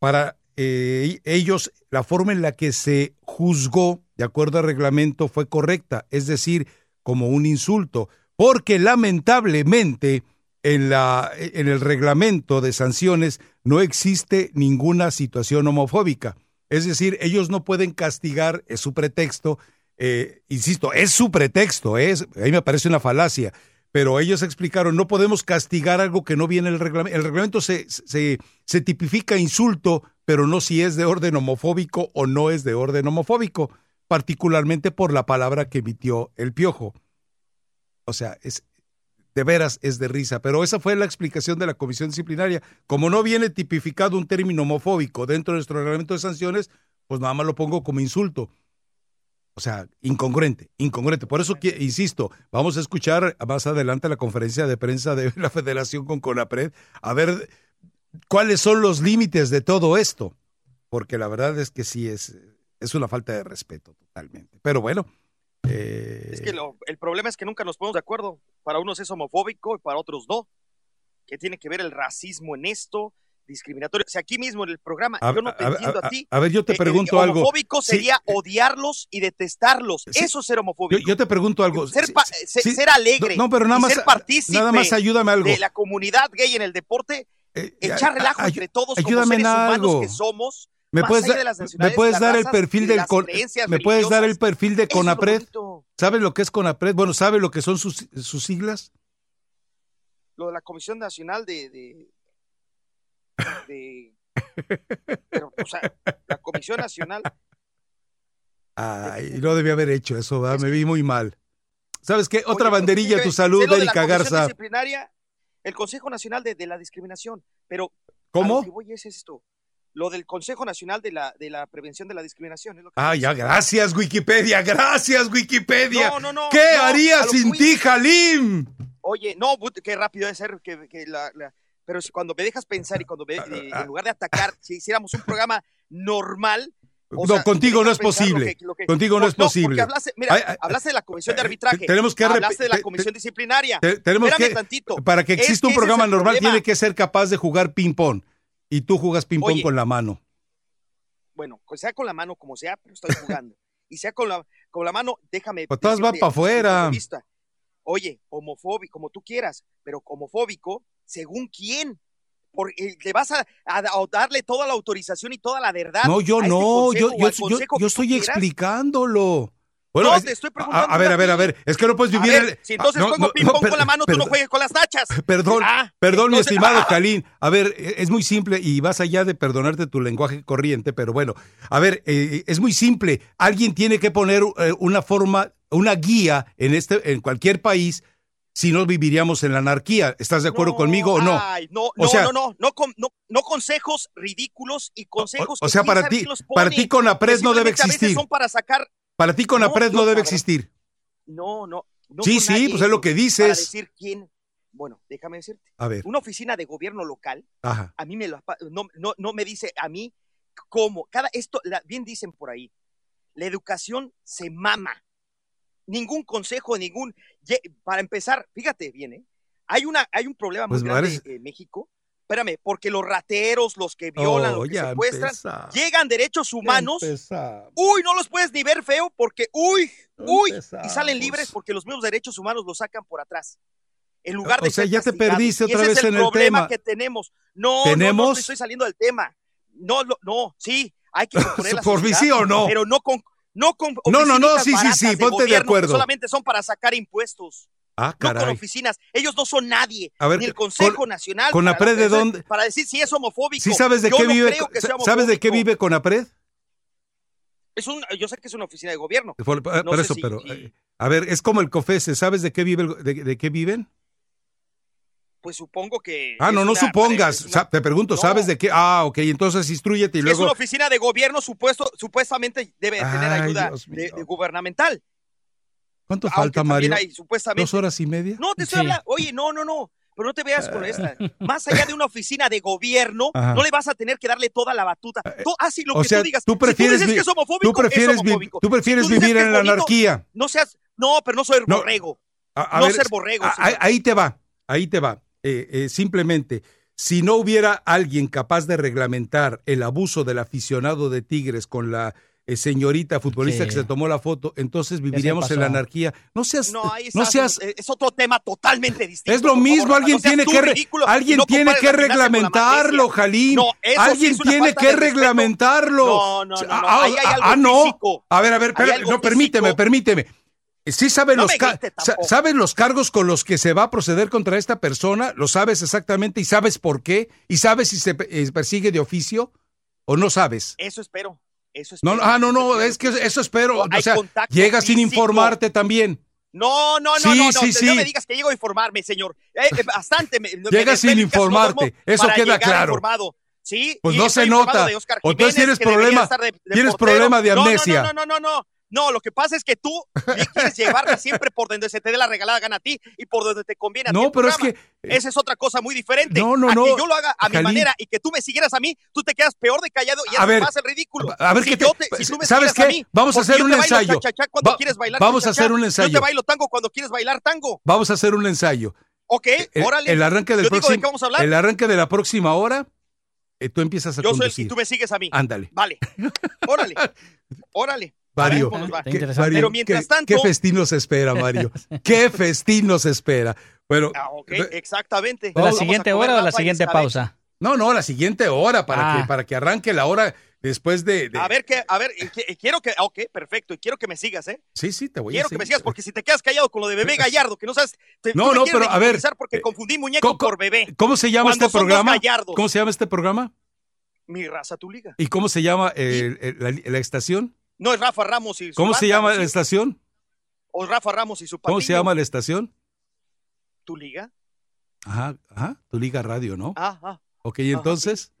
Para eh, ellos, la forma en la que se juzgó, de acuerdo al reglamento, fue correcta, es decir, como un insulto, porque lamentablemente en, la, en el reglamento de sanciones no existe ninguna situación homofóbica. Es decir, ellos no pueden castigar, es su pretexto, eh, insisto, es su pretexto, es, a mí me parece una falacia, pero ellos explicaron, no podemos castigar algo que no viene en el reglamento. El reglamento se, se, se tipifica insulto, pero no si es de orden homofóbico o no es de orden homofóbico, particularmente por la palabra que emitió el piojo. O sea, es, de veras es de risa, pero esa fue la explicación de la comisión disciplinaria. Como no viene tipificado un término homofóbico dentro de nuestro reglamento de sanciones, pues nada más lo pongo como insulto. O sea, incongruente, incongruente. Por eso, insisto, vamos a escuchar más adelante la conferencia de prensa de la Federación con CONAPRED, a ver cuáles son los límites de todo esto, porque la verdad es que sí es, es una falta de respeto totalmente. Pero bueno, es que el problema es que nunca nos ponemos de acuerdo. Para unos es homofóbico y para otros no. ¿Qué tiene que ver el racismo en esto? Discriminatorio. Si aquí mismo en el programa yo no te entiendo a, ti. A ver, yo te pregunto algo. Homofóbico sería odiarlos y detestarlos. Eso es ser homofóbico. Yo, te pregunto algo. Ser, ser alegre. No, pero nada más. Ser partícipe nada más ayúdame algo. De la comunidad gay en el deporte. Eh, echar relajo entre todos como seres humanos que somos ¿Me puedes, ¿Me puedes dar el perfil del ¿Me puedes dar el perfil de Conapred? ¿Sabes lo que es Conapred? Bueno, ¿sabe lo que son sus, sus siglas? Lo de la Comisión Nacional de, de, o sea, la Comisión Nacional. Ay, no debía haber hecho eso, ¿verdad? me vi muy mal. ¿Sabes qué? Otra banderilla a tu salud, Erika Garza. Disciplinaria, el Consejo Nacional de, de la Discriminación, pero ¿Cómo? A lo que voy es esto lo del Consejo Nacional de la, de la Prevención de la Discriminación. ah, ya, gracias Wikipedia, gracias Wikipedia. No, no, no. ¿Qué harías sin ti, Jalim? Oye, no, qué rápido debe ser que, la, Pero cuando me dejas pensar y cuando me, eh, en lugar de atacar, si hiciéramos un programa normal, no, contigo no es posible. contigo no, es posible. Hablaste, mira, hablaste de la comisión de arbitraje. Tenemos que hablaste de la comisión disciplinaria. tenemos que, para que exista un programa normal, tiene que ser capaz de jugar ping-pong. Y tú jugas ping-pong con la mano. Bueno, sea con la mano como sea, pero estoy jugando. y sea con la, con la mano, déjame. Pues todas van para afuera. oye, homofóbico, como tú quieras, pero homofóbico, según quién. Por, eh, le vas a, a- a darle toda la autorización y toda la verdad. No, yo este no, yo, yo, yo, estoy explicándolo. Bueno, No, es- te estoy preguntando a ver, a ver, a ver, es que no puedes A vivir ver, si entonces juego no, ping no, pong con la mano, tú no juegues con las nachas. Perdón, Ah, perdón, mi estimado ah, Jalín. A ver, e- es muy simple y vas allá de perdonarte tu lenguaje corriente, pero bueno, a ver, eh, es muy simple. Alguien tiene que poner eh, una forma, una guía en este, en cualquier país, si no viviríamos en la anarquía. ¿Estás de acuerdo conmigo o no? Ay, no, O no, sea- no, no, no, con- no, no consejos ridículos y consejos o que sea, para ti- para ti Conapred que no debe simplemente a veces existir. son para sacar, Para ti Conapred no, no, debe existir. no, no. no Sí, sí, nadie pues es lo que Para dices. decir quién, bueno, déjame decirte, A ver, una oficina de gobierno local, ajá. a mí me lo, no, no, no me dice a mí cómo, cada, esto, la- bien dicen por ahí, la educación se mama. Ningún consejo, ningún, para empezar, fíjate bien, ¿eh? Hay, una, hay un problema muy Pues, grande Mares- en México. Espérame, porque los rateros, los que violan, Oh, los que secuestran, llegan derechos humanos. Uy, no los puedes ni ver feo porque, uy, uy, y salen libres porque los mismos derechos humanos los sacan por atrás. En lugar O de sea, ser ya te perdiste otra vez es el en el problema tema. que tenemos. No, no, no, no estoy saliendo del tema. No, lo- no, sí, hay que componer la ¿Por sociedad, sí o no? Pero no con, no con No, no, no, sí, sí, sí, de ponte de que acuerdo. solamente son para sacar impuestos. Ah, No con caray. oficinas. Ellos no son nadie. A ver, ni el con- Consejo Nacional. con Apred, ¿de dónde? Para decir si es homofóbico. ¿Sí sabes de Yo qué no vive? creo que sea ¿Sabes de qué vive Conapred? Es un, yo sé que es una oficina de gobierno. Por, por No eso, si- pero eh, a ver, es como el COFESE, ¿sabes de qué vive el- de, de qué viven? Pues supongo que. Ah, es no, no una- supongas. es una- te pregunto, ¿sabes de qué? Ah, ok, entonces instruyete y Es luego. una oficina de gobierno, supuesto, supuestamente debe tener Ay, ayuda de, de gubernamental. ¿Cuánto aunque falta, Mario? hay, supuestamente- ¿Dos horas y media? No, te estoy Sí. hablando. Oye, no, no, no. Pero no te veas con esta. Más allá de una oficina de gobierno, Ajá. no le vas a tener que darle toda la batuta. Tú, ah, sí, lo o que sea, tú digas. tú prefieres, si tú dices que es homofóbico, tú prefieres, es vi- homofóbico. tú prefieres Si tú vivir en la anarquía. No seas. No, pero no soy No. borrego. A- a no ver, ser borrego. a- ahí te va, ahí te va. Eh, eh, simplemente, si no hubiera alguien capaz de reglamentar el abuso del aficionado de Tigres con la eh, señorita futbolista Sí. que se tomó la foto, entonces viviríamos en la anarquía. No seas, No, ahí no seas, es es otro tema totalmente distinto. es lo mismo, favor, alguien no tiene que ridículo alguien no tiene que reglamentarlo. Jalín. No, eso sí alguien tiene que reglamentarlo. No, no, no, no, Ah, ahí hay ah, algo ah, no. físico. A ver, a ver, no, permíteme, físico. permíteme. Sí sabes No los me ca- grites sa- tampoco. sabes los cargos con los que se va a proceder contra esta persona, lo sabes exactamente y sabes por qué y sabes si se eh, persigue de oficio o no sabes. Eso espero. Eso No, espero. ah, no, no, es que eso espero. O sea, llega sin informarte también. No, no, no, Sí, no, no, sí, no, sí. no me digas que llego a informarme, señor. Eh, eh, bastante. Me, me Llega sin no informarte, eso queda claro. informado. Sí, Pues no se nota. O entonces Jiménez, tienes problema- de- de tienes portero. problema de No, no, amnesia. No, no, no, no, no. No, lo que pasa es que tú quieres llevarme siempre por donde se te dé la regalada gana a ti y por donde te conviene a ti No, pero es que- eh, Esa es otra cosa muy diferente. No, no, a no. que yo lo haga a mi manera y que tú me siguieras a mí, tú te quedas peor de callado y A ver, el ridículo. a ver si qué te- yo si tú me ¿sabes qué? a mí, Vamos a hacer yo un te ensayo. cha-cha-cha cuando Va- quieres bailar vamos a hacer un Yo ensayo. te bailo tango cuando quieres bailar tango. Vamos a hacer un ensayo. Ok, El, órale. el arranque del Yo digo, ¿de próximo, qué vamos a hablar? el arranque de la próxima hora, eh, tú empiezas a Yo soy el y tú me sigues a mí. Ándale. Vale. Órale. Órale. Mario, A ver cómo nos va. ¿qué, Mario, Pero mientras ¿qué- tanto. ¿qué festín nos espera, Mario? ¿Qué festín nos espera? Bueno, Ah, ok, exactamente. ¿La siguiente hora o la siguiente pausa? no, no, la siguiente hora para, Ah. que, para que arranque la hora después de... de- A ver, que, a ver, y que- y quiero que, ok, perfecto, y quiero que me sigas, ¿eh? Sí, sí, te voy Quiero a que me sigas, porque si te quedas callado con lo de bebé Gallardo, que no sabes, te, No, no, pero a ver, porque confundí muñeco ¿cómo- por bebé. ¿Cómo se llama este programa? ¿Cómo se llama este programa? Mi raza, tu liga. ¿Y cómo se llama la, la estación? No es Rafa Ramos y su ¿Cómo se llama la estación? O Rafa Ramos y su ¿Cómo se llama la estación? ¿Tu liga? Ajá, ajá, tu liga radio, ¿no? Ah. Ok, ¿y entonces?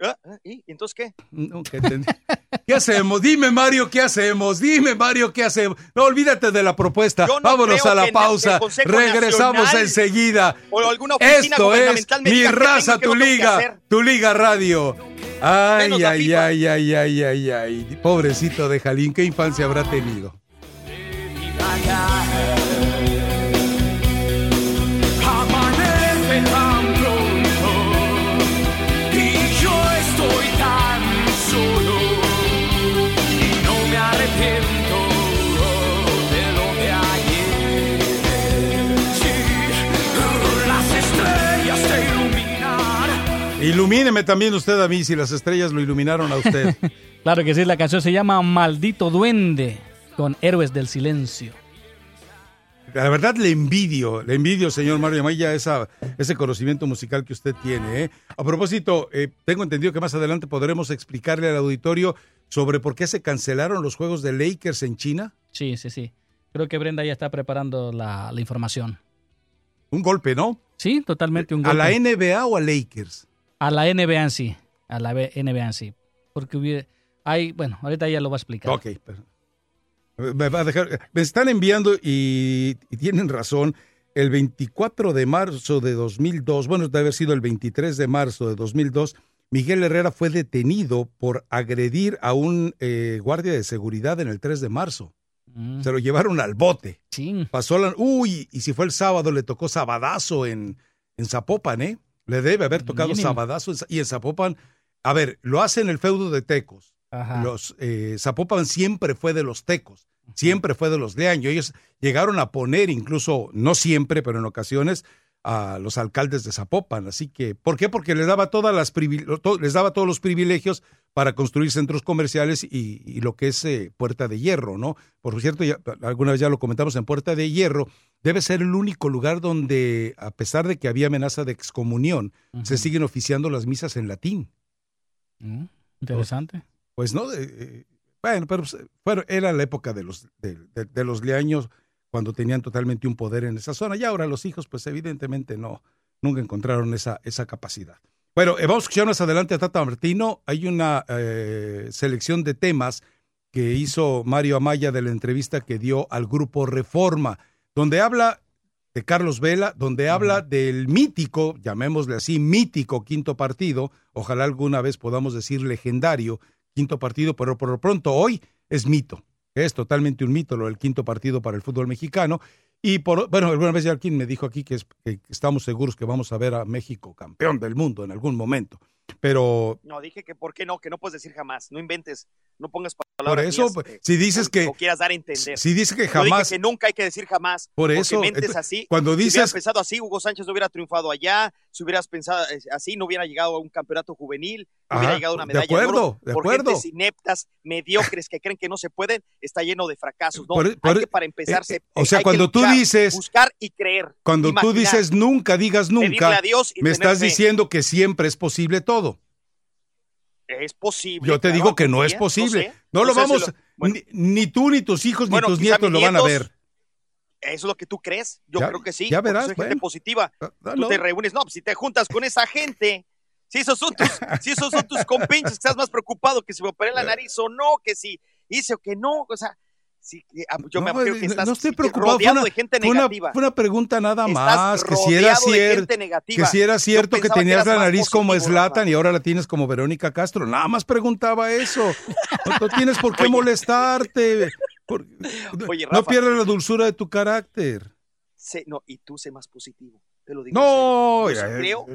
Ah, ¿Y ¿Y entonces qué? No, ¿qué, ten- ¿Qué hacemos? Dime, Mario, ¿qué hacemos? Dime, Mario, ¿qué hacemos? No, olvídate de la propuesta. No Vámonos a la pausa. Regresamos Nacional enseguida. O alguna oficina Esto es Mi Raza, tu liga, tu liga radio. Ay, ay, ay, ay, ay, ay, ay. Pobrecito de Jalín, ¿qué infancia habrá tenido? Ilumíneme también usted a mí si las estrellas lo iluminaron a usted. Claro que sí, la canción se llama Maldito Duende con Héroes del Silencio. La verdad le envidio, le envidio, señor Mario Amaya, esa, ese conocimiento musical que usted tiene. ¿eh? A propósito, eh, tengo entendido que más adelante podremos explicarle al auditorio sobre por qué se cancelaron los juegos de Lakers en China. Sí, sí, sí. Creo que Brenda ya está preparando la, la información. Un golpe, ¿no? Sí, totalmente un ¿A golpe. la NBA o a Lakers? A la NBA en sí. A la NBA en sí. Porque hubiera- hay, bueno, ahorita ella lo va a explicar. Ok. pero- Me, va a dejar- me están enviando y, y tienen razón. El 24 de marzo de 2002, bueno, debe haber sido el 23 de marzo de 2002, Miguel Herrera fue detenido por agredir a un eh, guardia de seguridad en el 3 de marzo. Mm, Se lo llevaron al bote. sí. Pasó la... Uy, y si fue el sábado, le tocó sabadazo en, en Zapopan, ¿eh? Le debe haber tocado Mínimo. sabadazo. y en Zapopan, a ver, lo hace en el feudo de Tecos. Ajá. Los eh, Zapopan siempre fue de los Tecos, siempre fue de los Leaño. Ellos llegaron a poner, incluso, no siempre, pero en ocasiones, a los alcaldes de Zapopan. Así que, ¿por qué? Porque les daba todas las les daba todos los privilegios para construir centros comerciales y, y lo que es eh, Puerta de Hierro, ¿no? Por cierto, ya, alguna vez ya lo comentamos en Puerta de Hierro, debe ser el único lugar donde, a pesar de que había amenaza de excomunión, se siguen oficiando las misas en latín. Mm, Interesante. Pues no, eh, eh, bueno, pero pues, bueno, era la época de los, de, de- de los leaños cuando tenían totalmente un poder en esa zona. Y ahora los hijos, pues evidentemente no, nunca encontraron esa, esa capacidad. Bueno, eh, vamos a escuchar más adelante a Tata Martino. Hay una eh, selección de temas que hizo Mario Amaya de la entrevista que dio al grupo Reforma, donde habla de Carlos Vela, donde habla del mítico, llamémosle así, mítico quinto partido, ojalá alguna vez podamos decir legendario quinto partido, pero por lo pronto hoy es mito, es totalmente un mito lo del quinto partido para el fútbol mexicano. Y por, bueno, alguna vez ya alguien me dijo aquí que, es- que estamos seguros que vamos a ver a México campeón del mundo en algún momento. Pero No, dije que por qué no, que no puedes decir jamás. No inventes, no pongas por palabras. eso, mías, pues, eh, si dices que, o quieras dar a entender. si dices que Yo dije jamás, que nunca hay que decir jamás. Por eso, mentes ento- así. cuando Si hubieras dices- pensado así, Hugo Sánchez no hubiera triunfado allá. Si hubieras pensado eh, así, no hubiera llegado a un campeonato juvenil. No hubiera llegado a una de medalla acuerdo, de oro. de por acuerdo. ineptas, mediocres, que creen que no se pueden, está lleno de fracasos. No, Por- hay por- que para empezar, eh, se- eh, o sea, cuando tú dices- Buscar y creer. cuando tú dices nunca, digas nunca, a Dios y me estás fe. diciendo que siempre es posible todo. Es posible. Yo te digo que no es posible. sé. No, lo sé si vamos, ni, ni tú, ni tus hijos, Bueno, ni tus nietos lo van a ver. Eso es lo que tú crees. Yo Ya- creo que sí. ya verás, Soy gente positiva. Ah, Tú no. te reúnes. No, pues, si te juntas con esa gente, si esos son tus, si esos son tus compinches, estás más preocupado que si me operé la nariz o no, que si hice o que no. O sea, sí, que, ah, yo me No, creo eh, que estás no estoy sí, preocupado. Fue rodeado una, de gente fue una- pregunta nada Estás más. Que si era, que si cierto que tenías la nariz como Slatan y ahora la tienes como Verónica Castro. Nada más preguntaba eso. No, no tienes por qué Oye. molestarte. Por- Oye, no pierdas la dulzura de tu carácter. Sé- no, y tú sé más positivo. Te lo digo. No, eh, creo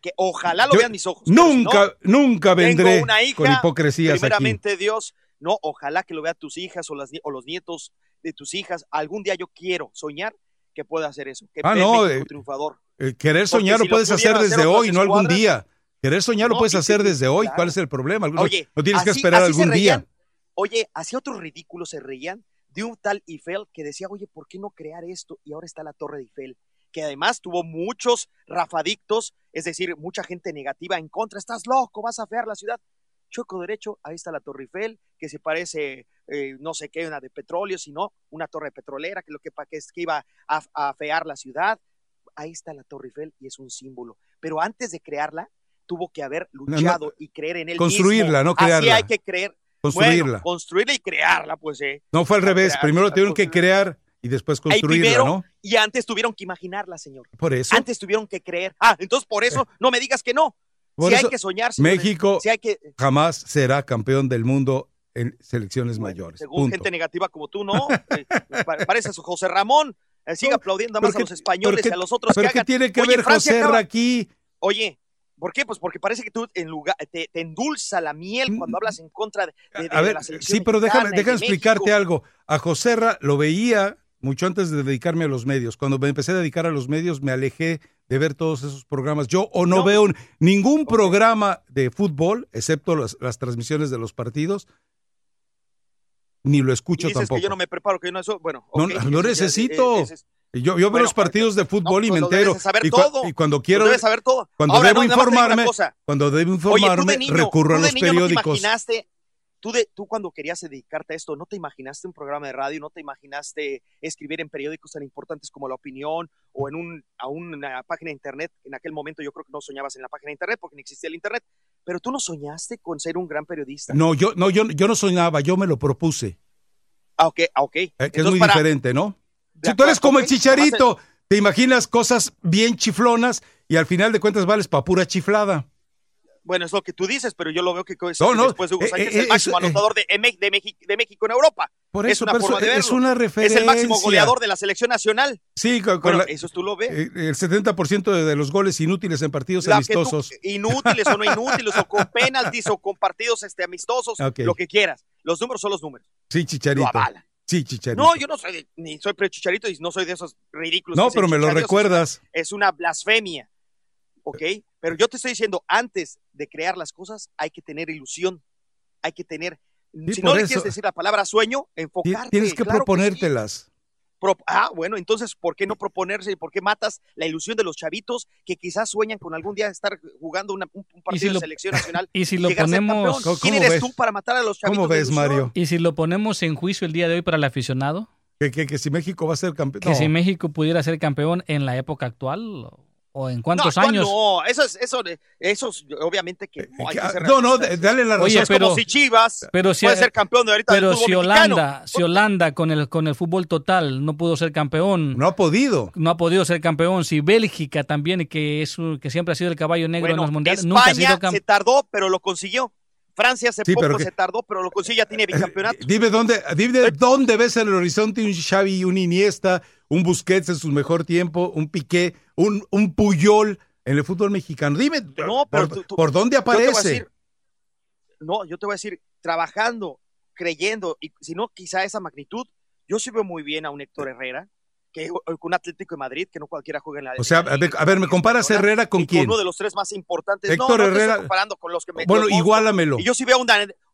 que ojalá lo yo vean mis ojos. si Nunca, no, nunca vendré Tengo una hija, con hipocresías aquí. primeramente Dios, no, ojalá que lo vean tus hijas o, las, o los nietos de tus hijas. Algún día yo quiero soñar que pueda hacer eso, que Ah, no, eh, triunfador. Eh, querer soñar si lo puedes hacer desde hacer hoy, no algún día. Querer soñar lo puedes hacer sí, desde hoy. ¿Cuál es el problema? Oye, no tienes que esperar algún día. Oye, así otros ridículos se reían de un tal Eiffel que decía, oye, ¿por qué no crear esto? Y ahora está la Torre de Eiffel, que además tuvo muchos rafadictos, es decir, mucha gente negativa en contra. Estás loco, vas a fear la ciudad. Choco derecho, ahí está la Torre Eiffel, que se parece, eh, no sé qué, una de petróleo, sino una torre petrolera, que lo que, que es que iba a, a fear la ciudad. Ahí está la Torre Eiffel y es un símbolo. Pero antes de crearla, tuvo que haber no, luchado y creer en él construirla, mismo. no crearla. Así hay que creer. Construirla. Bueno, construirla y crearla, pues, eh. No fue al revés. Primero tuvieron que crear y después construirla, primero, ¿no? y antes tuvieron que imaginarla, señor. Por eso. Antes tuvieron que creer. Ah, entonces por eso no me digas que no. Por si eso, hay que soñar, señores, México si hay que, jamás será campeón del mundo en selecciones mayores. según Punto. gente negativa como tú, no. Eh, pa- pareces José Ramón. eh, sigue aplaudiendo más ¿Pero a los españoles y a los otros pero que qué hagan. tiene que Oye, ver Francia José acaba- aquí? Oye, ¿por qué? Pues porque parece que tú en lugar te, te endulza la miel cuando hablas en contra de, de- de Mm. A ver, la selección sí, pero déjame, déjame de explicarte México. algo. A Joserra lo veía mucho antes de dedicarme a los medios. Cuando me empecé a dedicar a los medios, me alejé de ver todos esos programas. Yo o no, No. veo ningún programa de fútbol, excepto las, las transmisiones de los partidos, ni lo escucho dices tampoco. que yo no me preparo, que yo no eso, bueno. No, necesito. eh, es- yo yo veo los partidos de fútbol no, y me pues debes entero. saber y, todo. y cuando quiero, debes saber todo. cuando Ahora, debo informarme, cuando debo informarme, niño, recurro a los niño no te periódicos. imaginaste, tú, de, tú cuando querías dedicarte a esto, ¿no te imaginaste un programa de radio? ¿No te imaginaste escribir en periódicos tan importantes como La Opinión o en un, a una página de internet? En aquel momento yo creo que no soñabas en la página de internet porque no existía el internet. Pero tú no soñaste con ser un gran periodista. No, yo no, yo, yo no soñaba, yo me lo propuse. Ah, ok, ah, ok. Eh, que es muy para- diferente, ¿no? Si tú eres como el chicharito, te imaginas cosas bien chiflonas y al final de cuentas vales para pura chiflada. Bueno, es lo que tú dices, pero yo lo veo que es- No, no, después de Hugo eh, Sánchez eh, el máximo eso, eh. anotador de, de, México en Europa. Por es eso, una por forma eso, de es una Es el máximo referencia. goleador de la selección nacional. Sí, con, con Bueno, la- eso tú lo ves. el 70% de, de los goles inútiles en partidos La tú- amistosos. inútiles o no inútiles, o con penaltis, o con partidos este, amistosos, lo que quieras. Los números son los números. Sí, chicharito. Lo. Sí, chicharito. No, yo no soy, de- ni soy prechicharito y no soy de esos ridículos. No, pero me lo recuerdas. Es una blasfemia. ¿Ok? Pero yo te estoy diciendo, antes de crear las cosas, hay que tener ilusión. Hay que tener. Sí, si no le eso. quieres decir la palabra sueño, enfocarte. Tienes que claro sí. proponértelas. Pro- ah, bueno, entonces, ¿por qué no proponerse y por qué matas la ilusión de los chavitos que quizás sueñan con algún día estar jugando una- un, un partido si de lo- selección nacional? y si lo ponemos- ¿Quién cómo eres ves? tú para matar a los chavitos? ¿Cómo de ves, ilusión? Mario? Y si lo ponemos en juicio el día de hoy para el aficionado, Que, que, que si México va a ser campeón. que No. si México pudiera ser campeón en la época actual o en cuántos no, años. No, eso es, eso, eso es- obviamente que no. hay que ser Eh, No, no, dale la razón. Oye, es pero- como si Chivas pero si- puede ser campeón de ahorita Pero del fútbol si mexicano. Holanda, si Holanda con el con el fútbol total no pudo ser campeón, No ha podido. no ha podido ser campeón, si Bélgica también que es un- que siempre ha sido el caballo negro Bueno, en los mundiales, nunca ha España sido campeón. se tardó, pero lo consiguió. Francia hace Sí, poco que- se tardó, pero lo consiguió, ya tiene bicampeonato. Dime dónde, dime dónde ves en el horizonte un Xavi, un Iniesta, un Busquets en su mejor tiempo, un Piqué, un, un Puyol en el fútbol mexicano. Dime, No, pero por, tú- tú- por dónde Yo aparece? decir- no, yo te voy a decir, trabajando, creyendo, y si no, quizá esa magnitud, yo sí veo muy bien a un Héctor Herrera, que un Atlético de Madrid, que no cualquiera juega en la O sea, a ver, a ver, ¿me comparas Herrera con quién? uno de los tres más importantes. no, Héctor no te Herrera- estoy comparando con los que me Bueno, igualamelo. Y yo sí veo un,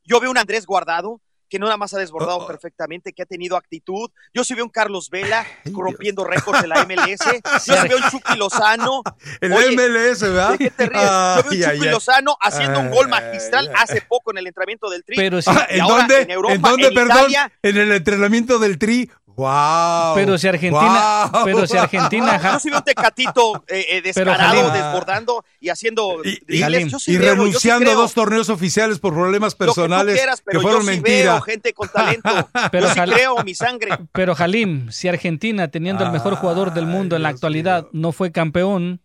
yo veo un Andrés Guardado que no nada más ha Oh, desbordado perfectamente, que ha tenido actitud. Yo sí veo un Carlos Vela rompiendo récords de la MLS. Yo sí veo un Chucky Lozano. El Oye, MLS, ¿verdad? ¿De qué te ríes? Yo veo un Chucky. Lozano haciendo un gol magistral hace poco en el entrenamiento del Tri. Pero si- Ah, ¿En ahora dónde? En Europa, ¿En dónde, en perdón? Italia, En el entrenamiento del Tri. ¡Wow! Pero si Argentina, Guau. pero si Argentina, ja- yo sí veo un tecatito eh, eh, descarado, desbordando y haciendo Y, y- sí sí renunciando a dos torneos oficiales por problemas personales que, quieras, fueron yo sí gente con talento. Pero yo sí Jal- creo mi sangre. pero Jalim, si Argentina teniendo el mejor jugador del mundo en la actualidad no fue campeón,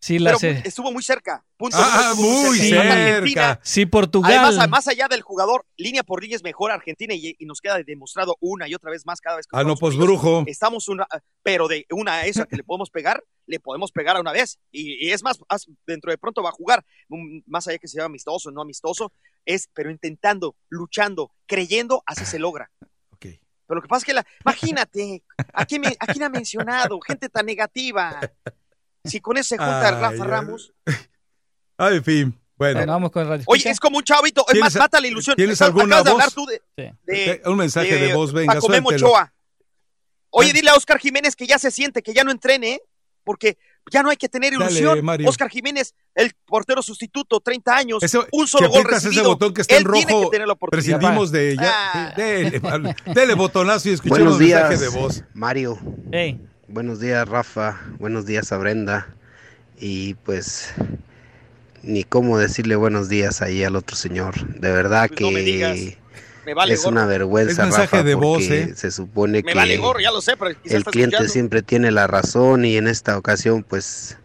si la Pero estuvo muy cerca. Punto. Ah, Estuvo muy cerca. Si Portugal Además, más allá del jugador, línea por línea es mejor Argentina y, y nos queda demostrado una y otra vez más cada vez que Ah, no, pues brujo. Estamos una, pero de una a esa que le podemos pegar, le podemos pegar a una vez. Y, y es más, dentro de pronto va a jugar, más allá que sea amistoso o no amistoso, es, pero intentando, luchando, creyendo, así se logra. Ok. Pero lo que pasa es que, la, imagínate, ¿a quién, me- a quién ha mencionado? Gente tan negativa. Si con eso se junta Ay, Rafa ay. Ramos. Ah, en fin. Bueno, Bueno, vamos con el radio. Oye, es como un chavito, es ¿Tienes- más, mata la ilusión. ¿tienes Estás- alguna de hablar voz? tú de, Sí. de- un mensaje de, voz, venga, Paco Memo. Oye, dile a Oscar Jiménez que ya se siente, que ya no entrene, ¿eh? porque ya no hay que tener Dale, ilusión. Mario. Oscar Jiménez, el portero sustituto, 30 años, Ese- un solo si gol recibido. ese botón que está Él en tiene que tener la oportunidad. prescindimos de ya. Ah. dele, dele botonazo y escuchemos Buenos mensaje días, de voz. Mario. Buenos días, Rafa. Buenos días a Brenda. Y pues ni cómo decirle buenos días ahí al otro señor. De verdad Pues no me digas. que Me vale es gorro. una vergüenza, Es mensaje Rafa, de voz, porque ¿eh? se supone Me que vale gorro, ya lo sé, pero quizás el cliente escuchando. siempre tiene la razón y en esta ocasión pues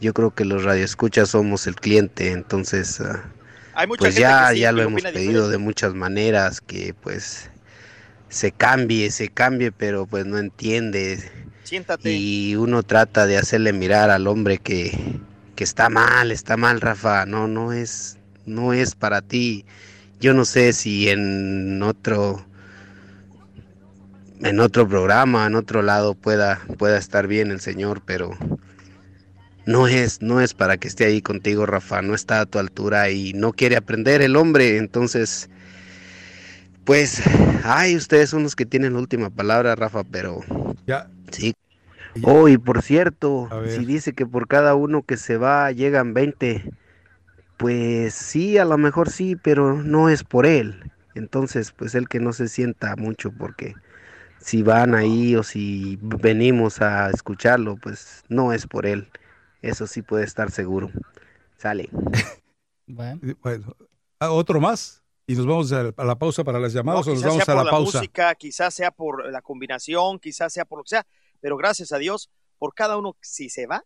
yo creo que los radioescuchas somos el cliente, entonces ah, Hay mucha pues gente ya, que sí, ya lo hemos pedido diferente. de muchas maneras que pues se cambie, se cambie, pero pues no entiende Siéntate. y uno trata de hacerle mirar al hombre que, que está mal, está mal, Rafa, no, no es, no es para ti. Yo no sé si en otro, en otro programa, en otro lado pueda, pueda estar bien el señor, pero no es, no es para que esté ahí contigo, Rafa, no está a tu altura y no quiere aprender el hombre, entonces, pues, ay, ustedes son los que tienen la última palabra, Rafa, pero ya. sí. Oh, y por cierto, si dice que por cada uno que se va llegan 20, pues sí, a lo mejor sí, pero no es por él. Entonces, pues él que no se sienta mucho porque si van ahí o si venimos a escucharlo, pues no es por él. Eso sí puede estar seguro. Sale. Bueno. Bueno, ah, otro más y nos vamos a la pausa para las llamadas No, o nos quizás vamos sea a por la la pausa. música, quizás sea por la combinación, quizás sea por lo que sea, pero gracias a Dios, por cada uno, si se va,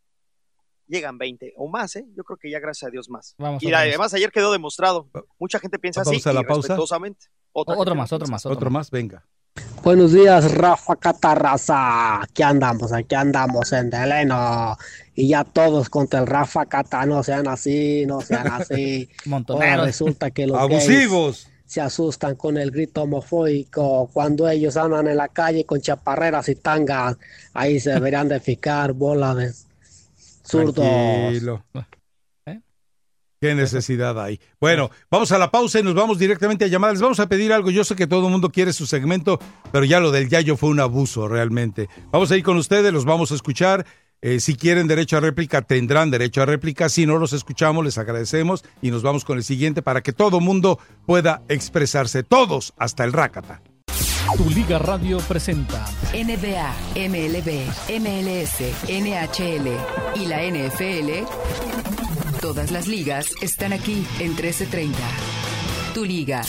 llegan 20 o más, ¿eh? Yo creo que ya gracias a Dios más. Vamos y a ver. además ayer quedó demostrado. Mucha gente piensa así a la y pausa. respetuosamente. Otra Otro más, otro más, Otro más, venga. Buenos días, Rafa Catarraza. Aquí andamos, aquí andamos en Deleno. Y ya todos contra el Rafa Cata, no sean así, no sean así. Ahora Montoneros. resulta que los Abusivos. gays se asustan con el grito homofóbico cuando ellos andan en la calle con chaparreras y tangas. Ahí se deberían de fijar bola de zurdos. Tranquilo. ¿Qué necesidad hay? Bueno, vamos a la pausa y nos vamos directamente a llamadas. Les vamos a pedir algo. Yo sé que todo el mundo quiere su segmento, pero ya lo del Yayo fue un abuso realmente. Vamos a ir con ustedes, los vamos a escuchar. Eh, si quieren derecho a réplica, tendrán derecho a réplica. Si no los escuchamos, les agradecemos y nos vamos con el siguiente para que todo mundo pueda expresarse. Todos, hasta el Rácata. Tu Liga Radio presenta NBA, MLB, MLS, NHL y la NFL. Todas las ligas están aquí en 1330. Tu liga.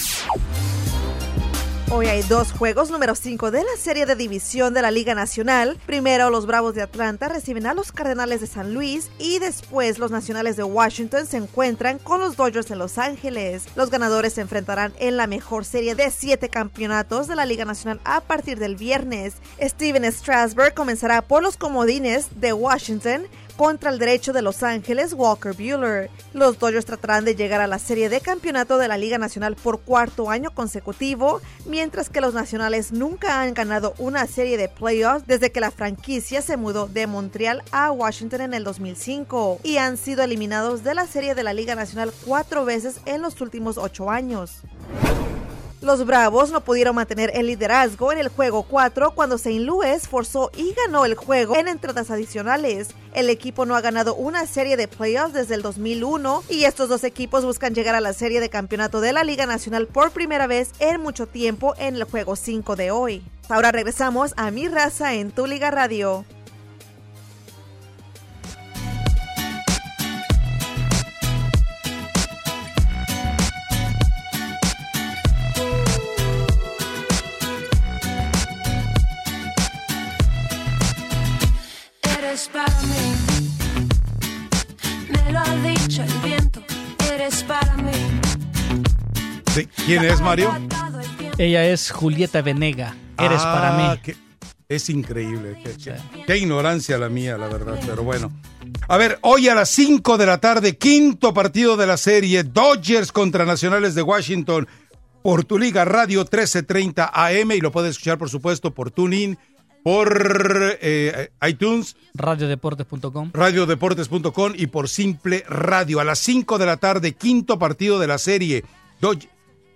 Hoy hay dos juegos número 5 de la serie de división de la Liga Nacional. Primero los Bravos de Atlanta reciben a los Cardenales de San Luis y después los Nacionales de Washington se encuentran con los Dodgers de Los Ángeles. Los ganadores se enfrentarán en la mejor serie de siete campeonatos de la Liga Nacional a partir del viernes. Steven Strasburg comenzará por los comodines de Washington contra el derecho de Los Ángeles, Walker Bueller. Los Dodgers tratarán de llegar a la serie de campeonato de la Liga Nacional por cuarto año consecutivo, mientras que los nacionales nunca han ganado una serie de playoffs desde que la franquicia se mudó de Montreal a Washington en el 2005 y han sido eliminados de la serie de la Liga Nacional cuatro veces en los últimos ocho años. Los Bravos no pudieron mantener el liderazgo en el juego 4 cuando St. Louis forzó y ganó el juego en entradas adicionales. El equipo no ha ganado una serie de playoffs desde el 2001 y estos dos equipos buscan llegar a la serie de campeonato de la Liga Nacional por primera vez en mucho tiempo en el juego 5 de hoy. Ahora regresamos a Mi Raza en Tu Liga Radio. Eres para mí. Sí, ¿Quién es, Mario? Ella es Julieta Venega. Eres Ah, para mí. qué- es increíble. Qué, qué- qué ignorancia la mía, la verdad. Pero bueno. A ver, hoy a las 5 de la tarde, quinto partido de la serie, Dodgers contra Nacionales de Washington por tu liga Radio 1330 AM y lo puedes escuchar, por supuesto, por TuneIn, por eh, iTunes, Radiodeportes.com. radiodeportes.com y por Simple Radio. A las 5 de la tarde, quinto partido de la serie. Dodge-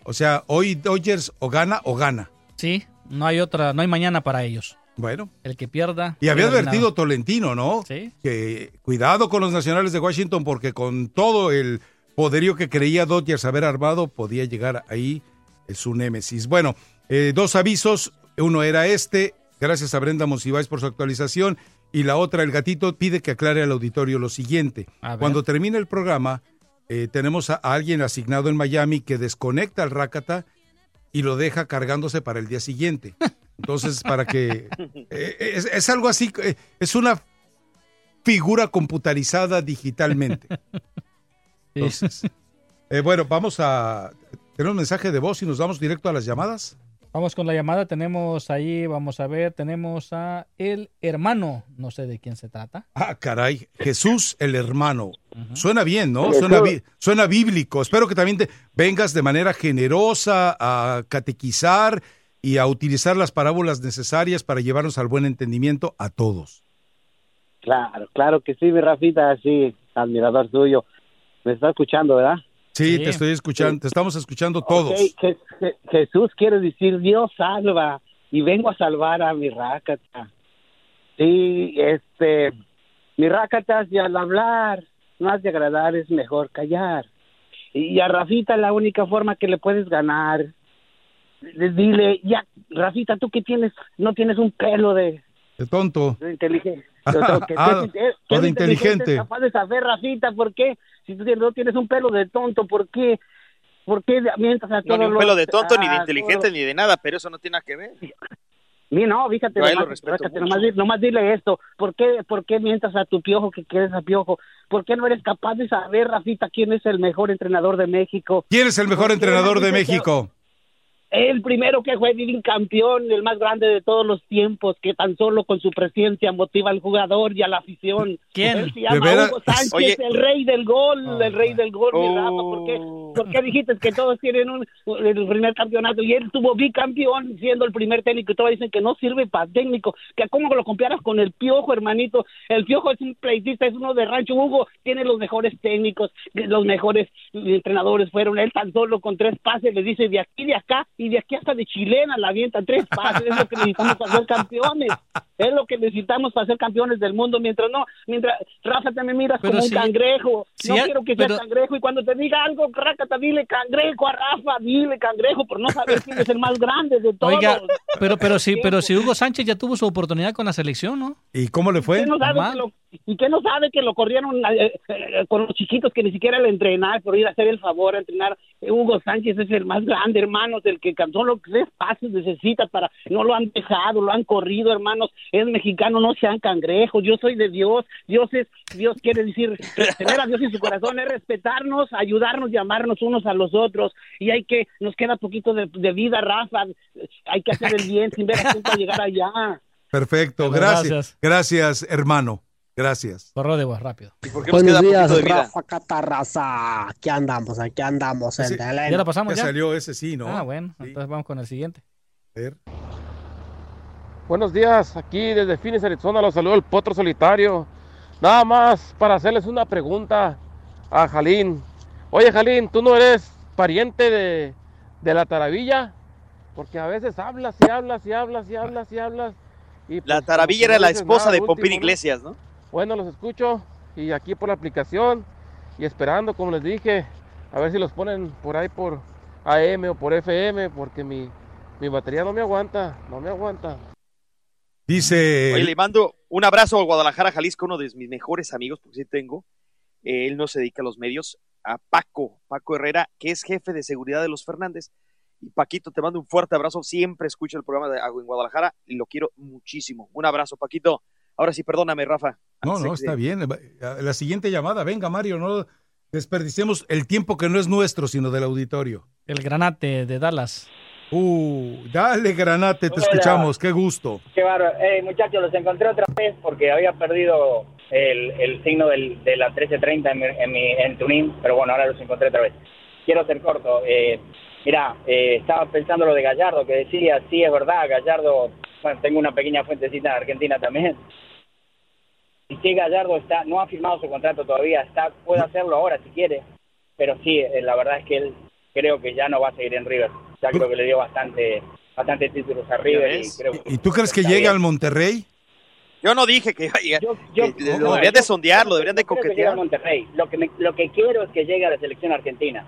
o sea, hoy Dodgers o gana o gana. Sí, no hay otra, no hay mañana para ellos. Bueno. El que pierda. Y había advertido. Tolentino, ¿no? Sí. Que cuidado con los nacionales de Washington porque con todo el poderío que creía Dodgers haber armado podía llegar ahí eh, su némesis. Bueno, eh, dos avisos. Uno era este, gracias a Brenda Monsiváis por su actualización. Y la otra, el gatito pide que aclare al auditorio lo siguiente. Cuando termine el programa, eh, tenemos a, alguien asignado en Miami que desconecta al Rácata y lo deja cargándose para el día siguiente. Entonces, para que... eh, es, es algo así, eh, es una figura computarizada digitalmente. Entonces, eh, bueno, vamos a tener un mensaje de voz y nos vamos directo a las llamadas. Vamos con la llamada. Tenemos ahí, vamos a ver, tenemos a el hermano. No sé de quién se trata. Ah, caray, Jesús el hermano. Suena bien, ¿no? Suena, suena bíblico. Espero que también te vengas de manera generosa a catequizar y a utilizar las parábolas necesarias para llevarnos al buen entendimiento a todos. Claro, claro que sí, mi Rafita, sí, admirador tuyo. Me está escuchando, ¿verdad? Sí, te estoy escuchando, te estamos escuchando todos. Ok, Je- Je- Jesús quiere decir Dios salva y vengo a salvar a mi rácata. Sí, este, mi rácata y al hablar, más de agradar es mejor callar. Y a Rafita la única forma que le puedes ganar, le- dile, ya, Rafita, tú que tienes, no tienes un pelo de, De tonto. de inteligente. Ah, o de inteligente. Capaz de saber, Rafita, ¿por qué? Si tú tienes- no tienes un pelo de tonto, ¿por qué? ¿Por qué mientras a No, todos ni un los- pelo de tonto, ni de a inteligente, todos- ni de nada, pero eso no tiene nada que ver. Ni no, fíjate, nomás, fíjate, nomás, di- nomás dile esto, ¿por qué, ¿por qué mientras a tu piojo que quieres a piojo? ¿Por qué no eres capaz de saber, Rafita, quién es el mejor entrenador de México? ¿Quién es el mejor ¿Por qué entrenador de México? El primero que fue Divin campeón, el más grande de todos los tiempos, que tan solo con su presencia motiva al jugador y a la afición. ¿Quién? Él se llama ¿De veras? Hugo Sánchez, Oye. el rey del gol, el rey del gol, mi Oh. Rafa. ¿Por qué, por qué dijiste que todos tienen un, el primer campeonato y él tuvo bicampeón siendo el primer técnico y todos dicen que no sirve para técnico? Que cómo lo comparas con el Piojo, hermanito. El Piojo es un pleitista, es uno de rancho. Hugo tiene los mejores técnicos, los mejores entrenadores fueron. Él tan solo con tres pases le dice de aquí, de acá y de aquí hasta de chilena la avienta tres pases. Es lo que necesitamos para ser campeones. Es lo que necesitamos para ser campeones del mundo. Mientras no, mientras Rafa te me miras Pero como si- un cangrejo. si no ya- quiero que seas pero- cangrejo y cuando te diga algo, Rácata, dile cangrejo a Rafa, dile cangrejo por no saber quién es el más grande de todos. Oiga, pero, pero, si, pero si Hugo Sánchez ya tuvo su oportunidad con la selección, ¿no? ¿Y cómo le fue? ¿Qué no sabe Mal. que ¿Y qué no sabe que lo corrieron eh, eh, con los chiquitos que ni siquiera le entrenar por ir a hacer el favor a entrenar? Eh, Hugo Sánchez es el más grande, hermanos, el que cansó los tres pases necesita para... No lo han dejado, lo han corrido, hermanos. Es mexicano, no sean cangrejos. Yo soy de Dios. Dios es... Dios quiere decir... Tener a Dios en su corazón es respetarnos, ayudarnos y amarnos unos a los otros. Y hay que... Nos queda poquito de, de vida, Rafa. Hay que hacer el bien sin ver a quién para llegar allá. Perfecto, gracias. Gracias, hermano. Gracias. Corro de voz, rápido. Buenos días, Rafa Catarraza. Aquí andamos, aquí andamos en Sí. ¿Ya lo pasamos Ya ya? salió ese sí, ¿no? Ah, bueno, entonces vamos con el siguiente. A ver. Buenos días, aquí desde Phoenix, Arizona, los saludo el Potro Solitario. Nada más para hacerles una pregunta a Jalín. Oye, Jalín, ¿tú no eres pariente de, de la Taravilla? Porque a veces hablas y hablas y hablas y hablas y hablas. Y La pues, Taravilla era la esposa nada de Pompín. Iglesias, ¿no? Bueno, los escucho y aquí por la aplicación y esperando, como les dije, a ver si los ponen por ahí por AM o por FM, porque mi, mi batería no me aguanta, no me aguanta. Dice. Oye, le mando un abrazo a Guadalajara, Jalisco, uno de mis mejores amigos, porque sí tengo. Eh, él no se dedica a los medios. A Paco, Paco Herrera, que es jefe de seguridad de los Fernández. Y Paquito, te mando un fuerte abrazo. Siempre escucho el programa de Agua en Guadalajara y lo quiero muchísimo. Un abrazo, Paquito. Ahora sí, perdóname, Rafa. No, no, está bien. La siguiente llamada, venga, Mario, no desperdiciemos el tiempo que no es nuestro, sino del auditorio. El granate de Dallas. Uh, dale, Granate, te Hola. escuchamos, qué gusto. Qué bárbaro. Eh, muchachos, los encontré otra vez porque había perdido el, el signo del, de la 1330 en mi, en mi en Tunín, pero bueno, ahora los encontré otra vez. Quiero ser corto. Eh, mira, eh, estaba pensando lo de Gallardo, que decía, sí, es verdad, Gallardo, bueno, tengo una pequeña fuentecita en Argentina también. Y sí, Gallardo está, no ha firmado su contrato todavía, está, puede hacerlo ahora si quiere, pero sí, eh, la verdad es que él creo que ya no va a seguir en River. Ya creo que le dio bastante, bastante títulos a River y creo que ¿Y tú crees que llega bien. al Monterrey? Yo no dije que iba a llegar. yo- que lo no, deberían yo- de sondear, lo deberían de creo que coquetear. Monterrey. Lo que, me- lo que quiero es que llegue a la selección argentina.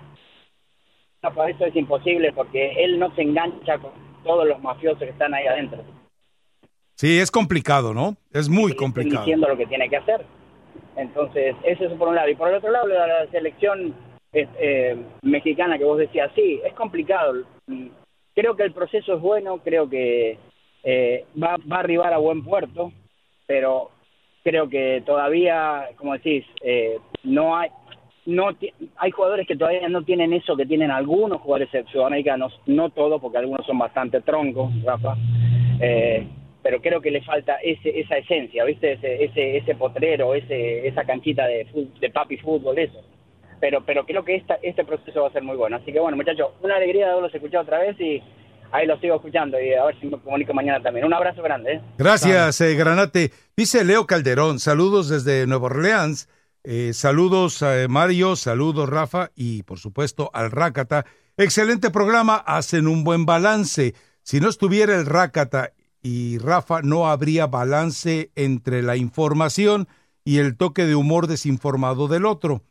No, para eso es imposible porque él no se engancha con todos los mafiosos que están ahí adentro. Sí, es complicado, ¿no? Es muy complicado. diciendo lo que tiene que hacer. Entonces, eso es por un lado. Y por el otro lado, la, selección eh, mexicana que vos decías, sí, es complicado. Creo que el proceso es bueno, creo que eh, va, va a arribar a buen puerto, pero creo que todavía, como decís, eh, no hay no hay jugadores que todavía no tienen eso que tienen algunos jugadores sudamericanos, no todos, porque algunos son bastante troncos, Rafa, eh, pero creo que le falta ese, esa esencia, ¿viste? Ese, ese, ese potrero, ese, esa canchita de, papi fútbol, eso. Pero, pero creo que esta, este proceso va a ser muy bueno. Así que bueno, muchachos, una alegría de haberlos escuchado otra vez y ahí lo sigo escuchando y a ver si me comunico mañana también. Un abrazo grande. ¿eh? Gracias, eh, Granate. Dice Leo Calderón, saludos desde Nueva Orleans. Eh, saludos a Mario, saludos Rafa y por supuesto al Rácata. Excelente programa, hacen un buen balance. Si no estuviera el Rácata y Rafa, no habría balance entre la información y el toque de humor desinformado del otro.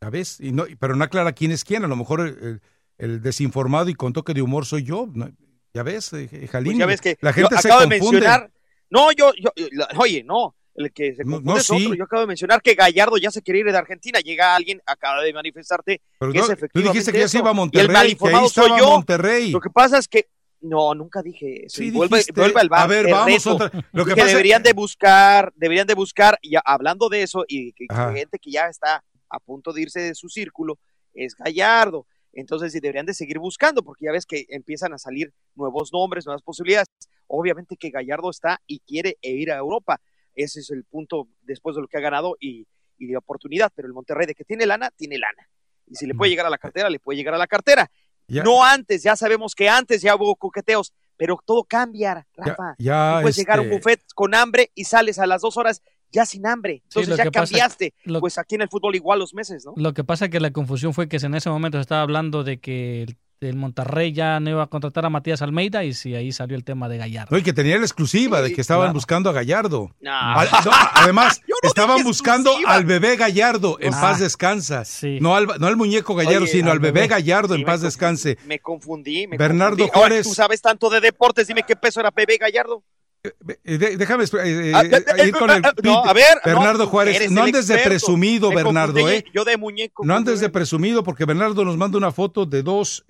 ¿Sabes? Y no, pero no aclara quién es quién. A lo mejor el, el desinformado y con toque de humor soy yo. ¿no? Ya ves, eh, Jalín. Pues ya ves que la gente se acabo de confunde. mencionar. No, yo, yo, oye, no. El que se confunde no, es otro. Yo acabo de mencionar que Gallardo ya se quiere ir de Argentina. Llega alguien, acaba de manifestarte Pero que no, es tú dijiste que ya se iba a Y el Monterrey, que ahí malinformado soy yo. Monterrey. Lo que pasa es que no, nunca dije eso. Sí vuelve, dijiste. vuelve al bar. A ver, vamos otra- lo que pasa- deberían de buscar, deberían de buscar, y hablando de eso, y que que Ajá. gente que ya está a punto de irse de su círculo, es Gallardo. Entonces, sí, deberían de seguir buscando, porque ya ves que empiezan a salir nuevos nombres, nuevas posibilidades. Obviamente que Gallardo está y quiere ir a Europa. Ese es el punto después de lo que ha ganado y, y de oportunidad. Pero el Monterrey, de que tiene lana, tiene lana. Y si le puede llegar a la cartera, le puede llegar a la cartera. Ya. No antes, ya sabemos que antes ya hubo coqueteos, pero todo cambia, Rafa. ya, Tú puedes llegar a un este- buffet con hambre y sales a las dos horas ya sin hambre. Entonces ya pasa- cambiaste. lo- Pues aquí en el fútbol igual los meses, ¿no? Lo que pasa es que la confusión fue que en ese momento se estaba hablando de que el, el Monterrey ya no iba a contratar a Matías Almeida y si ahí salió el tema de Gallardo. No, y que tenía la exclusiva de que estaban claro. buscando a Gallardo. No. Al- no, además, estaban buscando al bebé Gallardo, en Ah, paz descansa. No, al, no al muñeco Gallardo, Oye, sino al bebé bebé. Gallardo, en Sí, paz confundí, descanse. Me confundí. Me Bernardo confundí. Ahora, Juárez. tú sabes tanto de deportes, dime qué peso era Pepe Gallardo. Eh, déjame eh, eh, Ah, eh, ir con el no, a ver, Bernardo no, Juárez. No andes de presumido, Me Bernardo, confundí ¿eh? Yo de muñeco. No andes de presumido porque Bernardo nos manda una foto de dos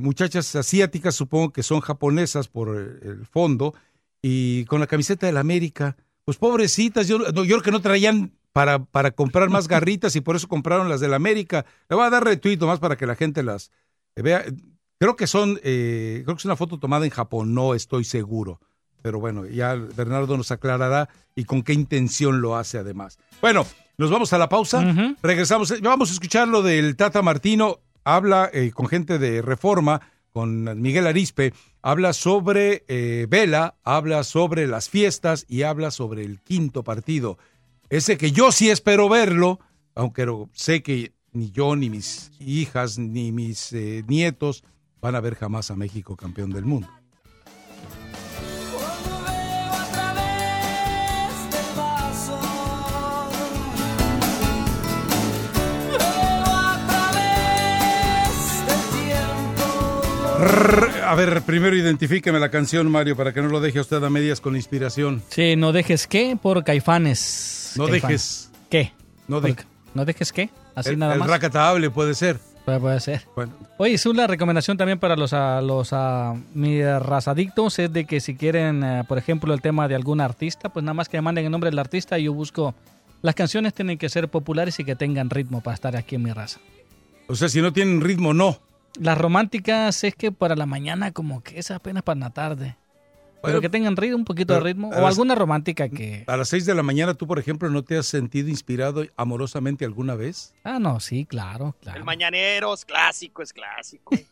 muchachas asiáticas, supongo que son japonesas por el fondo, y con la camiseta del América. Pues pobrecitas, yo, no, yo creo que no traían para, para comprar más garritas y por eso compraron las del América. Le voy a dar retweet más para que la gente las vea. Creo que son, eh, creo que es una foto tomada en Japón, no estoy seguro. Pero bueno, ya Bernardo nos aclarará y con qué intención lo hace además. Bueno, nos vamos a la pausa. Regresamos. Vamos a escuchar lo del Tata Martino. Habla eh, con gente de Reforma, con Miguel Arispe. Habla sobre eh, Vela, habla sobre las fiestas y habla sobre el quinto partido. Ese que yo sí espero verlo, aunque sé que ni yo, ni mis hijas, ni mis eh, nietos van a ver jamás a México campeón del mundo. A ver, primero identifíqueme la canción, Mario, para que no lo deje a usted a medias con inspiración. Sí, no dejes qué por Caifanes. No Caifanes. dejes. ¿Qué? No Por- de- ¿No dejes qué? Así el, nada el más. racatable puede ser. Puede, puede ser. Bueno. Oye, es una recomendación también para los, a, los a, mis razadictos, es de que si quieren, eh, por ejemplo, el tema de algún artista, pues nada más que me manden el nombre del artista y yo busco... Las canciones tienen que ser populares y que tengan ritmo para estar aquí en mi raza. O sea, si no tienen ritmo, no. Las románticas es que para la mañana como que es apenas para la tarde. Pero Bueno, que tengan ritmo, un poquito pero de ritmo. a O las- alguna romántica que... A las seis de la mañana, tú, por ejemplo, ¿no te has sentido inspirado amorosamente alguna vez? Ah, no, sí, claro, El claro. mañanero es clásico, es clásico.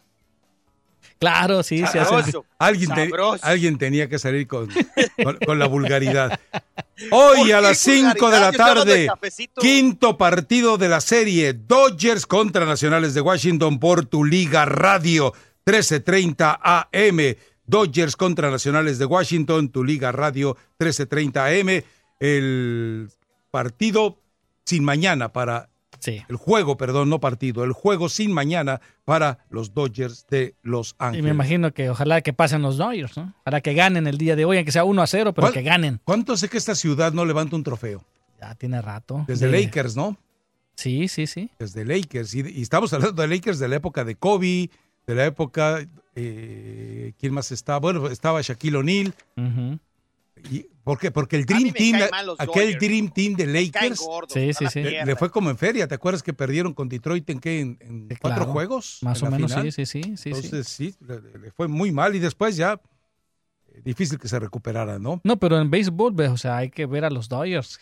Claro, sí, se hace. Sabroso. Alguien, te- Sabroso. alguien tenía que salir con, con, con la vulgaridad. Hoy a las 5 de la tarde, quinto partido de la serie Dodgers contra Nacionales de Washington por tu Liga Radio 1330 AM. Dodgers contra Nacionales de Washington, tu Liga Radio 1330 AM. El partido sin mañana para Sí. el juego, perdón, no partido, el juego sin mañana para los Dodgers de Los Y Ángeles. me imagino que ojalá que pasen los Dodgers, ¿no? Para que ganen el día de hoy, aunque sea 1 a 0, pero ¿Cuál- que ganen. ¿Cuánto sé que esta ciudad no levanta un trofeo? Ya tiene rato. Desde De- Lakers, ¿no? Sí, sí, sí. Desde Lakers. Y, y estamos hablando de Lakers de la época de Kobe, de la época. eh, ¿Quién más está? Bueno, estaba Shaquille O'Neal. Y- ¿Por qué? Porque el Dream Team, aquel Dodgers. Dream Team de Lakers, gordos, Sí, sí, sí. le, fue como en feria. ¿Te acuerdas que perdieron con Detroit en qué? ¿En, cuatro juegos? Más en o menos, final? sí, sí, sí. Entonces, sí, le, le fue muy mal y después ya eh, difícil que se recuperara, ¿no? No, pero en béisbol, o sea, hay que ver a los Dodgers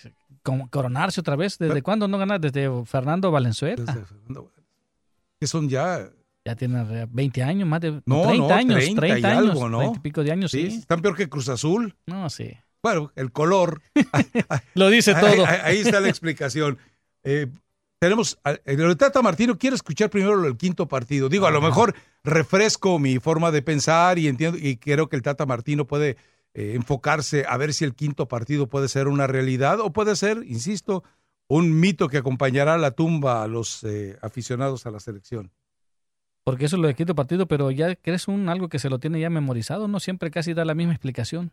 coronarse otra vez. ¿Desde Pero- cuándo no ganar? Desde Fernando Valenzuela. Desde Fernando- que son ya Ya tiene re- 20 años, más de No, 30 no, años, 30 y 30 años, algo, ¿no? 30 y pico de años, sí. Están peor que Cruz Azul. No, sí. Bueno, el color. Lo dice todo. Ahí, ahí está la explicación. Eh, tenemos, eh, de Tata Martino, quiero escuchar primero lo del quinto partido. Digo, a lo mejor refresco mi forma de pensar y entiendo, y creo que el Tata Martino puede eh, enfocarse a ver si el quinto partido puede ser una realidad o puede ser, insisto, un mito que acompañará a la tumba a los eh, aficionados a la selección. Porque eso es lo de quinto partido, pero ya crees un algo que se lo tiene ya memorizado, ¿no? Siempre casi da la misma explicación.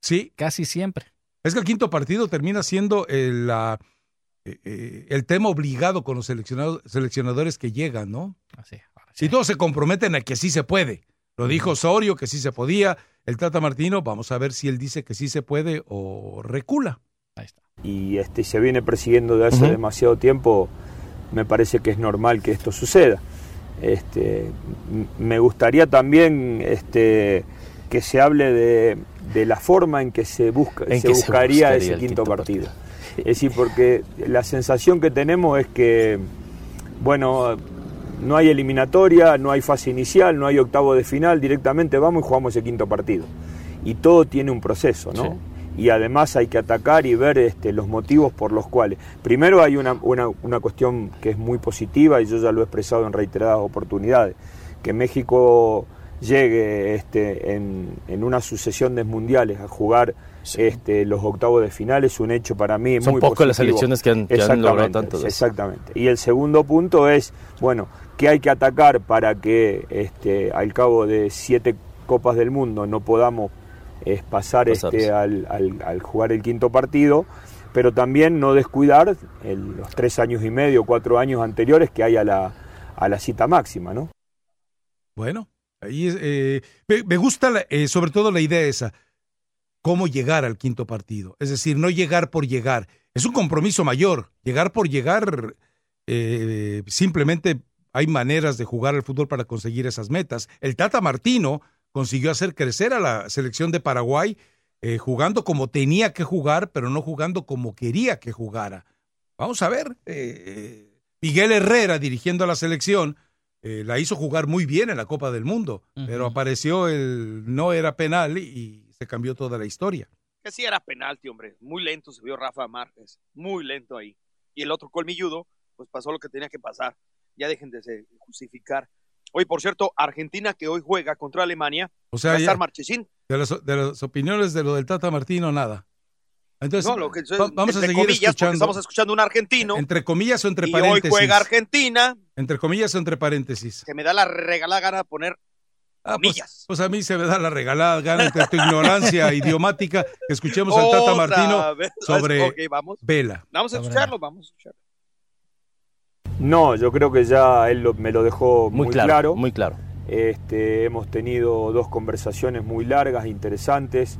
Sí. Casi siempre. Es que el quinto partido termina siendo el, la- eh, eh, el tema obligado con los seleccionados, seleccionadores que llegan, ¿no? Así. Y todos se comprometen a que sí se puede. Lo dijo Osorio, que sí se podía. El Tata Martino, vamos a ver si él dice que sí se puede o recula. y este se viene persiguiendo de hace demasiado tiempo, me parece que es normal que esto suceda. Este, me gustaría también este, que se hable de, de la forma en que se, busca, se que se buscaría ese quinto, quinto partido. Es decir, porque la sensación que tenemos es que, bueno, no hay eliminatoria, no hay fase inicial, no hay octavo de final, directamente vamos y jugamos ese quinto partido. Y todo tiene un proceso, ¿no? Y además hay que atacar y ver este, los motivos por los cuales. Primero hay una, una, una cuestión que es muy positiva y yo ya lo he expresado en reiteradas oportunidades, que México llegue este, en, en una sucesión de mundiales a jugar este, los octavos de final es un hecho para mí Son muy pocas las positivo. selecciones que han- que han logrado Exactamente, tanto. Exactamente. Y el segundo punto es, bueno, ¿qué hay que atacar para que este, al cabo de siete copas del mundo no podamos eh, pasar este, al, al- al jugar el quinto partido? Pero también no descuidar el- los tres años y medio, cuatro años anteriores que hay a la, a la cita máxima, ¿no? Bueno, ahí es, eh, me, me gusta la- eh, sobre todo la idea esa, cómo llegar al quinto partido. Es decir, no llegar por llegar. Es un compromiso mayor. Llegar por llegar, eh, simplemente hay maneras de jugar al fútbol para conseguir esas metas. El Tata Martino consiguió hacer crecer a la selección de Paraguay eh, jugando como tenía que jugar, pero no jugando como quería que jugara. Vamos a ver. eh, Miguel Herrera dirigiendo a la selección eh, la hizo jugar muy bien en la Copa del Mundo, pero apareció el no era penal y se cambió toda la historia. Que sí era penalti, hombre. Muy lento se vio Rafa Márquez. Muy lento ahí. Y el otro colmilludo, pues pasó lo que tenía que pasar. Ya dejen de se- justificar. Hoy, por cierto, Argentina que hoy juega contra Alemania. O sea, va a estar Marchesín. De las, de las opiniones de lo del Tata Martino, nada. Entonces, no, lo que va- vamos a entre seguir comillas, porque escuchando. estamos escuchando un argentino. Entre comillas o entre y hoy paréntesis. juega Argentina. Entre comillas o entre paréntesis. Que me da la regalada gana de poner Ah, pues, pues a mí se me da la regalada gana entre tu ignorancia idiomática que escuchemos al Tata Martino vez. sobre vamos. Vela. Vamos a escucharlo, vamos a escucharlo. No, yo creo que ya él lo- me lo dejó muy, Muy claro, muy claro. Este, hemos tenido dos conversaciones muy largas, interesantes.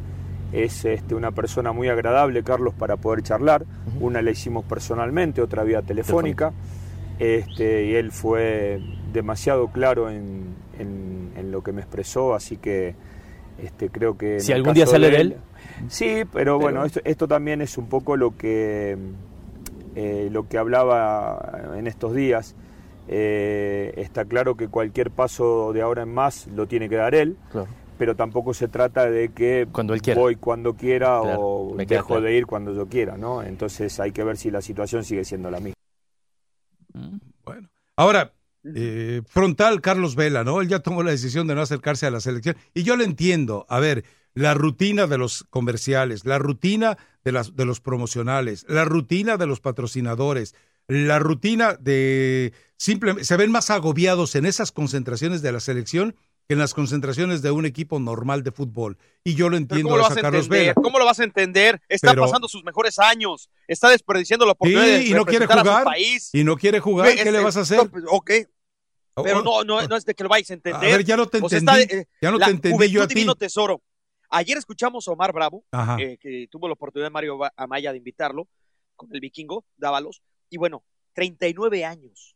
Es este, una persona muy agradable, Carlos, para poder charlar. Una la hicimos personalmente, otra vía telefónica. Este, y él fue demasiado claro en, en- en lo que me expresó, así que este, creo que... Si algún día sale de él. Sí, pero, bueno, esto, esto también es un poco lo que, eh, lo que hablaba en estos días. Eh, está claro que cualquier paso de ahora en más lo tiene que dar él, pero tampoco se trata de que voy cuando quiera Claro, o me queda dejo claro. de ir cuando yo quiera, ¿no? Entonces hay que ver si la situación sigue siendo la misma. Ahora, eh, frontal Carlos Vela, ¿no? Él ya tomó la decisión de no acercarse a la selección. Y yo lo entiendo. A ver, la rutina de los comerciales, la rutina de, las, de los promocionales, la rutina de los patrocinadores, la rutina de... Simplemente, se ven más agobiados en esas concentraciones de la selección que en las concentraciones de un equipo normal de fútbol. Y yo lo entiendo ¿Cómo lo vas a Carlos? Vela. ¿Cómo lo vas a entender? Está Pero- pasando sus mejores años. Está desperdiciando la oportunidad de Sí, y no quiere jugar. país. Y no quiere jugar. ¿Qué este, le vas a hacer? no, pues, ok. Pero Oh, no, no, no es de que lo vayas a entender. A ver, ya no te O sea, entendí. está, eh, Ya no la te entendí yo a ti. divino tesoro. Ayer escuchamos a Omar Bravo, eh, que tuvo la oportunidad Mario Ba- Amaya de invitarlo con el vikingo, Dávalos. Y bueno, 39 años.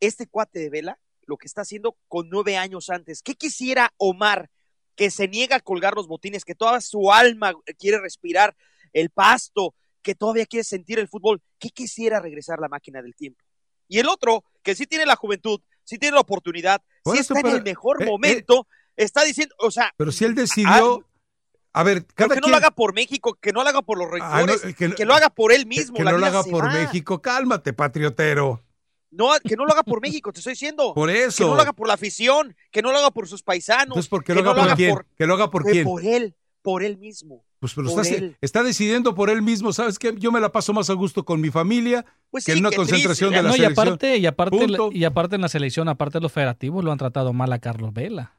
Este cuate de Vela, lo que está haciendo con nueve años antes. ¿Qué quisiera Omar, que se niega a colgar los botines, que toda su alma quiere respirar el pasto, que todavía quiere sentir el fútbol? ¿Qué quisiera regresar la máquina del tiempo? Y el otro, que sí tiene la juventud, sí tiene la oportunidad, Por si eso, está en el mejor eh, eh, momento, está diciendo, o sea, Pero si él decidió. A ver, pero cada que no lo haga por México, que no lo haga por los Ah, no, rencores, que que, lo haga por él que- mismo. que la no lo haga por va. México. Cálmate, patriotero. No, que no lo haga por México, te estoy diciendo. Por Que eso. no lo haga por la afición, que no lo haga por sus paisanos. Entonces, ¿por qué que lo haga no por quién? ¿Que lo haga por que quién? Por él, por él mismo. Pues pero está, él. está decidiendo por él mismo. ¿Sabes qué? Yo me la paso más a gusto con mi familia Pues que sí, en una concentración triste. de la No, y selección. aparte, y aparte, Punto. y aparte en la selección, aparte de los federativos, lo han tratado mal a Carlos Vela.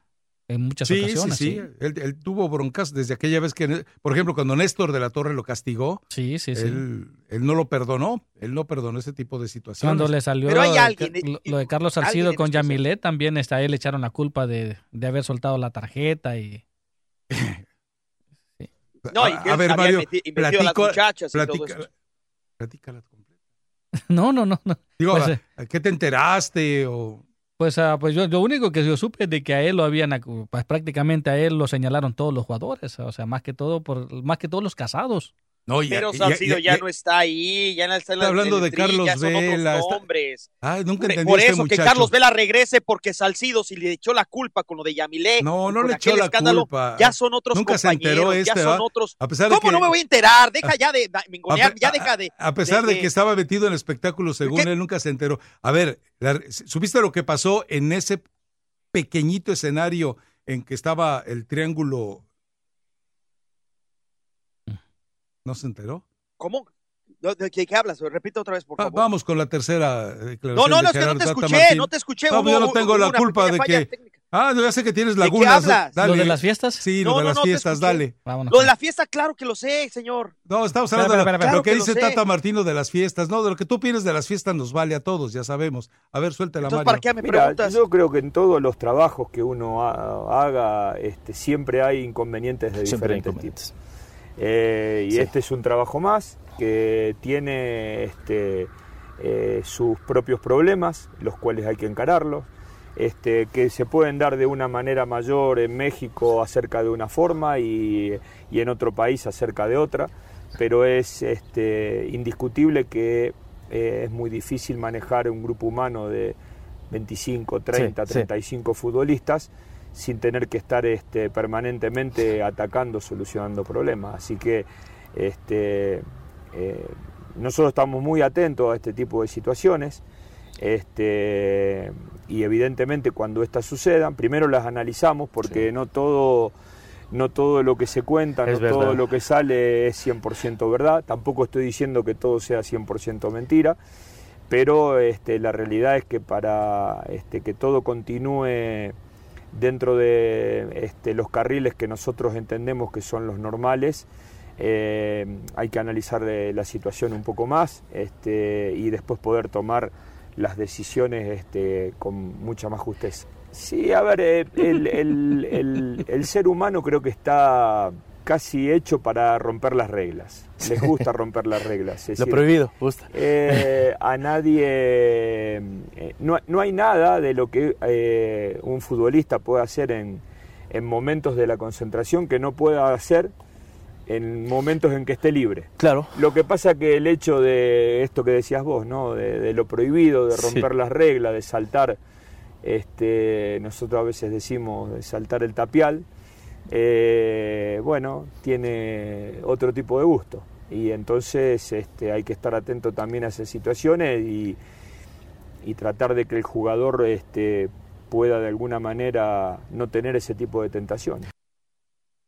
En muchas Sí, sí, ocasiones. sí. Él, él tuvo broncas desde aquella vez que, por ejemplo, cuando Néstor de la Torre lo castigó, Sí, sí, sí. él, él no lo perdonó. Él no perdonó ese tipo de situaciones. Cuando le salió Pero hay lo, de- alguien, lo- lo de Carlos Salcido con. Yamilet, también está, a él le echaron la culpa de, de haber soltado la tarjeta y... No, y a, a ver, Mario, metido las platico- muchachas y todo platica- eso. platícala. No, no, no, no. Digo, Pues, ¿a- eh, ¿a ¿qué te enteraste? O... Pues, ah, pues yo lo único que yo supe es de que a él lo habían, pues prácticamente a él lo señalaron todos los jugadores, o sea, más que todo por, más que todos los casados. No, Pero Salcido ya no está ahí, ya no está en la hablando de tri, Carlos ya son Vela, otros. Ay, nunca entendí Por este eso que. Carlos Vela regrese porque Salcido si le echó la culpa con lo de Yamilé. No, no le echó la culpa. Ya son otros Nunca se compañeros, enteró ya este, son ¿va? otros. A pesar de ¿Cómo que- no me voy a enterar? Deja ya de mingonear, ya deja de. A pesar de, de- que estaba metido en espectáculos, según ¿Qué? él, nunca se enteró. A ver, la- ¿supiste lo que pasó en ese pequeñito escenario en que estaba el triángulo? ¿No se enteró? ¿Cómo? ¿De, de qué, qué hablas? Repite otra vez, por Va- favor. vamos con la tercera declaración. No, no, de no, es que no te escuché, no te escuché, No, hubo- yo no tengo la culpa de que. Ah, yo ya sé que tienes ¿De qué lagunas. hablas? Dale. ¿Lo de las fiestas? Sí, No, lo de no, las no, fiestas, dale. Vámonos. Lo de la fiesta, claro que lo sé, señor. No, estamos hablando de espera, espera, lo que Claro que dice lo sé. Tata Martino de las fiestas. No, de lo que tú opinas de las fiestas nos vale a todos, ya sabemos. A ver, suéltela, Entonces, Mario. ¿para qué me Mira, preguntas? yo creo que en todos los trabajos que uno ha- haga, este, siempre hay inconvenientes de Siempre diferentes tipos. Eh, y Sí. este es un trabajo más que tiene este, eh, sus propios problemas, los cuales hay que encararlos, este, que se pueden dar de una manera mayor en México acerca de una forma y, y en otro país acerca de otra, pero es este, indiscutible que eh, es muy difícil manejar un grupo humano de 25, 30, Sí, sí. 35 futbolistas sin tener que estar este, permanentemente atacando, solucionando problemas. Así que este, eh, nosotros estamos muy atentos a este tipo de situaciones este, y evidentemente cuando estas sucedan, primero las analizamos porque no todo... No todo lo que se cuenta, Es no todo lo que sale es 100% verdad. Tampoco estoy diciendo que todo sea 100% mentira pero este, la realidad es que para este, que todo continúe dentro de este, los carriles que nosotros entendemos que son los normales, eh, hay que analizar eh, la situación un poco más este, y después poder tomar las decisiones este, con mucha más justeza. Sí, a ver, eh, el, el- el- el ser humano creo que está casi hecho para romper las reglas. Les gusta romper las reglas. es Lo decir, prohibido, gusta. eh, a nadie, eh, no, no hay nada de lo que eh, un futbolista puede hacer en, en momentos de la concentración que no pueda hacer en momentos en que esté libre. Claro. Lo que pasa que el hecho de esto que decías vos, ¿no? de, de lo prohibido, de Sí. romper las reglas, de saltar, este, nosotros a veces decimos de saltar el tapial, eh, bueno, tiene otro tipo de gusto. Y entonces este, hay que estar atento también a esas situaciones y, y tratar de que el jugador este, pueda de alguna manera no tener ese tipo de tentaciones.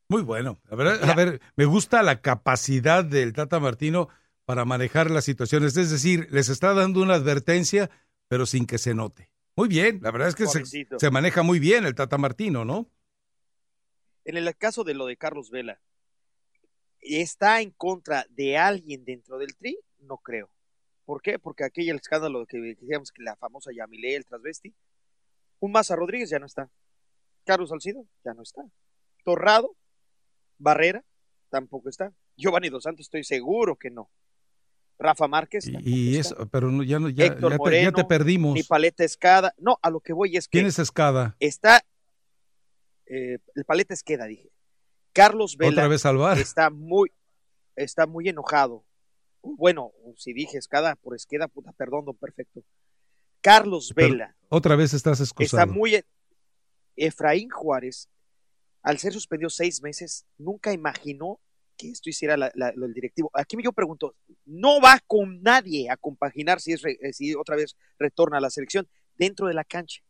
Muy bueno. A ver, a ver, me gusta la capacidad del Tata Martino para manejar las situaciones. Es decir, les está dando una advertencia, pero sin que se note. Muy bien, la verdad es que se, se maneja muy bien el Tata Martino, ¿no? En el caso de lo de Carlos Vela, ¿está en contra de alguien dentro del tri? No creo. ¿Por qué? Porque aquel escándalo que decíamos que la famosa Yamile, el transvesti, un Maza Rodríguez ya no está. Carlos Salcido ya no está. Torrado, Barrera, tampoco está. Giovanni Dos Santos estoy seguro que no. Rafa Márquez, Y está. eso, pero no, ya, ya, Héctor ya Moreno, ya te perdimos. Ni Paleta Escada. No, a lo que voy es que ¿Quién es Escada? está eh, el Paleta Esqueda, dije. Carlos Vela Otra vez está muy está muy enojado. Bueno, si dije Escada por Esqueda, puta, perdón, don perfecto. Carlos Pero Vela otra vez estás excusado. está muy Efraín Juárez, al ser suspendido seis meses, nunca imaginó que esto hiciera la- del directivo. Aquí yo pregunto, no va con nadie a compaginar si, es re- si otra vez retorna a la selección dentro de la cancha.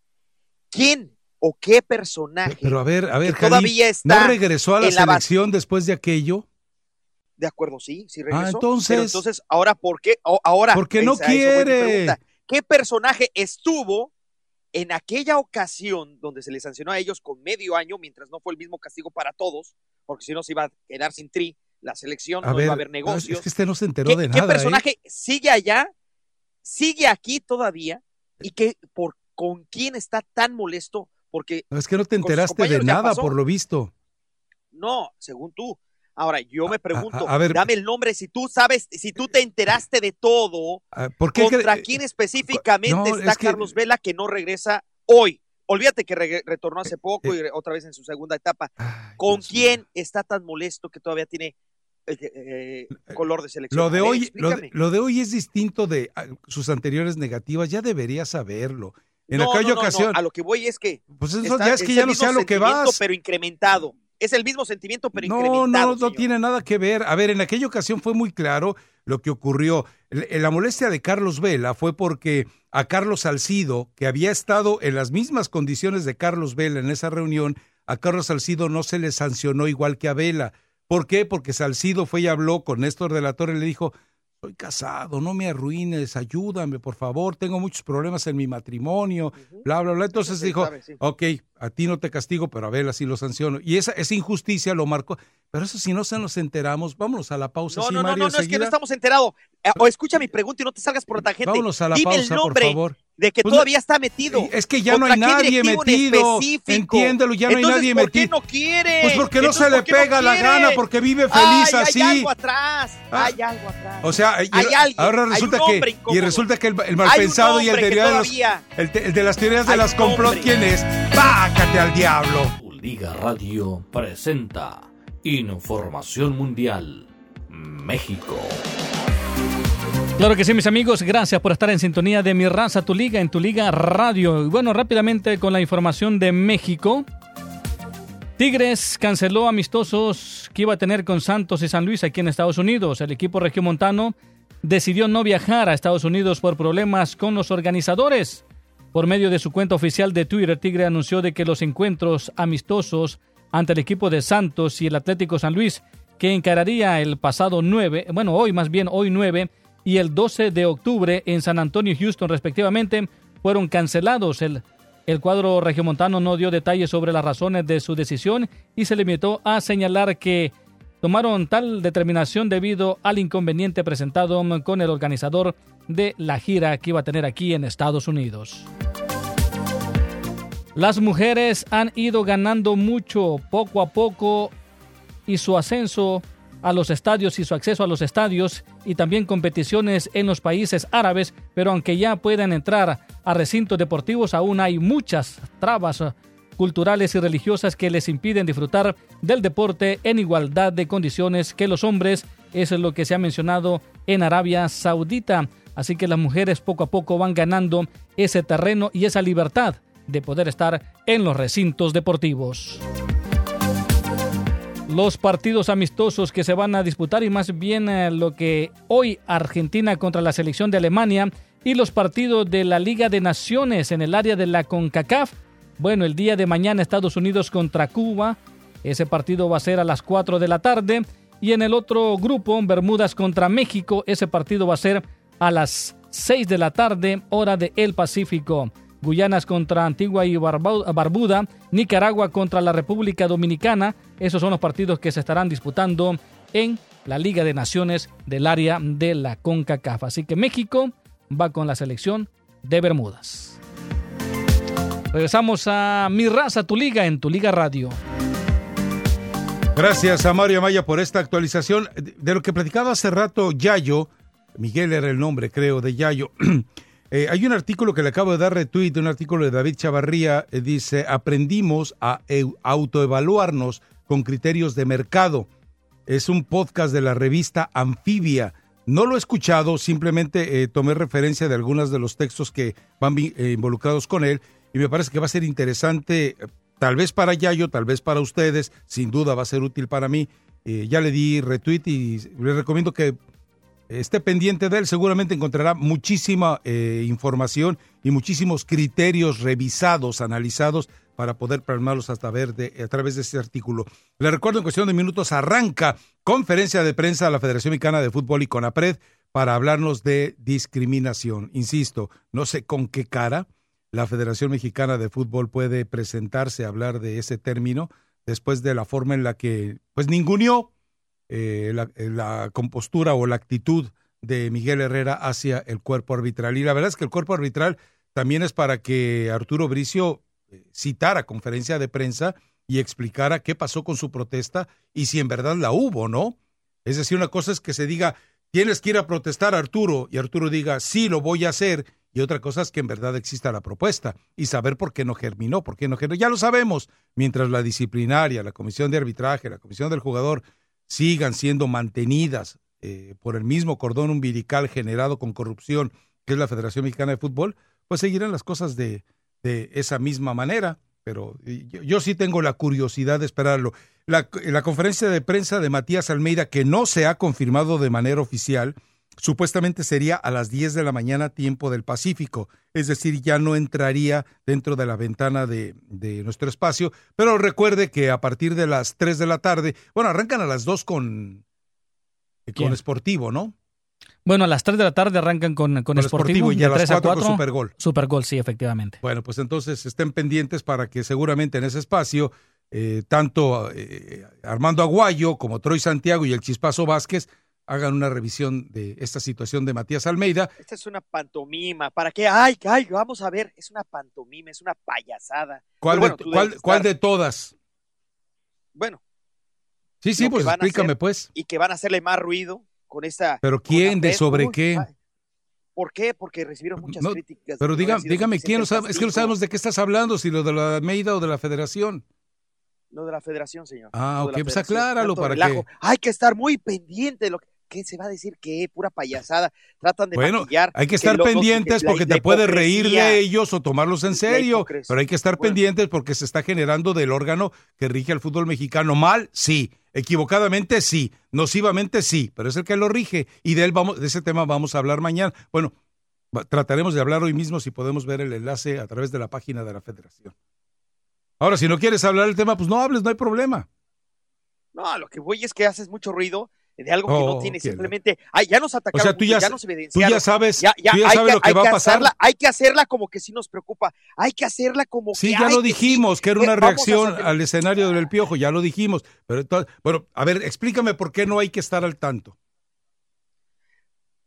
¿Quién o qué personaje Pero a ver, a ver, todavía está ¿no regresó a la selección después de aquello? De acuerdo, sí, sí regresó. Ah, entonces- Pero entonces, ahora, ¿por qué? Ahora, Porque no eso quiere. ¿Qué personaje estuvo en aquella ocasión donde se les sancionó a ellos con medio año, mientras no fue el mismo castigo para todos, porque si no se iba a quedar sin tri la selección, A no ver, iba a haber negocios? es que este no se enteró ¿Qué, de qué nada. ¿eh? personaje sigue allá, sigue aquí todavía y que por con quién está tan molesto? Porque No, es que no te enteraste de nada, por lo visto. No, según tú. Ahora, yo me pregunto, a ver. dame el nombre, si tú sabes, si tú te enteraste de todo, Ah, ¿Por qué? ¿contra quién específicamente No, está es que- Carlos Vela que no regresa hoy? Olvídate que re- retornó hace poco y re- otra vez en su segunda etapa. ¿Con quién está tan molesto que todavía tiene eh, eh, color de selección? Lo de ver, hoy, lo, de- explícame. lo de hoy es distinto de ah, sus anteriores negativas. Ya deberías saberlo. En No, aquella no, no, no, ocasión. A lo que voy es que. Pues eso está- ya es que ya no sé a lo que vas. Pero incrementado. Es el mismo sentimiento, pero No, incrementado. no, no tiene nada que ver. A ver, en aquella ocasión fue muy claro lo que ocurrió. L- La molestia de Carlos Vela fue porque a Carlos Salcido, que había estado en las mismas condiciones de Carlos Vela en esa reunión, a Carlos Salcido no se le sancionó igual que a Vela. ¿Por qué? Porque Salcido fue y habló con Néstor de la Torre y le dijo, soy casado, no me arruines, ayúdame, por favor, tengo muchos problemas en mi matrimonio, bla, bla, bla. Entonces dijo, sabe, sí. ok, a ti no te castigo, pero a Vela sí lo sanciono. Y esa, esa injusticia lo marcó. Pero eso si no se nos enteramos, vámonos a la pausa. No, sí, no, no, Mario, no, no, es que no estamos enterados. Eh, O escucha mi pregunta y no te salgas por otra gente. Vámonos a la Dime el pausa, por nombre favor. de que Pues todavía está metido. Es que ya no ¿Contra hay nadie en metido. específico? Entiéndelo, ya no hay nadie ¿por metido. qué no quiere? Pues porque no se le ¿por pega la gana, porque vive feliz Ay, así. Ah. Hay algo atrás. Hay algo atrás. O sea, Hay alguien, ahora hay resulta un que y resulta que el, el Hay malpensado y el de, todavía- el, el de las teorías de Hay las complot. ¿quién es? ¡Pácate al diablo! Liga Radio presenta Información Mundial México. Claro que sí, mis amigos, gracias por estar en sintonía de Mi Raza, Tu Liga, en Tu Liga Radio. Y bueno, rápidamente con la información de México. Tigres canceló amistosos que iba a tener con Santos y San Luis aquí en Estados Unidos. El equipo regiomontano decidió no viajar a Estados Unidos por problemas con los organizadores. Por medio de su cuenta oficial de Twitter, Tigre anunció de que los encuentros amistosos ante el equipo de Santos y el Atlético San Luis, que encararía el pasado 9, bueno, hoy más bien hoy 9 y el 12 de octubre en San Antonio y Houston respectivamente, fueron cancelados. El, el cuadro regiomontano no dio detalles sobre las razones de su decisión y se limitó a señalar que tomaron tal determinación debido al inconveniente presentado con el organizador de la gira que iba a tener aquí en Estados Unidos. Las mujeres han ido ganando mucho poco a poco y su ascenso a los estadios y su acceso a los estadios y también competiciones en los países árabes, pero aunque ya puedan entrar a recintos deportivos, aún hay muchas trabas culturales y religiosas que les impiden disfrutar del deporte en igualdad de condiciones que los hombres. Eso es lo que se ha mencionado en Arabia Saudita. Así que las mujeres poco a poco van ganando ese terreno y esa libertad de poder estar en los recintos deportivos los partidos amistosos que se van a disputar y más bien eh, lo que hoy Argentina contra la selección de Alemania y los partidos de la Liga de Naciones en el área de la CONCACAF. Bueno, el día de mañana Estados Unidos contra Cuba. Ese partido va a ser a las 4 de la tarde. Y en el otro grupo, Bermudas contra México, ese partido va a ser a las 6 de la tarde, hora de El Pacífico. Guyanas contra Antigua y Barbu- Barbuda, Nicaragua contra la República Dominicana. Esos son los partidos que se estarán disputando en la Liga de Naciones del área de la CONCACAF. Así que México va con la selección de Bermudas. Regresamos a Mi Raza, tu liga, en tu Liga Radio. Gracias a Mario Amaya por esta actualización. De lo que platicaba hace rato Yayo, Miguel era el nombre, creo, de Yayo. Eh, hay un artículo que le acabo de dar retweet, un artículo de David Chavarría, eh, dice, aprendimos a autoevaluarnos con criterios de mercado. Es un podcast de la revista Anfibia. No lo he escuchado, simplemente eh, tomé referencia de algunos de los textos que van eh, involucrados con él y me parece que va a ser interesante tal vez para Yayo, tal vez para ustedes, sin duda va a ser útil para mí. Eh, ya le di retweet y le recomiendo que esté pendiente de él. Seguramente encontrará muchísima eh, información y muchísimos criterios revisados, analizados para poder plasmarlos hasta ver de- a través de este artículo. Le recuerdo en cuestión de minutos arranca conferencia de prensa de la Federación Mexicana de Fútbol y CONAPRED para hablarnos de discriminación. Insisto, no sé con qué cara la Federación Mexicana de Fútbol puede presentarse a hablar de ese término después de la forma en la que pues ninguneó eh, la, eh, la compostura o la actitud de Miguel Herrera hacia el cuerpo arbitral. Y la verdad es que el cuerpo arbitral también es para que Arturo Bricio eh, citara conferencia de prensa y explicara qué pasó con su protesta y si en verdad la hubo, ¿no? Es decir, una cosa es que se diga, tienes que ir a protestar, Arturo, y Arturo diga, sí, lo voy a hacer, y otra cosa es que en verdad exista la propuesta y saber por qué no germinó, por qué no germinó. Ya lo sabemos, mientras la disciplinaria, la comisión de arbitraje, la comisión del jugador sigan siendo mantenidas eh, por el mismo cordón umbilical generado con corrupción que es la Federación Mexicana de Fútbol, pues seguirán las cosas de, esa misma manera. Pero eh, yo, sí tengo la curiosidad de esperarlo. La conferencia de prensa de Matías Almeida, que no se ha confirmado de manera oficial, supuestamente sería a las 10 de la mañana tiempo del Pacífico, es decir, ya no entraría dentro de la ventana de, de nuestro espacio, pero recuerde que a partir de las 3 de la tarde, bueno, arrancan a las 2 con, con ¿Quién? Sportivo, ¿no? Bueno, a las 3 de la tarde arrancan con, con, Con Sportivo, Sportivo y a las 3 a 4 con 4. Supergol. Supergol, sí, efectivamente. Bueno, pues entonces estén pendientes para que seguramente en ese espacio, eh, tanto eh, Armando Aguayo como Troy Santiago y el Chispazo Vázquez hagan una revisión de esta situación de Matías Almeida. Esta es una pantomima. ¿Para qué? Ay, ay, vamos a ver. Es una pantomima, es una payasada. ¿Cuál, bueno, de, cuál, cuál todas? Bueno. Sí, sí, lo pues explícame, hacer pues. Y que van a hacerle más ruido con esta. ¿Pero quién? ¿De sobre Uy, qué? ay, ¿Por qué? Porque recibieron muchas No, críticas. Pero diga- dígame, ¿quién? Suficientes sabe- es que no sabemos de qué estás hablando, si lo de la Almeida o de la Federación. Lo de la federación, señor. Ah, Lo ok, pues acláralo para que... Hay que estar muy pendiente de lo que. ¿Qué se va a decir? ¿Qué? Pura payasada. Tratan de Bueno, maquillar hay que estar pendientes porque te puedes reír de ellos o tomarlos en serio, pero hay que estar pendientes porque se está generando del órgano que rige al fútbol mexicano. Mal, sí. Equivocadamente, sí. Nocivamente, sí. Pero es el que lo rige y de él vamos, de ese tema vamos a hablar mañana. Bueno, trataremos de hablar hoy mismo si podemos ver el enlace a través de la página de la Federación. Ahora, si no quieres hablar del tema, pues no hables, no hay problema. No, lo que voy es que haces mucho ruido de algo que Oh, no tiene. que la- Simplemente, ay, ya nos atacaron, O sea, tú mucho, ya- nos tú evidenciaron. ya sabes- ya, tú ya sabes lo que va a pasar. hacerla- hay que hacerla como que sí nos preocupa. Hay que hacerla como Sí, que. ya ay, lo sí, dijimos, que era eh, una reacción hacer- al escenario del piojo, ya lo dijimos. Pero entonces, bueno, a ver, explícame por qué no hay que estar al tanto.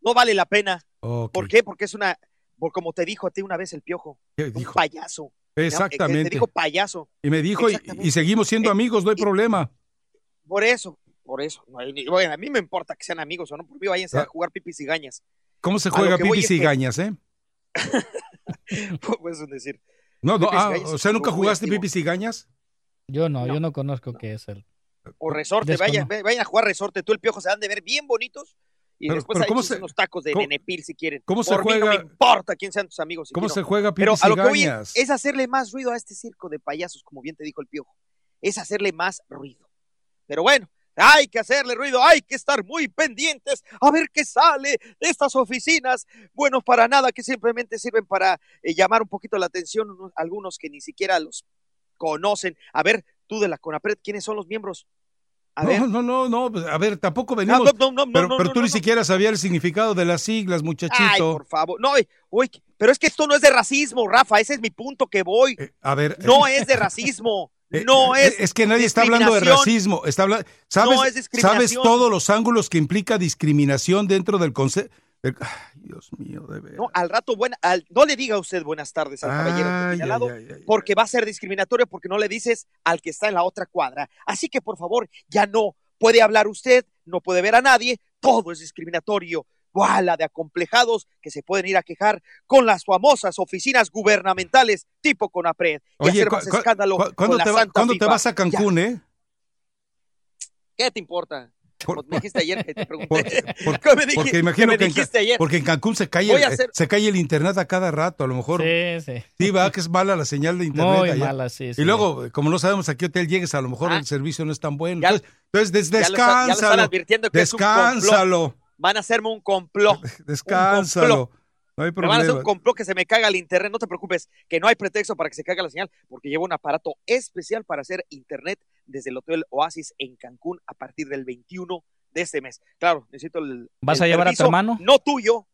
No vale la pena. ¿Por qué? Porque es una. Por como te dijo a ti una vez el piojo. ¿Qué Un dijo? payaso. Exactamente. Te dijo payaso. Y me dijo, y, seguimos siendo amigos, no hay problema. Por eso, por eso. No hay ni- bueno, a mí me importa que sean amigos o no. Por mí váyanse Ah. a jugar pipis y gañas. ¿Cómo se juega pipis y que- gañas, eh? Pues es decir. No, no, ah, o sea, ¿nunca jugaste pipis y gañas? Yo no, yo no conozco qué es el. O resorte, vayan, vayan a jugar resorte. Tú el piojo se han de ver bien bonitos. Y Pero- después pero hay ¿cómo échense se- unos tacos de cómo- nenepil si quieren. cómo se Por mí no juega- me importa quién sean tus amigos. si ¿Cómo quiero. se juega Pero pipis a y lo que voy gañas? es hacerle más ruido a este circo de payasos, como bien te dijo el piojo. Es hacerle más ruido. Pero bueno, hay que hacerle ruido, hay que estar muy pendientes a ver qué sale de estas oficinas. Bueno, para nada, que simplemente sirven para eh, llamar un poquito la atención unos- algunos que ni siquiera los conocen. A ver, tú de la CONAPRED, ¿quiénes son los miembros? A ver. No, no, no, no, pues, a ver, tampoco venimos. no, no, no, no, pero no, pero tú ni siquiera sabías el significado de las siglas, muchachito. Ay, por favor. No, uy, pero es que esto no es de racismo, Rafa. Ese es mi punto que voy. a ver. No es de racismo. No Eh, es. es que nadie está hablando de racismo. Está habla- ¿sabes, No es discriminación. ¿Sabes todos los ángulos que implica discriminación dentro del concepto? Dios mío, de. No, al rato, buena, al- no le diga a usted buenas tardes al caballero ay, ay, ay, porque va a ser discriminatorio porque no le dices al que está en la otra cuadra. Así que, por favor, ya no puede hablar usted, no puede ver a nadie, todo es discriminatorio. Bola de acomplejados que se pueden ir a quejar con las famosas oficinas gubernamentales tipo CONAPRED y Oye, hacer más cu- escándalo cu- con ¿cuándo, la te, va- Santa cuándo te FIFA. vas a Cancún, Ya, eh? ¿Qué te importa? Como me dijiste ayer que te pregunté. Por- ¿Cómo me dijiste- porque imagino me que en, dijiste ayer? porque en Cancún se cae, el, hacer- se cae el internet a cada rato, a lo mejor. Sí, sí. Sí, va, que es mala la señal de internet. Muy allá. mala, sí, sí. Y luego, como no sabemos a qué hotel llegues, a lo mejor Ah. el servicio no es tan bueno. Ya- entonces, entonces, des- Ya lo están- ya lo están descánsalo. advirtiendo que es un descánsalo. Van a hacerme un complot. Descánsalo. No hay Me van a hacer problema. un complot que se me caga el internet. No te preocupes, que no hay pretexto para que se caiga la señal, porque llevo un aparato especial para hacer internet desde el Hotel Oasis en Cancún a partir del 21 de este mes. Claro, necesito el. ¿Vas el a llevar a tu hermano? No tuyo.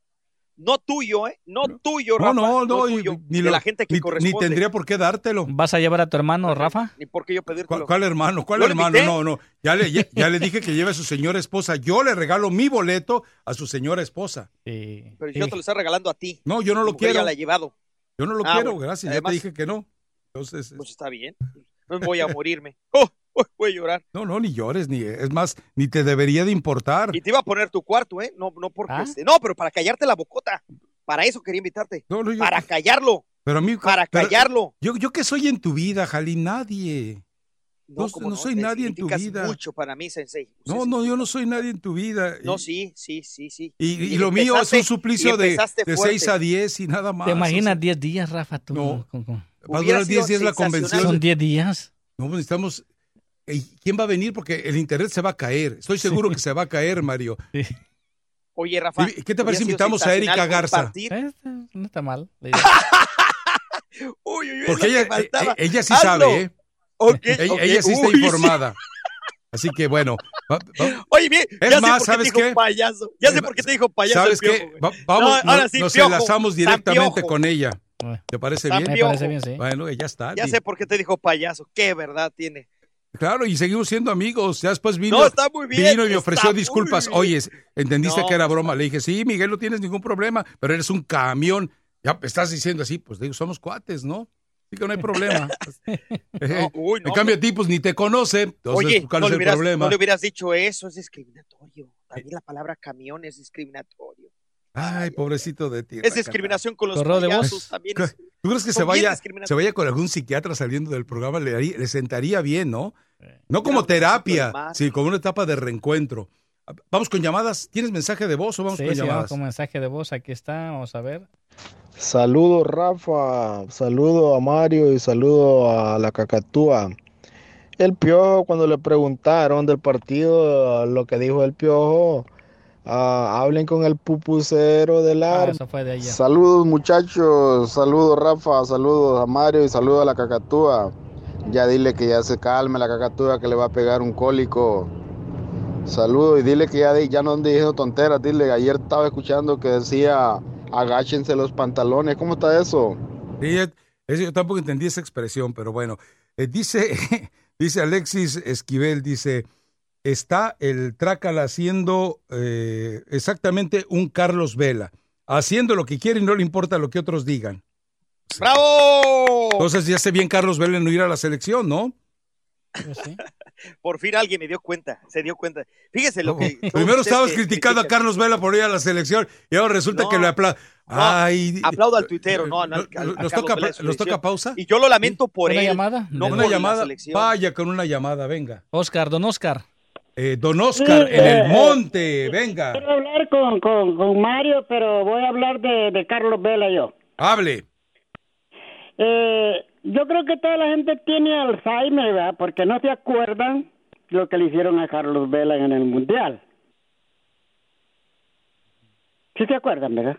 No tuyo, ¿eh? No tuyo, No, Rafa. no, no, y- tuyo, ni, de lo- la gente que ni- ni corresponde. tendría por qué dártelo. ¿Vas a llevar a tu hermano, Rafa? Ni por qué yo pedírtelo. ¿Cuál, cuál hermano? ¿Cuál ¿Yo le hermano? No, no. Ya le, ya, ya le dije que lleve a su señora esposa. Yo le regalo mi boleto a su señora esposa. Pero yo te lo estoy regalando a ti. No, yo no lo quiero. Ya la he llevado. Yo no lo Ah, quiero, bueno. gracias. Además- ya te dije que no. Entonces, Pues está bien. No voy a morirme. Oh, voy a llorar. no, no, ni llores, ni es más, ni te debería de importar. Y te iba a poner tu cuarto, ¿eh? No, no porque ¿Ah? este- No, pero para callarte la bocota. Para eso quería invitarte. No, no, yo- Para callarlo. Pero a mí, Para pero- callarlo. Yo, yo que soy en tu vida, Jali, nadie. No, no soy te nadie en tu vida. mucho para mí, Sensei. No, no, yo no soy nadie en tu vida. No, sí, sí, sí, sí. Y, y lo mío es un suplicio de, de fuerte. 6 a 10 y nada más. ¿Te o imaginas sea, 10 días, Rafa? Tú, No. con- con- Va a durar sido 10 días la convención. Son 10 días. No, pues necesitamos. ¿Y ¿Quién va a venir? Porque el internet se va a caer. Estoy seguro que se va a caer, Mario. Oye, Rafa. ¿Y ¿Qué te parece si invitamos a Erika Garza? compartir- Eh, No está mal. Uy, uy, uy, Porque es ella, eh, ella sí Hazlo. sabe, ¿eh? Ok, ella, ella sí está Uy, informada. Así que bueno. va- va- Oye, bien, Es ya más, sé por qué ¿sabes te dijo qué? payaso. Ya sé por qué te dijo payaso. ¿Sabes el qué? piojo, güey. Va- vamos, No, ahora nos, sí, nos piojo. enlazamos directamente con ella. ¿Te parece bien? Me parece bien, sí. Bueno, ya está. Ya sé por qué te dijo payaso. Qué verdad tiene. Claro, y seguimos siendo amigos. Ya después vino, No, está muy bien, vino y me ofreció disculpas. Oye, ¿entendiste No, que era broma? Le dije, sí, Miguel, no tienes ningún problema, pero eres un camión. Ya estás diciendo así, pues digo, somos cuates, ¿no? Así que no hay problema. Uy, no, en cambio, a ti, pues ni te conoce. Entonces, Oye, ¿cuál no es le, el hubieras, problema? no le hubieras dicho eso, es discriminatorio. También la palabra camión es discriminatorio. Ay, pobrecito de ti. Es discriminación con los payasos también. es- ¿Tú crees que se vaya, se vaya con algún psiquiatra saliendo del programa? Le, haría- le sentaría bien, ¿no? No como terapia, sí, como una etapa de reencuentro. Vamos con llamadas. ¿Tienes mensaje de voz o vamos Sí, con sí, vamos llamadas? con mensaje de voz. Aquí está. Vamos a ver. Saludo Rafa, saludo a Mario y saludo a la cacatúa. El piojo, cuando le preguntaron del partido, lo que dijo el piojo, ah, hablen con el pupucero del Ah, ar. eso fue de. Saludos muchachos, saludos Rafa, saludos a Mario y saludos a la cacatúa. Ya dile que ya se calme la cacatúa que le va a pegar un cólico. Saludos y dile que ya, di- ya no ande diciendo tonteras. Dile, ayer estaba escuchando que decía agáchense los pantalones. ¿Cómo está eso? Sí, ya- eso yo tampoco entendí esa expresión, pero bueno. Eh, dice, dice Alexis Esquivel, dice, está el Trácala haciendo eh, exactamente un Carlos Vela, haciendo lo que quiere y no le importa lo que otros digan. ¡Bravo! Entonces ya sé bien Carlos Vela en no ir a la selección, ¿no? Por fin alguien me dio cuenta, se dio cuenta. Fíjese lo que. Primero estabas que criticando a. Carlos Vela por ir a la selección y ahora resulta No, que le aplaude. Ay, Aplaudo al tuitero, no, no al- al- a ¿Nos toca, Vela de su ¿Nos selección. toca pausa? Y yo lo lamento por ¿Una él. llamada? No una por la llamada. selección. Vaya con una llamada, venga. Oscar, don Oscar. Eh, don Oscar, Sí, en el eh, monte, venga. Quiero hablar con, con, con Mario, pero voy a hablar de, de Carlos Vela yo. Hable. Eh, yo creo que toda la gente tiene Alzheimer, ¿verdad? Porque no se acuerdan lo que le hicieron a Carlos Vela en el Mundial. ¿Sí se acuerdan, verdad?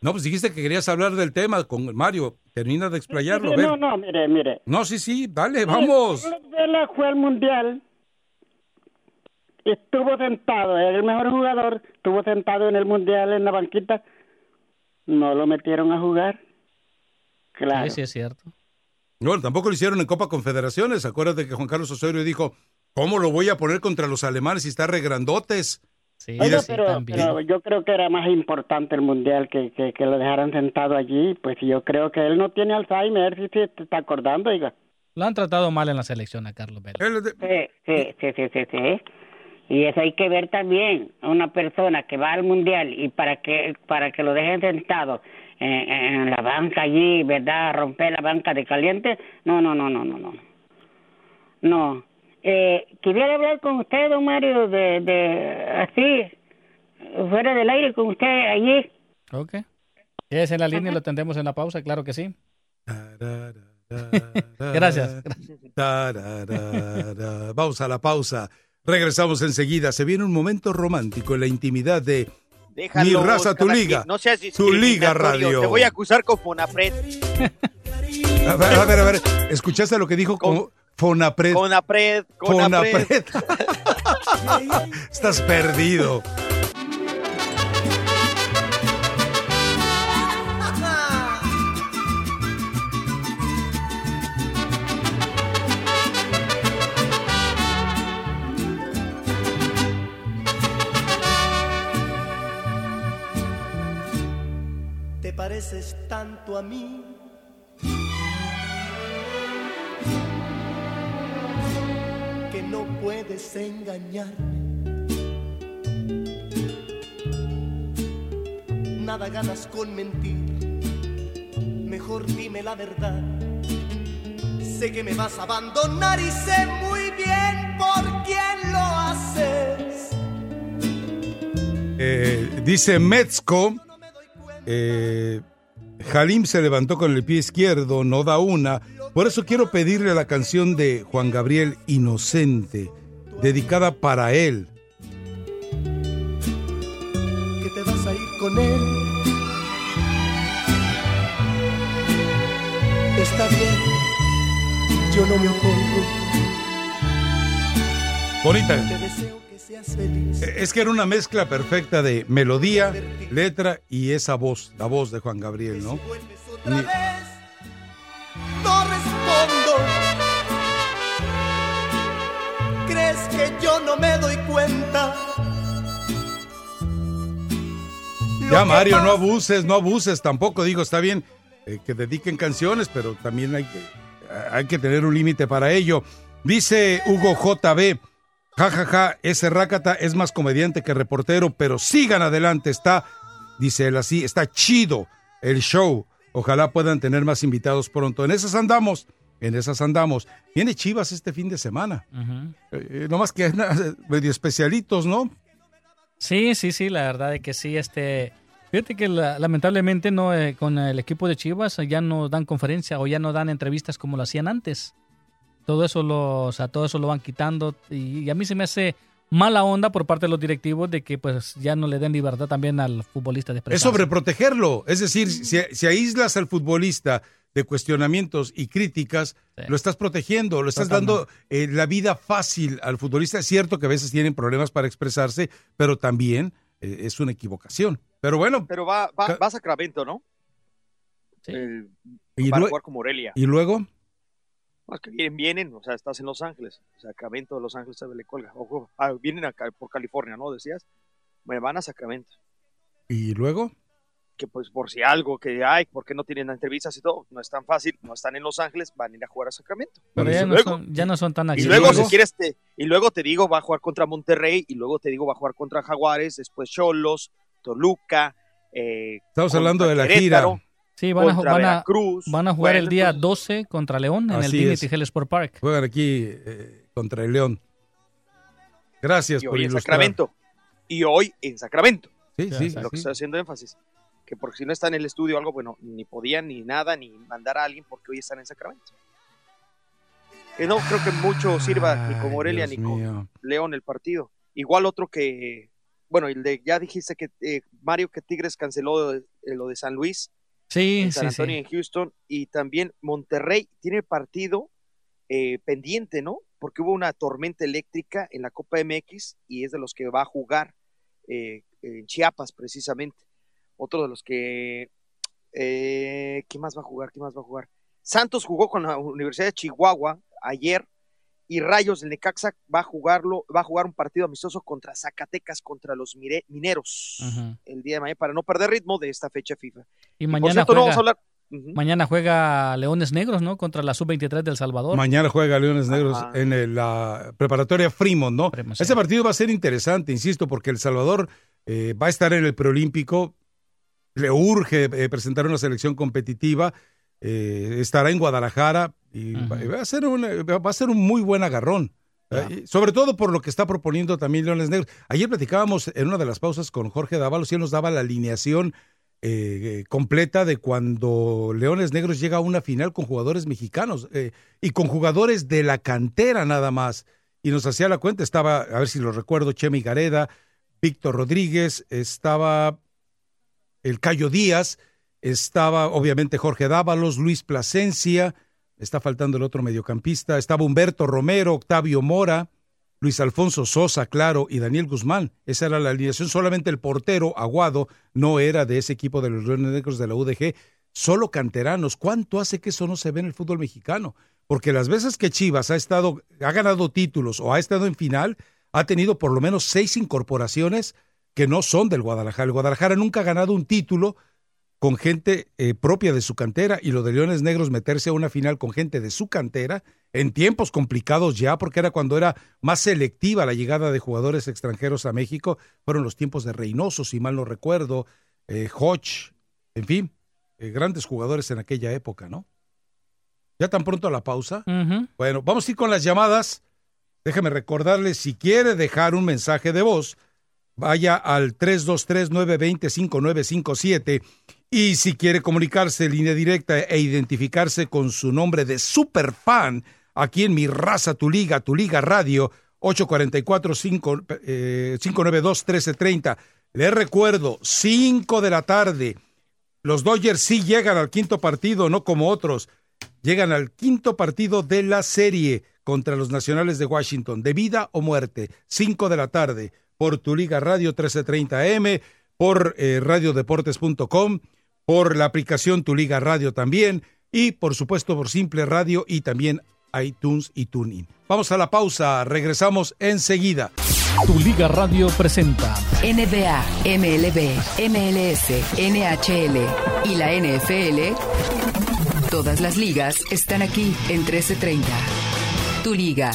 No, pues dijiste que querías hablar del tema con Mario. Termina de explayarlo, ver. No, no, mire, mire. No, sí, sí, dale, vamos. Carlos Vela fue al Mundial, estuvo sentado, era el mejor jugador, estuvo sentado en el Mundial en la banquita, no lo metieron a jugar. Claro. Sí, sí, es cierto. No, tampoco lo hicieron en Copa Confederaciones. Acuérdate que Juan Carlos Osorio dijo, ¿cómo lo voy a poner contra los alemanes si está regrandotes? Sí, Oiga, pero, pero yo creo que era más importante el mundial que, que, que lo dejaran sentado allí. Pues yo creo que él no tiene Alzheimer, si se está acordando, oiga. Lo han tratado mal en la selección a Carlos Vela. Sí, sí, sí, sí, sí, sí. Y eso hay que ver también a una persona que va al mundial y para que para que lo dejen sentado en, en la banca allí, ¿verdad? Romper la banca de caliente. No, no, no, no, no, no. No. Eh, quisiera hablar con usted, don Mario, de, de así, fuera del aire con usted allí. Ok. Es en la línea y lo tendremos en la pausa, claro que sí. Gracias. Tararara. Vamos a la pausa. Regresamos enseguida. Se viene un momento romántico en la intimidad de Déjalo, Mi raza, tu liga. No seas Tu liga radio. Te voy a acusar con Fonapred. A ver, a ver, a ver. ¿Escuchaste lo que dijo con Fonapred? Conapred, Conapred. Fonapred. Estás perdido. Pareces tanto a mí. Que no puedes engañarme. Nada ganas con mentir. Mejor dime la verdad. Sé que me vas a abandonar y sé muy bien por quién lo haces. Eh, dice Metzko, eh, Halim se levantó con el pie izquierdo, no da una. Por eso quiero pedirle la canción de Juan Gabriel Inocente, dedicada para él. que te vas a ir con él. Está bien, yo no me opongo. Bonita. Feliz. Eh, Es que era una mezcla perfecta de melodía, letra y esa voz, la voz de Juan Gabriel, no respondo. ¿Crees que yo no me doy cuenta? Ya, Mario, no abuses, no abuses tampoco. Digo, está bien eh, que dediquen canciones, pero también hay que, hay que tener un límite para ello. Dice Hugo JB, jajaja, ja, ja, ese Rácata es más comediante que reportero, pero sigan adelante, está, dice él así, está chido el show. Ojalá puedan tener más invitados pronto. En esas andamos, en esas andamos. Viene Chivas este fin de semana. Eh, no más que medio especialitos, ¿no? Sí, sí, sí, la verdad es que sí. Este, fíjate que la- lamentablemente no eh, con el equipo de Chivas ya no dan conferencia o ya no dan entrevistas como lo hacían antes. Todo eso lo, o sea, todo eso lo van quitando y, y a mí se me hace mala onda por parte de los directivos de que pues ya no le den libertad también al futbolista de Es expresarse. sobreprotegerlo. Es decir, si, si aíslas al futbolista de cuestionamientos y críticas, lo estás protegiendo, lo estás dando eh, la vida fácil al futbolista. Es cierto que a veces tienen problemas para expresarse, pero también eh, es una equivocación. Pero bueno, Pero va, va, va a Sacramento, ¿no? El- ¿Y para lue- jugar con Morelia. y luego, No, es que vienen, vienen, o sea, estás en Los Ángeles. Sacramento de Los Ángeles se le colga. Ojo, ah, vienen acá por California, ¿no? Decías. Me van a Sacramento. y luego, Que pues por si algo que hay, ¿por qué no tienen entrevistas y todo? No es tan fácil, no están en Los Ángeles, van a ir a jugar a Sacramento. Pero ya Y no, luego- son, ya no son tan Y accesibles. luego, si quieres, te, y luego te digo, va a jugar contra Monterrey, y luego te digo, va a jugar contra Jaguares, después Cholos, Toluca. eh, estamos hablando de la Querétaro, gira. Sí, van a, contra van, a, Veracruz. van a jugar el día entonces- 12 contra León en el Dignity. Health Sport Park. Juegan aquí eh, contra el León. Gracias y por hoy en ilustrar. Sacramento. Y hoy en Sacramento. Sí, sí, Es lo que sí. estoy haciendo énfasis. Que porque si no está en el estudio o algo, bueno, ni podían ni nada, ni mandar a alguien porque hoy están en Sacramento. Que no creo que mucho sirva ni con Morelia Dios ni con mío. León el partido. Igual otro que, bueno, el de, ya dijiste que eh, Mario que Tigres canceló eh, lo de San Luis, Sí, en San sí, sí. Antonio y en Houston, y también Monterrey tiene partido eh, pendiente, ¿no? Porque hubo una tormenta eléctrica en la Copa MX y es de los que va a jugar eh, en Chiapas precisamente. Otro de los que, eh, ¿qué más va a jugar? ¿Qué más va a jugar? Santos jugó con la Universidad de Chihuahua ayer y Rayos del Necaxa va a jugarlo, va a jugar un partido amistoso contra Zacatecas, contra los mire- mineros el día de mañana para no perder ritmo de esta fecha FIFA. Y por mañana cierto, no juega, vamos a hablar. Ujú. mañana juega Leones Negros, ¿no? Contra la Sub-23 del Salvador. Mañana juega Leones Negros Ajá. en el- la preparatoria Fremont, ¿no? Ese partido va a ser interesante, insisto, porque El Salvador eh, va a estar en el preolímpico, le urge eh, presentar una selección competitiva, eh, estará en Guadalajara y va, va a ser un, va a ser un muy buen agarrón. Eh, sobre todo por lo que está proponiendo también Leones Negros. Ayer platicábamos en una de las pausas con Jorge Dávalos y él nos daba la alineación eh, completa de cuando Leones Negros llega a una final con jugadores mexicanos eh, y con jugadores de la cantera nada más. Y nos hacía la cuenta, estaba, a ver si lo recuerdo, Chemi Gareda, Víctor Rodríguez, estaba el Cayo Díaz, estaba obviamente Jorge Dávalos, Luis Plasencia, está faltando el otro mediocampista, estaba Humberto Romero, Octavio Mora, Luis Alfonso Sosa, claro, y Daniel Guzmán. Esa era la alineación. Solamente el portero, Aguado, no era de ese equipo de los Leones Negros de la UDG. Solo canteranos. ¿Cuánto hace que eso no se ve en el fútbol mexicano? Porque las veces que Chivas ha estado, ha ganado títulos o ha estado en final, ha tenido por lo menos seis incorporaciones que no son del Guadalajara. El Guadalajara nunca ha ganado un título con gente eh, propia de su cantera y lo de Leones Negros meterse a una final con gente de su cantera en tiempos complicados ya, porque era cuando era más selectiva la llegada de jugadores extranjeros a México, fueron los tiempos de Reynoso, si mal no recuerdo, eh, Hodge, en fin, eh, grandes jugadores en aquella época, ¿no? Ya tan pronto a la pausa. Bueno, vamos a ir con las llamadas. Déjeme recordarle, si quiere dejar un mensaje de voz, vaya al 323-920-5957 y si quiere comunicarse en línea directa e identificarse con su nombre de superfan, aquí en Mi Raza, Tu Liga, Tu Liga Radio, 844-592-1330. Eh, Le recuerdo, 5 de la tarde. Los Dodgers sí llegan al quinto partido, no como otros. Llegan al quinto partido de la serie contra los Nacionales de Washington, de vida o muerte. 5 de la tarde, por Tu Liga Radio 1330M, por eh, radiodeportes.com por la aplicación Tu Liga Radio también y por supuesto por Simple Radio y también iTunes y TuneIn. Vamos a la pausa, regresamos enseguida. Tu Liga Radio presenta NBA, MLB, MLS, NHL y la NFL. Todas las ligas están aquí en 1330. Tu Liga.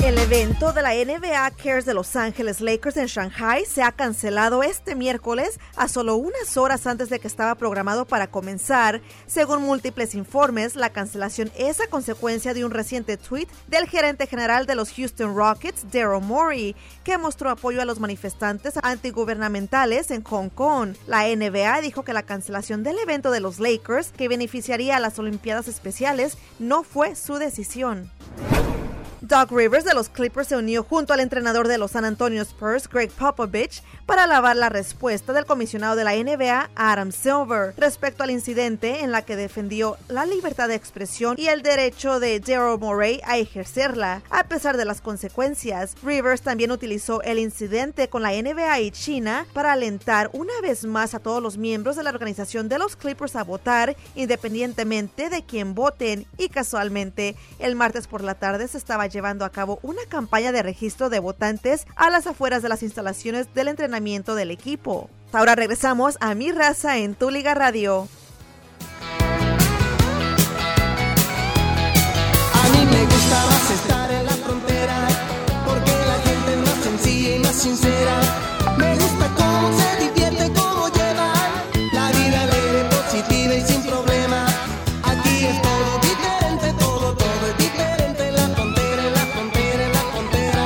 El evento de la NBA Cares de Los Ángeles Lakers en Shanghai se ha cancelado este miércoles a solo unas horas antes de que estaba programado para comenzar. Según múltiples informes, la cancelación es a consecuencia de un reciente tweet del gerente general de los Houston Rockets, Daryl Morey, que mostró apoyo a los manifestantes antigubernamentales en Hong Kong. La NBA dijo que la cancelación del evento de los Lakers, que beneficiaría a las Olimpiadas Especiales, no fue su decisión. Doug Rivers de los Clippers se unió junto al entrenador de los San Antonio Spurs, Greg Popovich, para alabar la respuesta del comisionado de la NBA, Adam Silver, respecto al incidente en la que defendió la libertad de expresión y el derecho de Daryl Morey a ejercerla. A pesar de las consecuencias, Rivers también utilizó el incidente con la NBA y China para alentar una vez más a todos los miembros de la organización de los Clippers a votar independientemente de quién voten y casualmente el martes por la tarde se estaba llevando a cabo una campaña de registro de votantes a las afueras de las instalaciones del entrenamiento del equipo. Ahora regresamos a Mi Raza en Tu Liga Radio. A mí me estar en la frontera, porque la gente más sencilla y más sincera. Me gusta